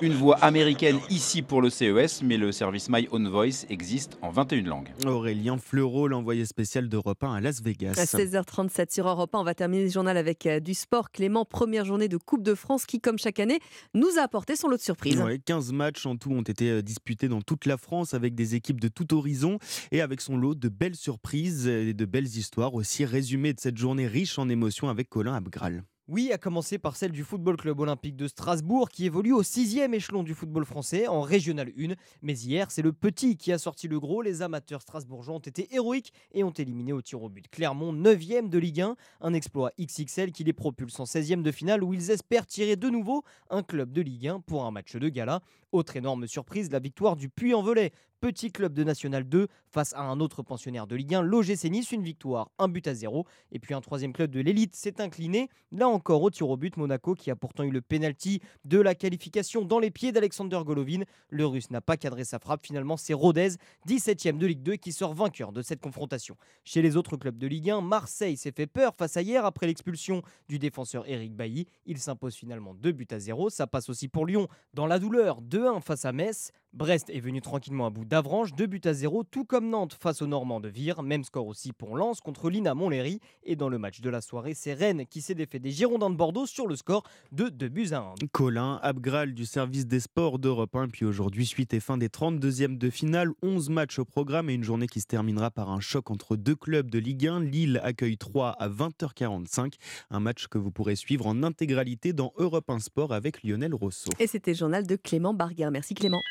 Une voix américaine ici pour le CES, mais le service My Own Voice existe en 21 langues. Aurélien Fleureau, l'envoyé spécial d'Europe 1 à Las Vegas. À 16h37 sur Europe 1, on va terminer le journal avec euh, du sport. Clément, première journée de Coupe de France qui, comme chaque année, nous a apporté son lot de surprises. 15 matchs en tout ont été euh, disputés dans toute la France avec des équipes de tout horizon et avec son lot de belles surprises et de belles histoires aussi. Résumé de cette journée riche en émotions avec Colin Abgral. Oui, à commencer par celle du Football Club Olympique de Strasbourg qui évolue au sixième échelon du football français en Régional 1. Mais hier, c'est le petit qui a sorti le gros. Les amateurs strasbourgeois ont été héroïques et ont éliminé au tir au but Clermont, 9e de Ligue 1. Un exploit XXL qui les propulse en 16e de finale où ils espèrent tirer de nouveau un club de Ligue 1 pour un match de gala. Autre énorme surprise, la victoire du Puy-en-Velay petit club de National 2 face à un autre pensionnaire de Ligue 1, l'OGC Nice, une victoire, un but à zéro. Et puis un troisième club de l'élite s'est incliné, là encore au tir au but, Monaco qui a pourtant eu le penalty de la qualification dans les pieds d'Alexander Golovin. Le russe n'a pas cadré sa frappe, finalement c'est Rodez, 17ème de Ligue 2, qui sort vainqueur de cette confrontation. Chez les autres clubs de Ligue 1, Marseille s'est fait peur face à hier après l'expulsion du défenseur Eric Bailly. Il s'impose finalement 2 buts à 0. Ça passe aussi pour Lyon dans la douleur, 2-1 face à Metz. Brest est venu tranquillement à bout d'Avranches, 2 buts à 0, tout comme Nantes face aux Normands de Vire. Même score aussi pour Lens contre Lina Montlhéry. Et dans le match de la soirée, c'est Rennes qui s'est défait des Girondins de Bordeaux sur le score de 2 buts à 1. Colin, Abgral du service des sports d'Europe 1. Puis aujourd'hui, suite et fin des 32e de finale, 11 matchs au programme et une journée qui se terminera par un choc entre deux clubs de Ligue 1. Lille accueille 3 à 20h45. Un match que vous pourrez suivre en intégralité dans Europe 1 Sport avec Lionel Rousseau. Et c'était le journal de Clément Barguer. Merci Clément.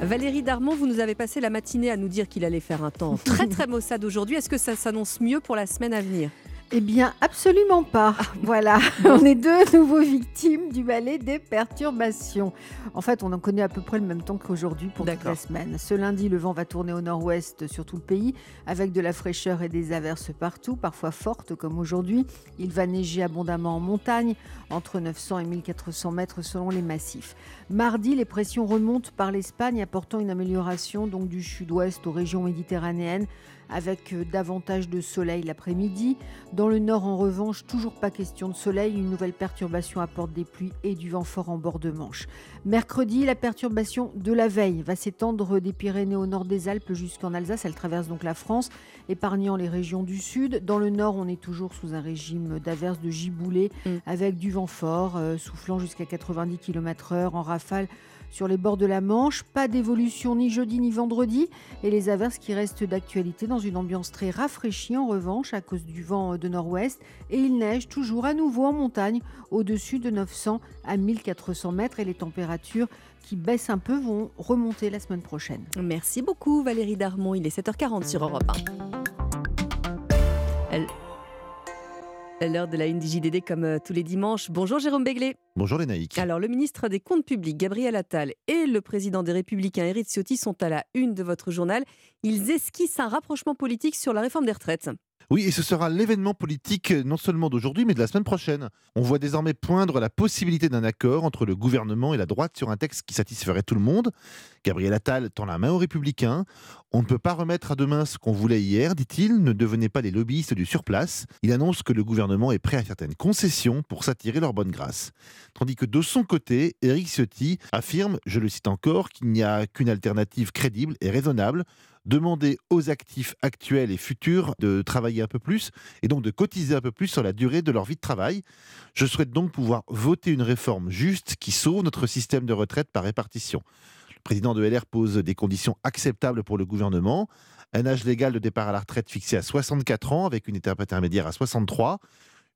Valérie Darmon, vous nous avez passé la matinée à nous dire qu'il allait faire un temps très [LAUGHS] très maussade aujourd'hui. Est-ce que ça s'annonce mieux pour la semaine à venir? Eh bien, absolument pas. Voilà, [LAUGHS] on est deux nouveaux victimes du balai des perturbations. En fait, on en connaît à peu près le même temps qu'aujourd'hui pour toute la semaine. Ce lundi, le vent va tourner au nord-ouest sur tout le pays, avec de la fraîcheur et des averses partout, parfois fortes comme aujourd'hui. Il va neiger abondamment en montagne, entre 900 et 1400 mètres selon les massifs. Mardi, les pressions remontent par l'Espagne, apportant une amélioration donc du sud-ouest aux régions méditerranéennes avec euh, davantage de soleil l'après-midi. Dans le nord, en revanche, toujours pas question de soleil. Une nouvelle perturbation apporte des pluies et du vent fort en bord de Manche. Mercredi, la perturbation de la veille va s'étendre des Pyrénées au nord des Alpes jusqu'en Alsace. Elle traverse donc la France, épargnant les régions du sud. Dans le nord, on est toujours sous un régime d'averses de giboulées mm. avec du vent fort, euh, soufflant jusqu'à 90 km/h en rafale sur les bords de la Manche. Pas d'évolution ni jeudi ni vendredi et les averses qui restent d'actualité dans une ambiance très rafraîchie en revanche à cause du vent de nord-ouest et il neige toujours à nouveau en montagne au-dessus de 900 à 1400 mètres et les températures qui baissent un peu vont remonter la semaine prochaine. Merci beaucoup Valérie Darmon, il est 7h40 sur Europe 1. L'heure de la une du JDD comme euh, tous les dimanches. Bonjour Jérôme Béglé. Bonjour les naïcs. Alors le ministre des Comptes publics Gabriel Attal et le président des Républicains Éric Ciotti sont à la une de votre journal. Ils esquissent un rapprochement politique sur la réforme des retraites. Oui, et ce sera l'événement politique non seulement d'aujourd'hui, mais de la semaine prochaine. On voit désormais poindre la possibilité d'un accord entre le gouvernement et la droite sur un texte qui satisferait tout le monde. Gabriel Attal tend la main aux républicains. On ne peut pas remettre à demain ce qu'on voulait hier, dit-il, ne devenez pas les lobbyistes du surplace. Il annonce que le gouvernement est prêt à certaines concessions pour s'attirer leur bonne grâce. Tandis que de son côté, Éric Ciotti affirme, je le cite encore, qu'il n'y a qu'une alternative crédible et raisonnable demander aux actifs actuels et futurs de travailler un peu plus et donc de cotiser un peu plus sur la durée de leur vie de travail. Je souhaite donc pouvoir voter une réforme juste qui sauve notre système de retraite par répartition. Le président de LR pose des conditions acceptables pour le gouvernement. Un âge légal de départ à la retraite fixé à 64 ans avec une étape intermédiaire à 63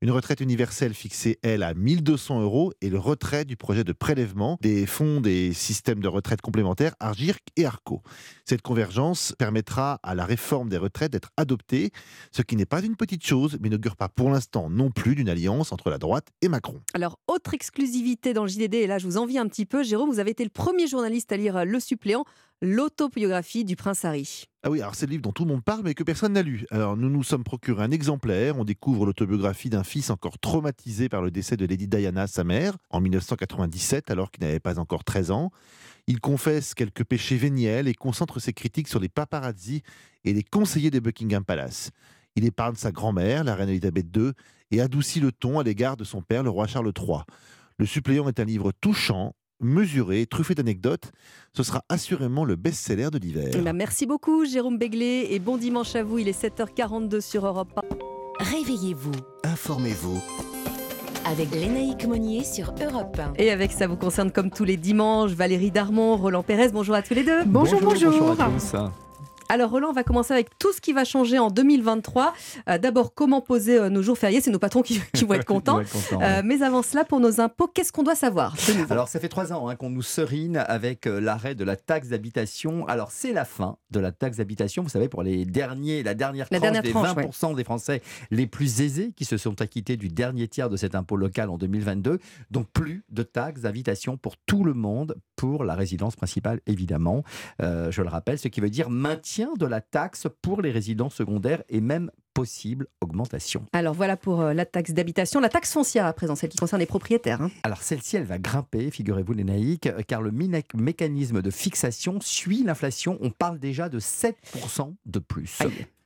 une retraite universelle fixée, elle, à 1200 euros et le retrait du projet de prélèvement des fonds des systèmes de retraite complémentaires ARGIRC et ARCO. Cette convergence permettra à la réforme des retraites d'être adoptée, ce qui n'est pas une petite chose, mais n'augure pas pour l'instant non plus d'une alliance entre la droite et Macron. Alors, autre exclusivité dans le JDD, et là je vous envie un petit peu, Jérôme, vous avez été le premier journaliste à lire Le Suppléant l'autobiographie du prince Harry. Ah oui, alors c'est le livre dont tout le monde parle mais que personne n'a lu. Alors nous nous sommes procuré un exemplaire, on découvre l'autobiographie d'un fils encore traumatisé par le décès de Lady Diana, sa mère, en 1997 alors qu'il n'avait pas encore 13 ans. Il confesse quelques péchés véniels et concentre ses critiques sur les paparazzi et les conseillers de Buckingham Palace. Il épargne sa grand-mère, la reine Elisabeth II, et adoucit le ton à l'égard de son père, le roi Charles III. Le suppléant est un livre touchant, mesuré, truffé d'anecdotes. Ce sera assurément le best-seller de l'hiver. Eh ben, merci beaucoup Jérôme Béglé et bon dimanche à vous. Il est 7h42 sur Europe 1. Réveillez-vous. Informez-vous avec Lénaïque Monnier sur Europe 1. Et avec ça vous concerne comme tous les dimanches, Valérie Darmon, Roland Pérez, bonjour à tous les deux. Bonjour, bonjour. bonjour. à tous. Alors Roland, on va commencer avec tout ce qui va changer en 2023. Euh, D'abord, comment poser euh, nos jours fériés? C'est nos patrons qui, qui vont être [LAUGHS] contents. vont être contents, Euh, ouais. mais avant cela, pour nos impôts, qu'est-ce qu'on doit savoir? Alors, ça fait trois ans hein, qu'on nous serine avec euh, l'arrêt de la taxe d'habitation. Alors, c'est la fin de la taxe d'habitation. Vous savez, pour les derniers, la dernière La tranche dernière des tranche, 20% des Français les plus aisés qui se sont acquittés du dernier tiers de cet impôt local en 2022. Donc, plus de taxes d'habitation pour tout le monde, pour la résidence principale, évidemment. Euh, je le rappelle, ce qui veut dire maintien de la taxe pour les résidences secondaires et même possible augmentation. Alors voilà pour euh, la taxe d'habitation. La taxe foncière à présent, celle qui concerne les propriétaires. hein. Alors celle-ci, elle va grimper, figurez-vous les naïcs, euh, car le mécanisme de fixation suit l'inflation. On parle déjà de 7% de plus.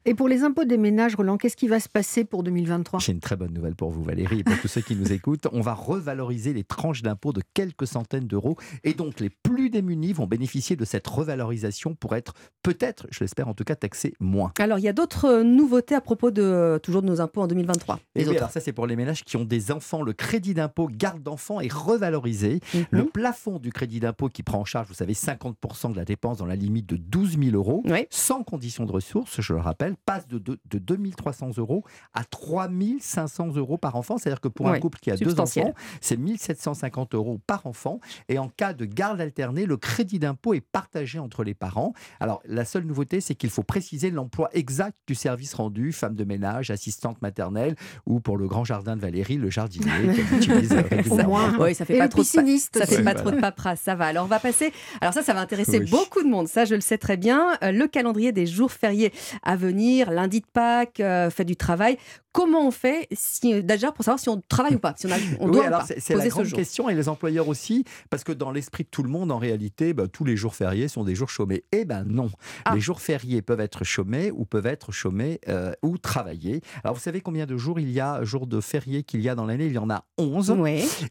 Et pour les impôts des ménages, Roland, qu'est-ce qui va se passer pour 2023 J'ai une très bonne nouvelle pour vous Valérie et pour tous ceux qui nous écoutent. On va revaloriser les tranches d'impôts de quelques centaines d'euros et donc les plus démunis vont bénéficier de cette revalorisation pour être peut-être, je l'espère en tout cas, taxés moins. Alors il y a d'autres euh, nouveautés à propos de euh, toujours de nos impôts en 2023. Et Les oui, autres. alors ça c'est pour les ménages qui ont des enfants. Le crédit d'impôt garde d'enfants est revalorisé. Le plafond du crédit d'impôt qui prend en charge, vous savez, 50% de la dépense dans la limite de 12 000 euros, sans condition de ressources, je le rappelle, passe de, de, de 2 300 euros à 3 500 euros par enfant. C'est-à-dire que pour un couple qui a deux enfants, c'est 1 750 euros par enfant. Et en cas de garde alternée, le crédit d'impôt est partagé entre les parents. Alors la seule nouveauté, c'est qu'il faut préciser l'emploi exact du service rendu, femme de ménage, assistante maternelle, ou pour le grand jardin de Valérie, le jardinier qu'elle [LAUGHS] utilise régulièrement. Oui, ça fait Et pas trop de ça fait pas trop de paperasse, ça va. Alors on va passer. Alors ça, ça va intéresser Oui. beaucoup de monde. Ça, je le sais très bien. Euh, le calendrier des jours fériés à venir, lundi de Pâques, euh, fête du travail. Comment on fait si déjà pour savoir si on travaille ou pas, si on, a, on oui, doit ou alors c'est la ce grande question et les employeurs aussi, parce que dans l'esprit de tout le monde, en réalité, bah, tous les jours fériés sont des jours chômés. Eh ben non, Ah. les jours fériés peuvent être chômés ou peuvent être chômés euh, ou travaillés. Alors vous savez combien de jours il y a, jours de fériés qu'il y a dans l'année? Il y en a 11.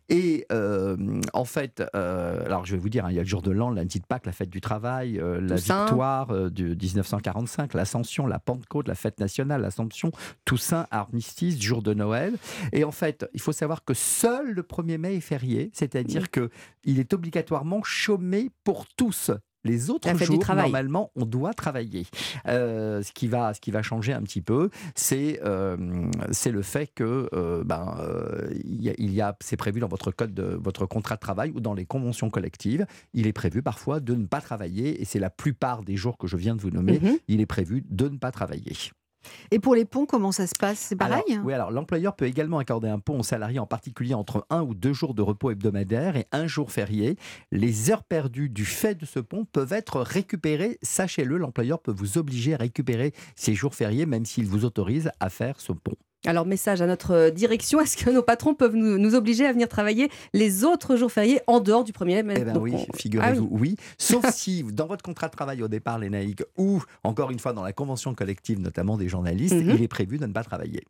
Et euh, en fait, euh, alors je vais vous dire, hein, il y a le jour de l'an, lundi de Pâques, la fête du travail, la Toussaint. victoire de 1945, l'Ascension, la Pentecôte, la fête nationale, l'Assomption, Toussaint, armistice, jour de Noël. Et en fait, il faut savoir que seul le 1er mai est férié, c'est-à-dire que il est obligatoirement chômé pour tous. Les autres jours, normalement, on doit travailler. Euh, ce, qui va, ce qui va changer un petit peu, c'est euh, le fait que euh, ben, il y a, il y a- c'est prévu dans votre code de votre contrat de travail ou dans les conventions collectives, il est prévu parfois de ne pas travailler, et c'est la plupart des jours que je viens de vous nommer, Mhm. il est prévu de ne pas travailler. Et pour les ponts, comment ça se passe? C'est pareil? Alors, oui, alors l'employeur peut également accorder un pont aux salariés, en particulier entre un ou deux jours de repos hebdomadaire et un jour férié. Les heures perdues du fait de ce pont peuvent être récupérées. Sachez-le, l'employeur peut vous obliger à récupérer ces jours fériés, même s'il vous autorise à faire ce pont. Alors, message à notre euh, direction est-ce que nos patrons peuvent nous, nous obliger à venir travailler les autres jours fériés en dehors du 1er mai? Eh bien oui, on- figurez-vous, Ah oui. oui. Sauf [LAUGHS] si, dans votre contrat de travail au départ, les naïcs, ou encore une fois dans la convention collective, notamment des journalistes, Mhm. il est prévu de ne pas travailler.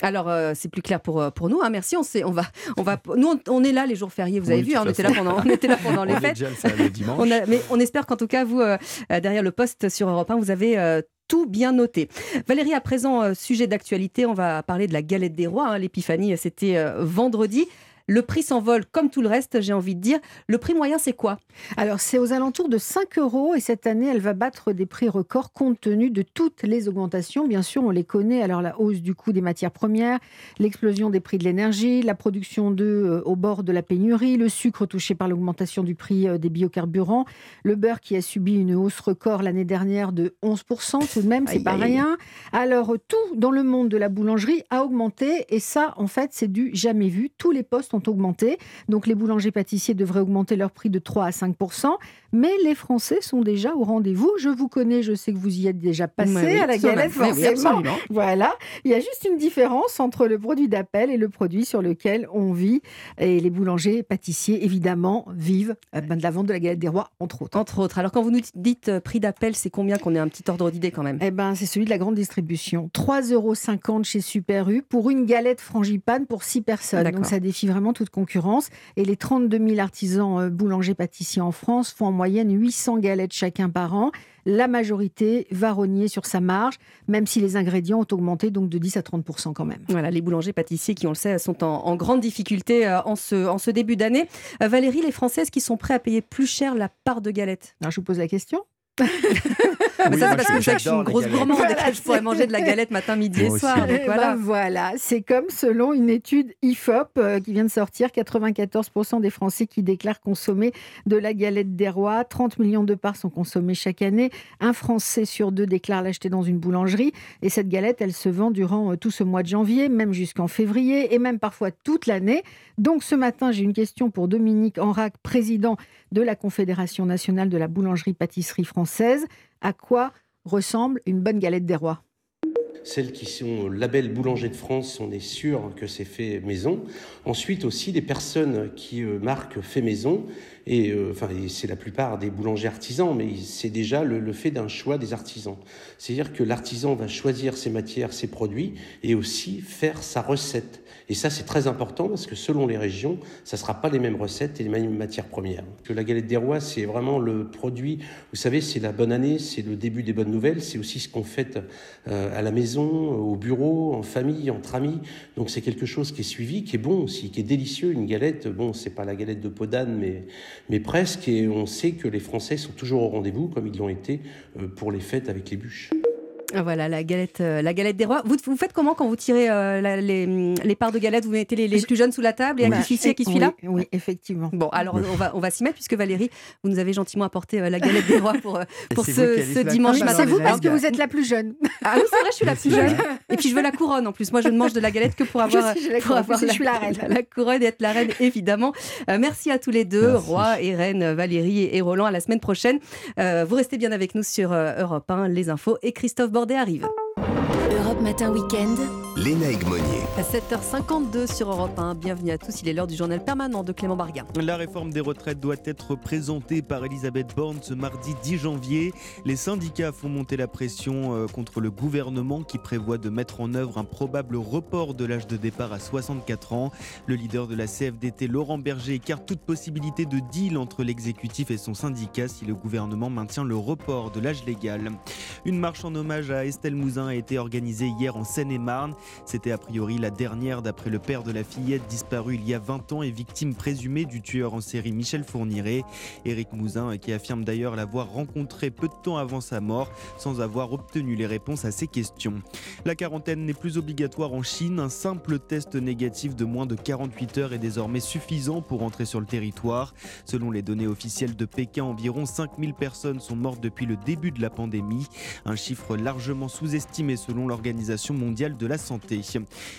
Alors, euh, c'est plus clair pour, euh, pour nous. hein. Merci. On, sait, on, va, on, va, nous, on, on est là les jours fériés. Vous avez Oui, vu, hein, on, était là pendant, on était là pendant [LAUGHS] les fêtes. déjà le. On a- mais on espère qu'en tout cas, vous, euh, derrière le poste sur Europe 1, vous avez euh, tout bien noté. Valérie, à présent, euh, sujet d'actualité, on va parler de la galette des rois. hein. L'épiphanie, c'était euh, vendredi. Le prix s'envole comme tout le reste, j'ai envie de dire. Le prix moyen, c'est quoi? Alors, c'est aux alentours de 5 euros et cette année, elle va battre des prix records compte tenu de toutes les augmentations. Bien sûr, on les connaît. Alors, la hausse du coût des matières premières, l'explosion des prix de l'énergie, la production d'œufs euh, au bord de la pénurie, le sucre touché par l'augmentation du prix euh, des biocarburants, le beurre qui a subi une hausse record l'année dernière de 11%, tout de même, c'est pas rien. Alors, tout dans le monde de la boulangerie a augmenté et ça, en fait, c'est du jamais vu. Tous les postes ont augmenté. Donc, les boulangers-pâtissiers devraient augmenter leur prix de 3 à 5 mais les Français sont déjà au rendez-vous. Je vous connais, je sais que vous y êtes déjà passé Oui, oui, à la galette, oui, forcément. voilà. Il y a juste une différence entre le produit d'appel et le produit sur lequel on vit. Et les boulangers, pâtissiers, évidemment, vivent euh, ben, de la vente de la galette des rois, entre autres. Entre autres. Alors, quand vous nous dites euh, prix d'appel, c'est combien qu'on ait un petit ordre d'idée quand même? Eh ben, c'est celui de la grande distribution. 3,50 euros chez Super U pour une galette frangipane pour 6 personnes. Donc ça défie vraiment toute concurrence. Et les 32 000 artisans euh, boulangers-pâtissiers en France font en moyenne 800 galettes chacun par an. La majorité va rogner sur sa marge, même si les ingrédients ont augmenté donc de 10 à 30 quand même. Voilà, les boulangers pâtissiers qui, on le sait, sont en, en grande difficulté euh, en, ce, en ce début d'année. Euh, Valérie, les Françaises qui sont prêts à payer plus cher la part de galette Alors je vous pose la question. Mais ça, c'est parce que je suis une grosse gourmande et que je pourrais manger de la galette matin, midi et soir. donc Eh ben voilà. voilà, c'est comme selon une étude IFOP euh, qui vient de sortir, 94% des Français qui déclarent consommer de la galette des rois, 30 millions de parts sont consommées chaque année, un Français sur deux déclare l'acheter dans une boulangerie et cette galette, elle se vend durant euh, tout ce mois de janvier, même jusqu'en février et même parfois toute l'année. Donc ce matin, j'ai une question pour Dominique Enrac, président de la Confédération nationale de la boulangerie-pâtisserie française. À quoi ressemble une bonne galette des rois? Celles qui sont label boulanger de France, on est sûr que c'est fait maison. Ensuite aussi des personnes qui euh, marquent fait maison, et euh, et c'est la plupart des boulangers artisans, mais c'est déjà le, le fait d'un choix des artisans. C'est-à-dire que l'artisan va choisir ses matières, ses produits, et aussi faire sa recette. Et ça c'est très important parce que selon les régions, ça ne sera pas les mêmes recettes et les mêmes matières premières. La galette des rois, c'est vraiment le produit. Vous savez, c'est la bonne année, c'est le début des bonnes nouvelles, c'est aussi ce qu'on fête euh, à la maison, au bureau, en famille, entre amis. Donc c'est quelque chose qui est suivi, qui est bon aussi, qui est délicieux. Une galette, bon, c'est pas la galette de peau d'âne, mais, mais presque. Et on sait que les Français sont toujours au rendez-vous, comme ils l'ont été euh, pour les fêtes avec les bûches. Voilà, la galette, euh, la galette des rois. Vous, vous faites comment quand vous tirez euh, la- les, les parts de galette? Vous mettez les, les plus jeunes sous la table et Bah, un qui qui oui, suit là? Oui, effectivement. Bon, alors on va, on va s'y mettre puisque Valérie, vous nous avez gentiment apporté euh, la galette des rois pour, euh, [LAUGHS] pour ce, qui dimanche matin. C'est vous parce que vous êtes la plus jeune. Ah oui, c'est vrai, je suis la plus jeune. Et puis je veux la couronne en plus. Moi, je ne mange de la galette que pour Je avoir, la pour couronne, avoir je suis la reine. [LAUGHS] la couronne et être la reine, évidemment. Euh, merci à tous les deux, Roi et Reine, Valérie et Roland. À la semaine prochaine. Euh, vous restez bien avec nous sur euh, Europe 1, les infos. Et Christophe Bordet arrive. Matin Week-end. Léna Egmonier. À 7h52 sur Europe 1. Bienvenue à tous. Il est l'heure du journal permanent de Clément Barguin. La réforme des retraites doit être présentée par Elisabeth Borne ce mardi 10 janvier. Les syndicats font monter la pression euh, contre le gouvernement qui prévoit de mettre en œuvre un probable report de l'âge de départ à 64 ans. Le leader de la CFDT, Laurent Berger, écarte toute possibilité de deal entre l'exécutif et son syndicat si le gouvernement maintient le report de l'âge légal. Une marche en hommage à Estelle Mouzin a été organisée hier en Seine-et-Marne. C'était a priori la dernière d'après le père de la fillette disparue il y a 20 ans et victime présumée du tueur en série Michel Fourniret. Éric Mouzin qui affirme d'ailleurs l'avoir rencontré peu de temps avant sa mort sans avoir obtenu les réponses à ses questions. La quarantaine n'est plus obligatoire en Chine. Un simple test négatif de moins de 48 heures est désormais suffisant pour entrer sur le territoire. Selon les données officielles de Pékin, environ 5000 personnes sont mortes depuis le début de la pandémie. Un chiffre largement sous-estimé selon l'Organisation mondiale de la santé.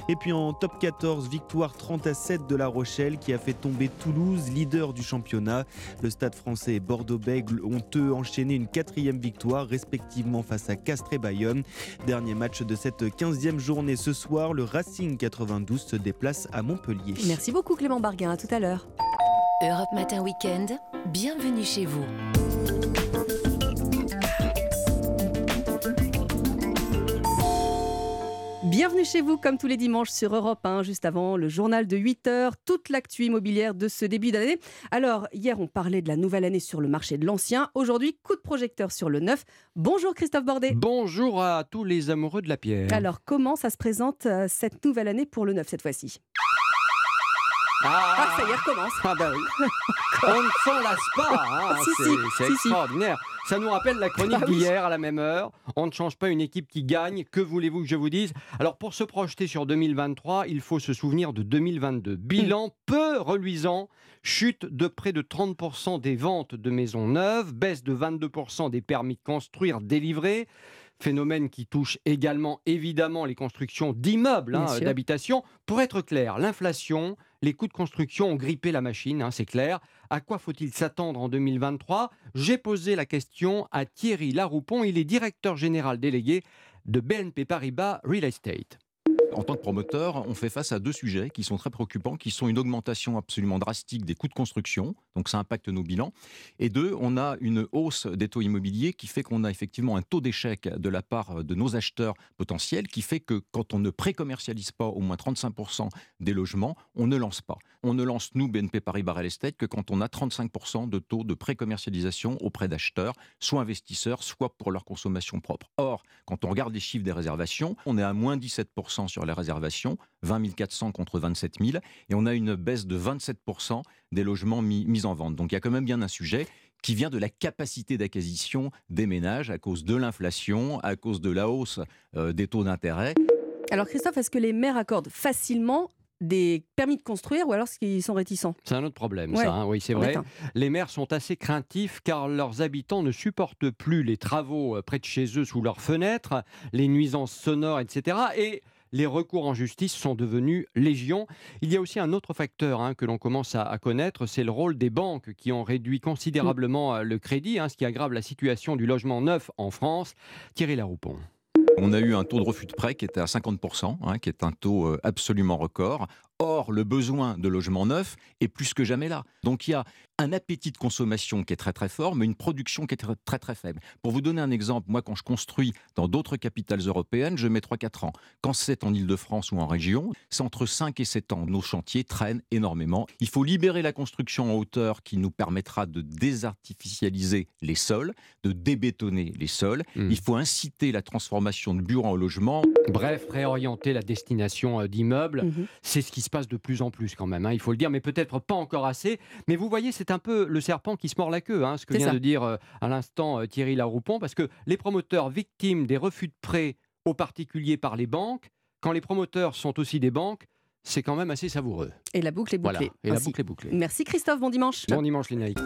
Et puis en top 14, victoire 30 à 7 de La Rochelle qui a fait tomber Toulouse, leader du championnat. Le stade français et Bordeaux-Bègles ont eux enchaîné une quatrième victoire, respectivement face à Castres et Bayonne. Dernier match de cette 15e journée ce soir, le Racing 92 se déplace à Montpellier. Merci beaucoup Clément Barguin. À tout à l'heure. Europe Matin Week-end. Bienvenue chez vous. Bienvenue chez vous, comme tous les dimanches sur Europe 1, juste avant le journal de 8 heures, toute l'actu immobilière de ce début d'année. Alors, hier, on parlait de la nouvelle année sur le marché de l'ancien. Aujourd'hui, coup de projecteur sur le neuf. Bonjour Christophe Bordet. Bonjour à tous les amoureux de la pierre. Alors, comment ça se présente euh, cette nouvelle année pour le neuf cette fois-ci? Ah, ça y est, recommence. Ah bah oui. [LAUGHS] On ne s'en lasse pas. hein. [LAUGHS] Si, c'est si, c'est si, si. extraordinaire. Ça nous rappelle la chronique Bah d'hier à la même heure. On ne change pas une équipe qui gagne. Que voulez-vous que je vous dise? Alors pour se projeter sur 2023, il faut se souvenir de 2022. Bilan peu reluisant. Chute de près de 30% des ventes de maisons neuves, baisse de 22% des permis de construire délivrés. Phénomène qui touche également évidemment les constructions d'immeubles, hein, d'habitation. Pour être clair, l'inflation, les coûts de construction ont grippé la machine, hein, c'est clair. À quoi faut-il s'attendre en 2023 J'ai posé la question à Thierry Laroupon, il est directeur général délégué de BNP Paribas Real Estate. En tant que promoteur, on fait face à deux sujets qui sont très préoccupants, qui sont une augmentation absolument drastique des coûts de construction, donc ça impacte nos bilans, et deux, on a une hausse des taux immobiliers qui fait qu'on a effectivement un taux d'échec de la part de nos acheteurs potentiels, qui fait que quand on ne pré-commercialise pas au moins 35% des logements, on ne lance pas. On ne lance, nous, BNP Paribas Real Estate, que quand on a 35% de taux de pré-commercialisation auprès d'acheteurs, soit investisseurs, soit pour leur consommation propre. Or, quand on regarde les chiffres des réservations, on est à moins 17% sur les réservations, 20 400 contre 27 000, et on a une baisse de 27% des logements mis, mis en vente. Donc il y a quand même bien un sujet qui vient de la capacité d'acquisition des ménages à cause de l'inflation, à cause de la hausse euh, des taux d'intérêt. Alors Christophe, est-ce que les maires accordent facilement des permis de construire ou alors est-ce qu'ils sont réticents? C'est un autre problème, Ouais, ça, hein, oui, c'est vrai. Les maires sont assez craintifs car leurs habitants ne supportent plus les travaux euh, près de chez eux sous leurs fenêtres, les nuisances sonores, etc. Et les recours en justice sont devenus légion. Il y a aussi un autre facteur hein, que l'on commence à, connaître, c'est le rôle des banques qui ont réduit considérablement euh, le crédit, hein, ce qui aggrave la situation du logement neuf en France. Thierry Laroupon. On a eu un taux de refus de prêt qui était à 50%, hein, qui est un taux euh, absolument record. Or, le besoin de logements neufs est plus que jamais là. Donc, il y a un appétit de consommation qui est très très fort, mais une production qui est très très, très faible. Pour vous donner un exemple, moi, quand je construis dans d'autres capitales européennes, je mets 3-4 ans. Quand c'est en Ile-de-France ou en région, c'est entre 5 et 7 ans. Nos chantiers traînent énormément. Il faut libérer la construction en hauteur qui nous permettra de désartificialiser les sols, de débétonner les sols. Il faut inciter la transformation de bureaux en logements. Bref, réorienter la destination euh, d'immeubles, c'est ce qui se passe de plus en plus quand même, hein, il faut le dire, mais peut-être pas encore assez. Mais vous voyez, c'est un peu le serpent qui se mord la queue, hein, ce que C'est vient ça. de dire euh, à l'instant euh, Thierry Laroupon, parce que les promoteurs victimes des refus de prêts aux particuliers par les banques, quand les promoteurs sont aussi des banques, c'est quand même assez savoureux. Et la boucle est Voilà, bouclée. et la Ainsi. boucle est bouclée. Merci Christophe, bon dimanche. Bon dimanche, Lénaïque.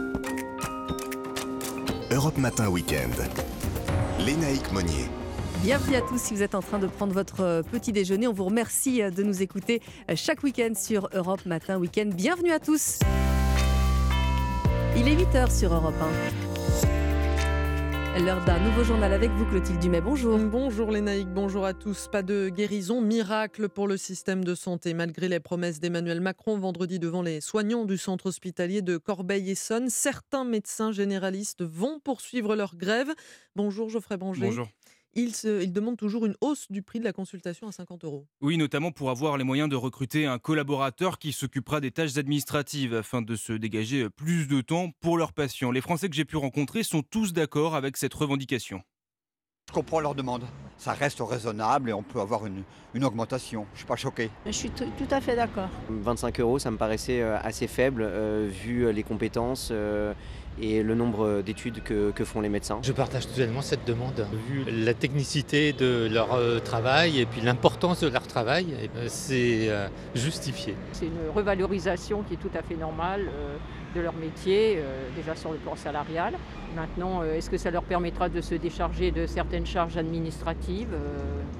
Europe Matin Weekend. Lénaïque Monnier. Bienvenue à tous si vous êtes en train de prendre votre euh, petit déjeuner. On vous remercie euh, de nous écouter chaque week-end sur Europe Matin Week-end. Bienvenue à tous. Il est 8h sur Europe 1. L'heure d'un nouveau journal avec vous, Clotilde Dumais. Bonjour. Bonjour Lénaïque, bonjour à tous. Pas de guérison miracle pour le système de santé. Malgré les promesses d'Emmanuel Macron vendredi devant les soignants du centre hospitalier de Corbeil-Essonne, certains médecins généralistes vont poursuivre leur grève. Bonjour Geoffrey Branger. Bonjour. Ils, se- ils demandent toujours une hausse du prix de la consultation à 50 euros. Oui, notamment pour avoir les moyens de recruter un collaborateur qui s'occupera des tâches administratives afin de se dégager plus de temps pour leurs patients. Les Français que j'ai pu rencontrer sont tous d'accord avec cette revendication. Je comprends leur demande. Ça reste raisonnable et on peut avoir une, une augmentation. Je ne suis pas choqué. Je suis tout tout à fait d'accord. 25 euros, ça me paraissait euh, assez faible euh, vu euh, les compétences euh, et le nombre d'études que, que font les médecins. Je partage totalement cette demande. Vu la technicité de leur euh, travail et puis l'importance de leur travail, eh ben, c'est euh, justifié. C'est une revalorisation qui est tout à fait normale euh, de leur métier, euh, déjà sur le plan salarial. Maintenant, euh, est-ce que ça leur permettra de se décharger de certaines charges administratives Euh,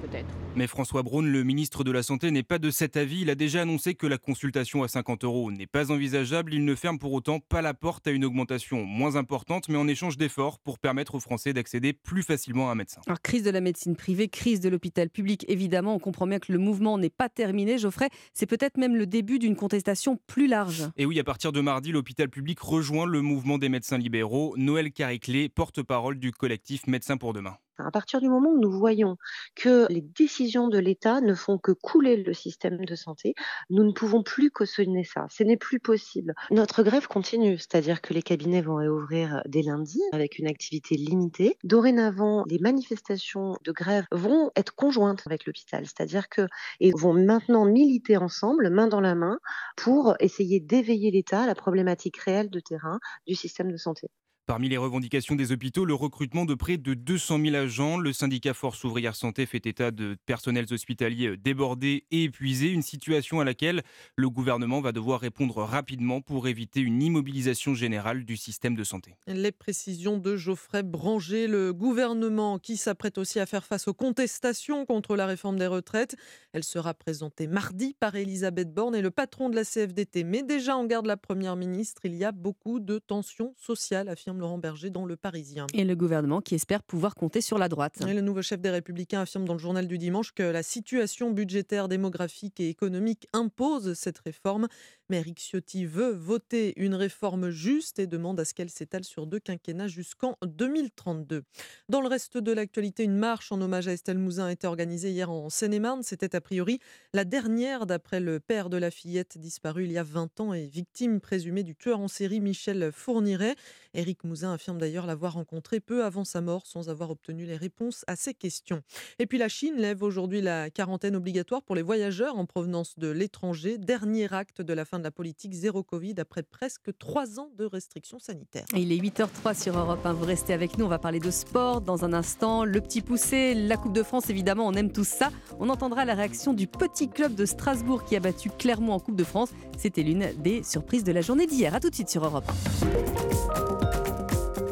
Peut-être? Mais François Braun, le ministre de la Santé, n'est pas de cet avis. Il a déjà annoncé que la consultation à 50 euros n'est pas envisageable. Il ne ferme pour autant pas la porte à une augmentation moins importante, mais en échange d'efforts pour permettre aux Français d'accéder plus facilement à un médecin. Alors, crise de la médecine privée, crise de l'hôpital public, évidemment, on comprend bien que le mouvement n'est pas terminé. Geoffrey, c'est peut-être même le début d'une contestation plus large. Et oui, à partir de mardi, l'hôpital public rejoint le mouvement des médecins libéraux. Noël Cariclé, porte-parole du collectif Médecins pour demain. À partir du moment où nous voyons que les décisions de l'État ne font que couler le système de santé, nous ne pouvons plus cautionner ça. Ce n'est plus possible. Notre grève continue, c'est-à-dire que les cabinets vont réouvrir dès lundi avec une activité limitée. Dorénavant, les manifestations de grève vont être conjointes avec l'hôpital, c'est-à-dire que et vont maintenant militer ensemble, main dans la main, pour essayer d'éveiller l'État à la problématique réelle de terrain du système de santé. Parmi les revendications des hôpitaux, le recrutement de près de 200 000 agents. Le syndicat Force ouvrière santé fait état de personnels hospitaliers débordés et épuisés, une situation à laquelle le gouvernement va devoir répondre rapidement pour éviter une immobilisation générale du système de santé. Les précisions de Geoffrey Branger, le gouvernement qui s'apprête aussi à faire face aux contestations contre la réforme des retraites. Elle sera présentée mardi par Elisabeth Borne et le patron de la CFDT. Mais déjà en garde la première ministre, il y a beaucoup de tensions sociales, affirme Laurent Berger dans Le Parisien. Et le gouvernement qui espère pouvoir compter sur la droite. Et le nouveau chef des Républicains affirme dans le journal du dimanche que la situation budgétaire, démographique et économique impose cette réforme. Mais Eric Ciotti veut voter une réforme juste et demande à ce qu'elle s'étale sur deux quinquennats jusqu'en 2032. Dans le reste de l'actualité, une marche en hommage à Estelle Mouzin a été organisée hier en Seine-et-Marne. C'était a priori la dernière d'après le père de la fillette disparue il y a 20 ans et victime présumée du tueur en série Michel Fourniret. Éric Mouzin affirme d'ailleurs l'avoir rencontré peu avant sa mort sans avoir obtenu les réponses à ses questions. Et puis la Chine lève aujourd'hui la quarantaine obligatoire pour les voyageurs en provenance de l'étranger, dernier acte de la fin de la politique zéro Covid après presque trois ans de restrictions sanitaires. Il est 8h03 sur Europe 1. Vous restez avec nous. On va parler de sport dans un instant. Le petit poussé, la Coupe de France, évidemment, on aime tout ça. On entendra la réaction du petit club de Strasbourg qui a battu Clermont en Coupe de France. C'était l'une des surprises de la journée d'hier. A tout de suite sur Europe 1.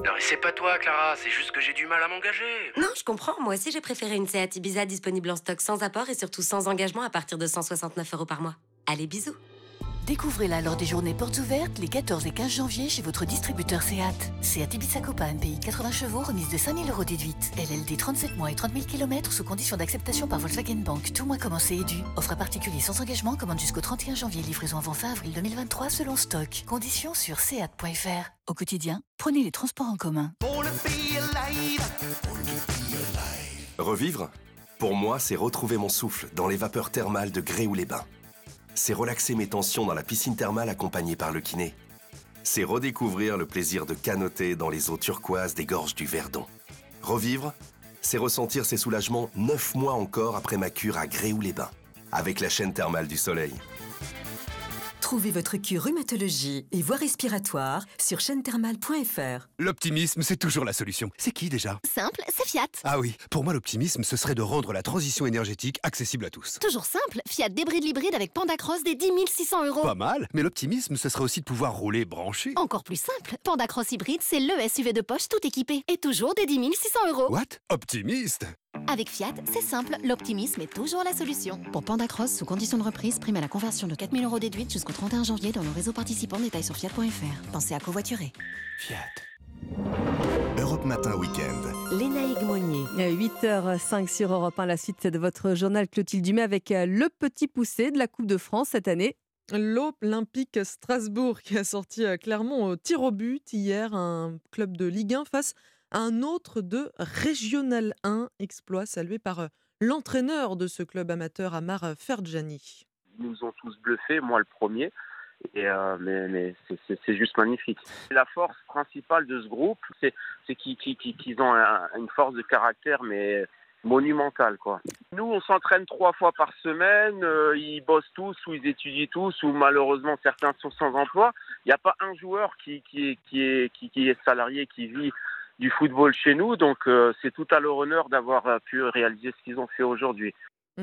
Non, c'est pas toi, Clara, c'est juste que j'ai du mal à m'engager. Non, je comprends. Moi aussi, j'ai préféré une Seat Ibiza disponible en stock sans apport et surtout sans engagement à partir de 169 euros par mois. Allez, bisous. Découvrez-la lors des journées portes ouvertes les 14 et 15 janvier chez votre distributeur SEAT. SEAT Ibiza Copa MPI 80 chevaux remise de 5000 euros déduite. LLD 37 mois et 30 000 km sous condition d'acceptation par Volkswagen Bank. Tout mois commencé et dû. Offre à particulier sans engagement. Commande jusqu'au 31 janvier. Livraison avant fin avril 2023 selon stock. Conditions sur SEAT.fr. Au quotidien, prenez les transports en commun. Revivre? Pour moi, c'est retrouver mon souffle dans les vapeurs thermales de Gréoux-les-Bains c'est relaxer mes tensions dans la piscine thermale accompagnée par le kiné. C'est redécouvrir le plaisir de canoter dans les eaux turquoises des gorges du Verdon. Revivre, c'est ressentir ces soulagements neuf mois encore après ma cure à Gréoux-les-Bains, avec la chaîne thermale du soleil. Trouvez votre cure rhumatologie et voie respiratoire sur chaîne-thermale.fr. L'optimisme, c'est toujours la solution. C'est qui déjà? Simple, c'est Fiat. Ah oui, pour moi l'optimisme, ce serait de rendre la transition énergétique accessible à tous. Toujours simple, Fiat débris l'hybride avec Panda Cross des 10 600 euros. Pas mal, mais l'optimisme, ce serait aussi de pouvoir rouler branché. Encore plus simple, Panda Cross hybride, c'est le SUV de poche tout équipé et toujours des 10 600 euros. What? Optimiste avec Fiat, c'est simple, l'optimisme est toujours la solution. Pour Panda Cross, sous condition de reprise, prime à la conversion de 4000 euros déduite jusqu'au 31 janvier dans le réseau participant. Détails sur fiat.fr. Pensez à covoiturer. Fiat. Europe Matin Week-end. Lénaïque Monnier. 8h05 sur Europe 1, la suite de votre journal Clotilde Dumais avec euh, le petit poussé de la Coupe de France cette année. L'Olympique Strasbourg qui a sorti euh, Clermont au tir au but hier, un club de Ligue 1 face un autre de Régional 1, exploit salué par l'entraîneur de ce club amateur, Amar Ferjani. Ils nous ont tous bluffés, moi le premier. Mais, c'est juste magnifique. La force principale de ce groupe, c'est qu'ils ont une force de caractère, mais monumentale. Quoi. Nous, on s'entraîne trois fois par semaine, ils bossent tous ou ils étudient tous, ou malheureusement certains sont sans emploi. Il n'y a pas un joueur qui est salarié, qui vit du football chez nous. Donc euh, c'est tout à leur honneur d'avoir euh, pu réaliser ce qu'ils ont fait aujourd'hui.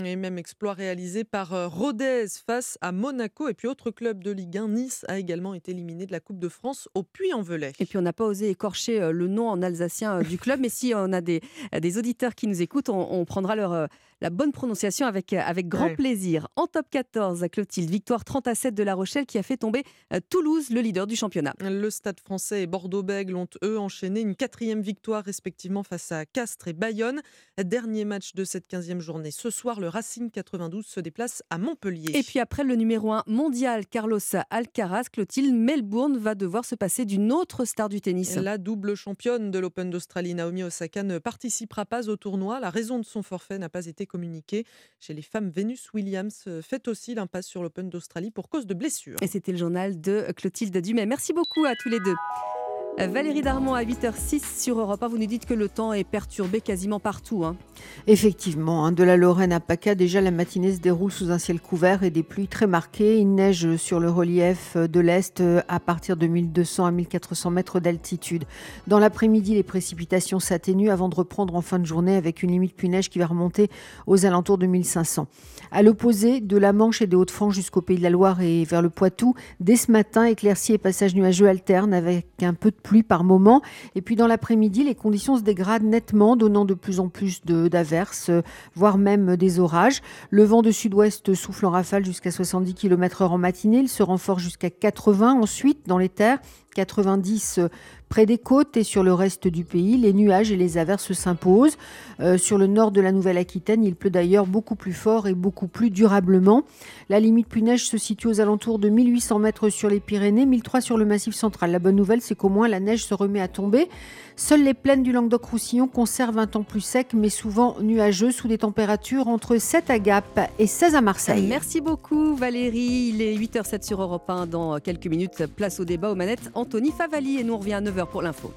Et même exploit réalisé par euh, Rodez face à Monaco. Et puis autre club de Ligue 1, Nice, a également été éliminé de la Coupe de France au Puy-en-Velay. Et puis on n'a pas osé écorcher le nom en alsacien du club. mais si on a des, des auditeurs qui nous écoutent, on prendra leur, la bonne prononciation avec, euh, avec grand plaisir. En top 14, Clotilde, victoire 30 à 7 de La Rochelle qui a fait tomber euh, Toulouse, le leader du championnat. Le Stade français et Bordeaux-Bègles ont eux enchaîné une quatrième victoire respectivement face à Castres et Bayonne. Dernier match de cette 15e journée. Ce soir, le Racing 92 se déplace à Montpellier. Et puis après le numéro 1 mondial, Carlos Alcaraz, Clotilde, Melbourne va devoir se passer d'une autre star du tennis. La double championne de l'Open d'Australie, Naomi Osaka, ne participera pas au tournoi. La raison de son forfait n'a pas été communiqué. Chez les femmes, Venus Williams euh, fait aussi l'impasse sur l'Open d'Australie pour cause de blessures. Et c'était le journal de Clotilde Dumais. Merci beaucoup à tous les deux. Valérie Darmon à 8h06 sur Europe 1. Vous nous dites que le temps est perturbé quasiment partout. Hein. Effectivement, hein, de la Lorraine à PACA, déjà la matinée se déroule sous un ciel couvert et des pluies très marquées. Il neige sur le relief de l'Est euh, à partir de 1200 à 1400 mètres d'altitude. Dans l'après-midi, les précipitations s'atténuent avant de reprendre en fin de journée avec une limite pluie-neige qui va remonter aux alentours de 1500. À l'opposé, de la Manche et des Hauts-de-France jusqu'au Pays de la Loire et vers le Poitou, dès ce matin, éclaircies et passages nuageux alternent avec un peu de pluie par moment. Et puis dans l'après-midi, les conditions se dégradent nettement, donnant de plus en plus d'averses, voire même des orages. Le vent de sud-ouest souffle en rafale jusqu'à 70 km/h en matinée. Il se renforce jusqu'à 80 ensuite dans les terres. 90 près des côtes et sur le reste du pays, les nuages et les averses s'imposent. Euh, sur le nord de la Nouvelle-Aquitaine, il pleut d'ailleurs beaucoup plus fort et beaucoup plus durablement. La limite plus neige se situe aux alentours de 1800 mètres sur les Pyrénées, 1003 sur le Massif central. La bonne nouvelle, c'est qu'au moins la neige se remet à tomber. Seules les plaines du Languedoc-Roussillon conservent un temps plus sec, mais souvent nuageux, sous des températures entre 7 à Gap et 16 à Marseille. Merci beaucoup Valérie. Il est 8h07 sur Europe 1. Dans quelques minutes, place au débat aux manettes. Anthony Favali et nous on revient à 9h pour l'info.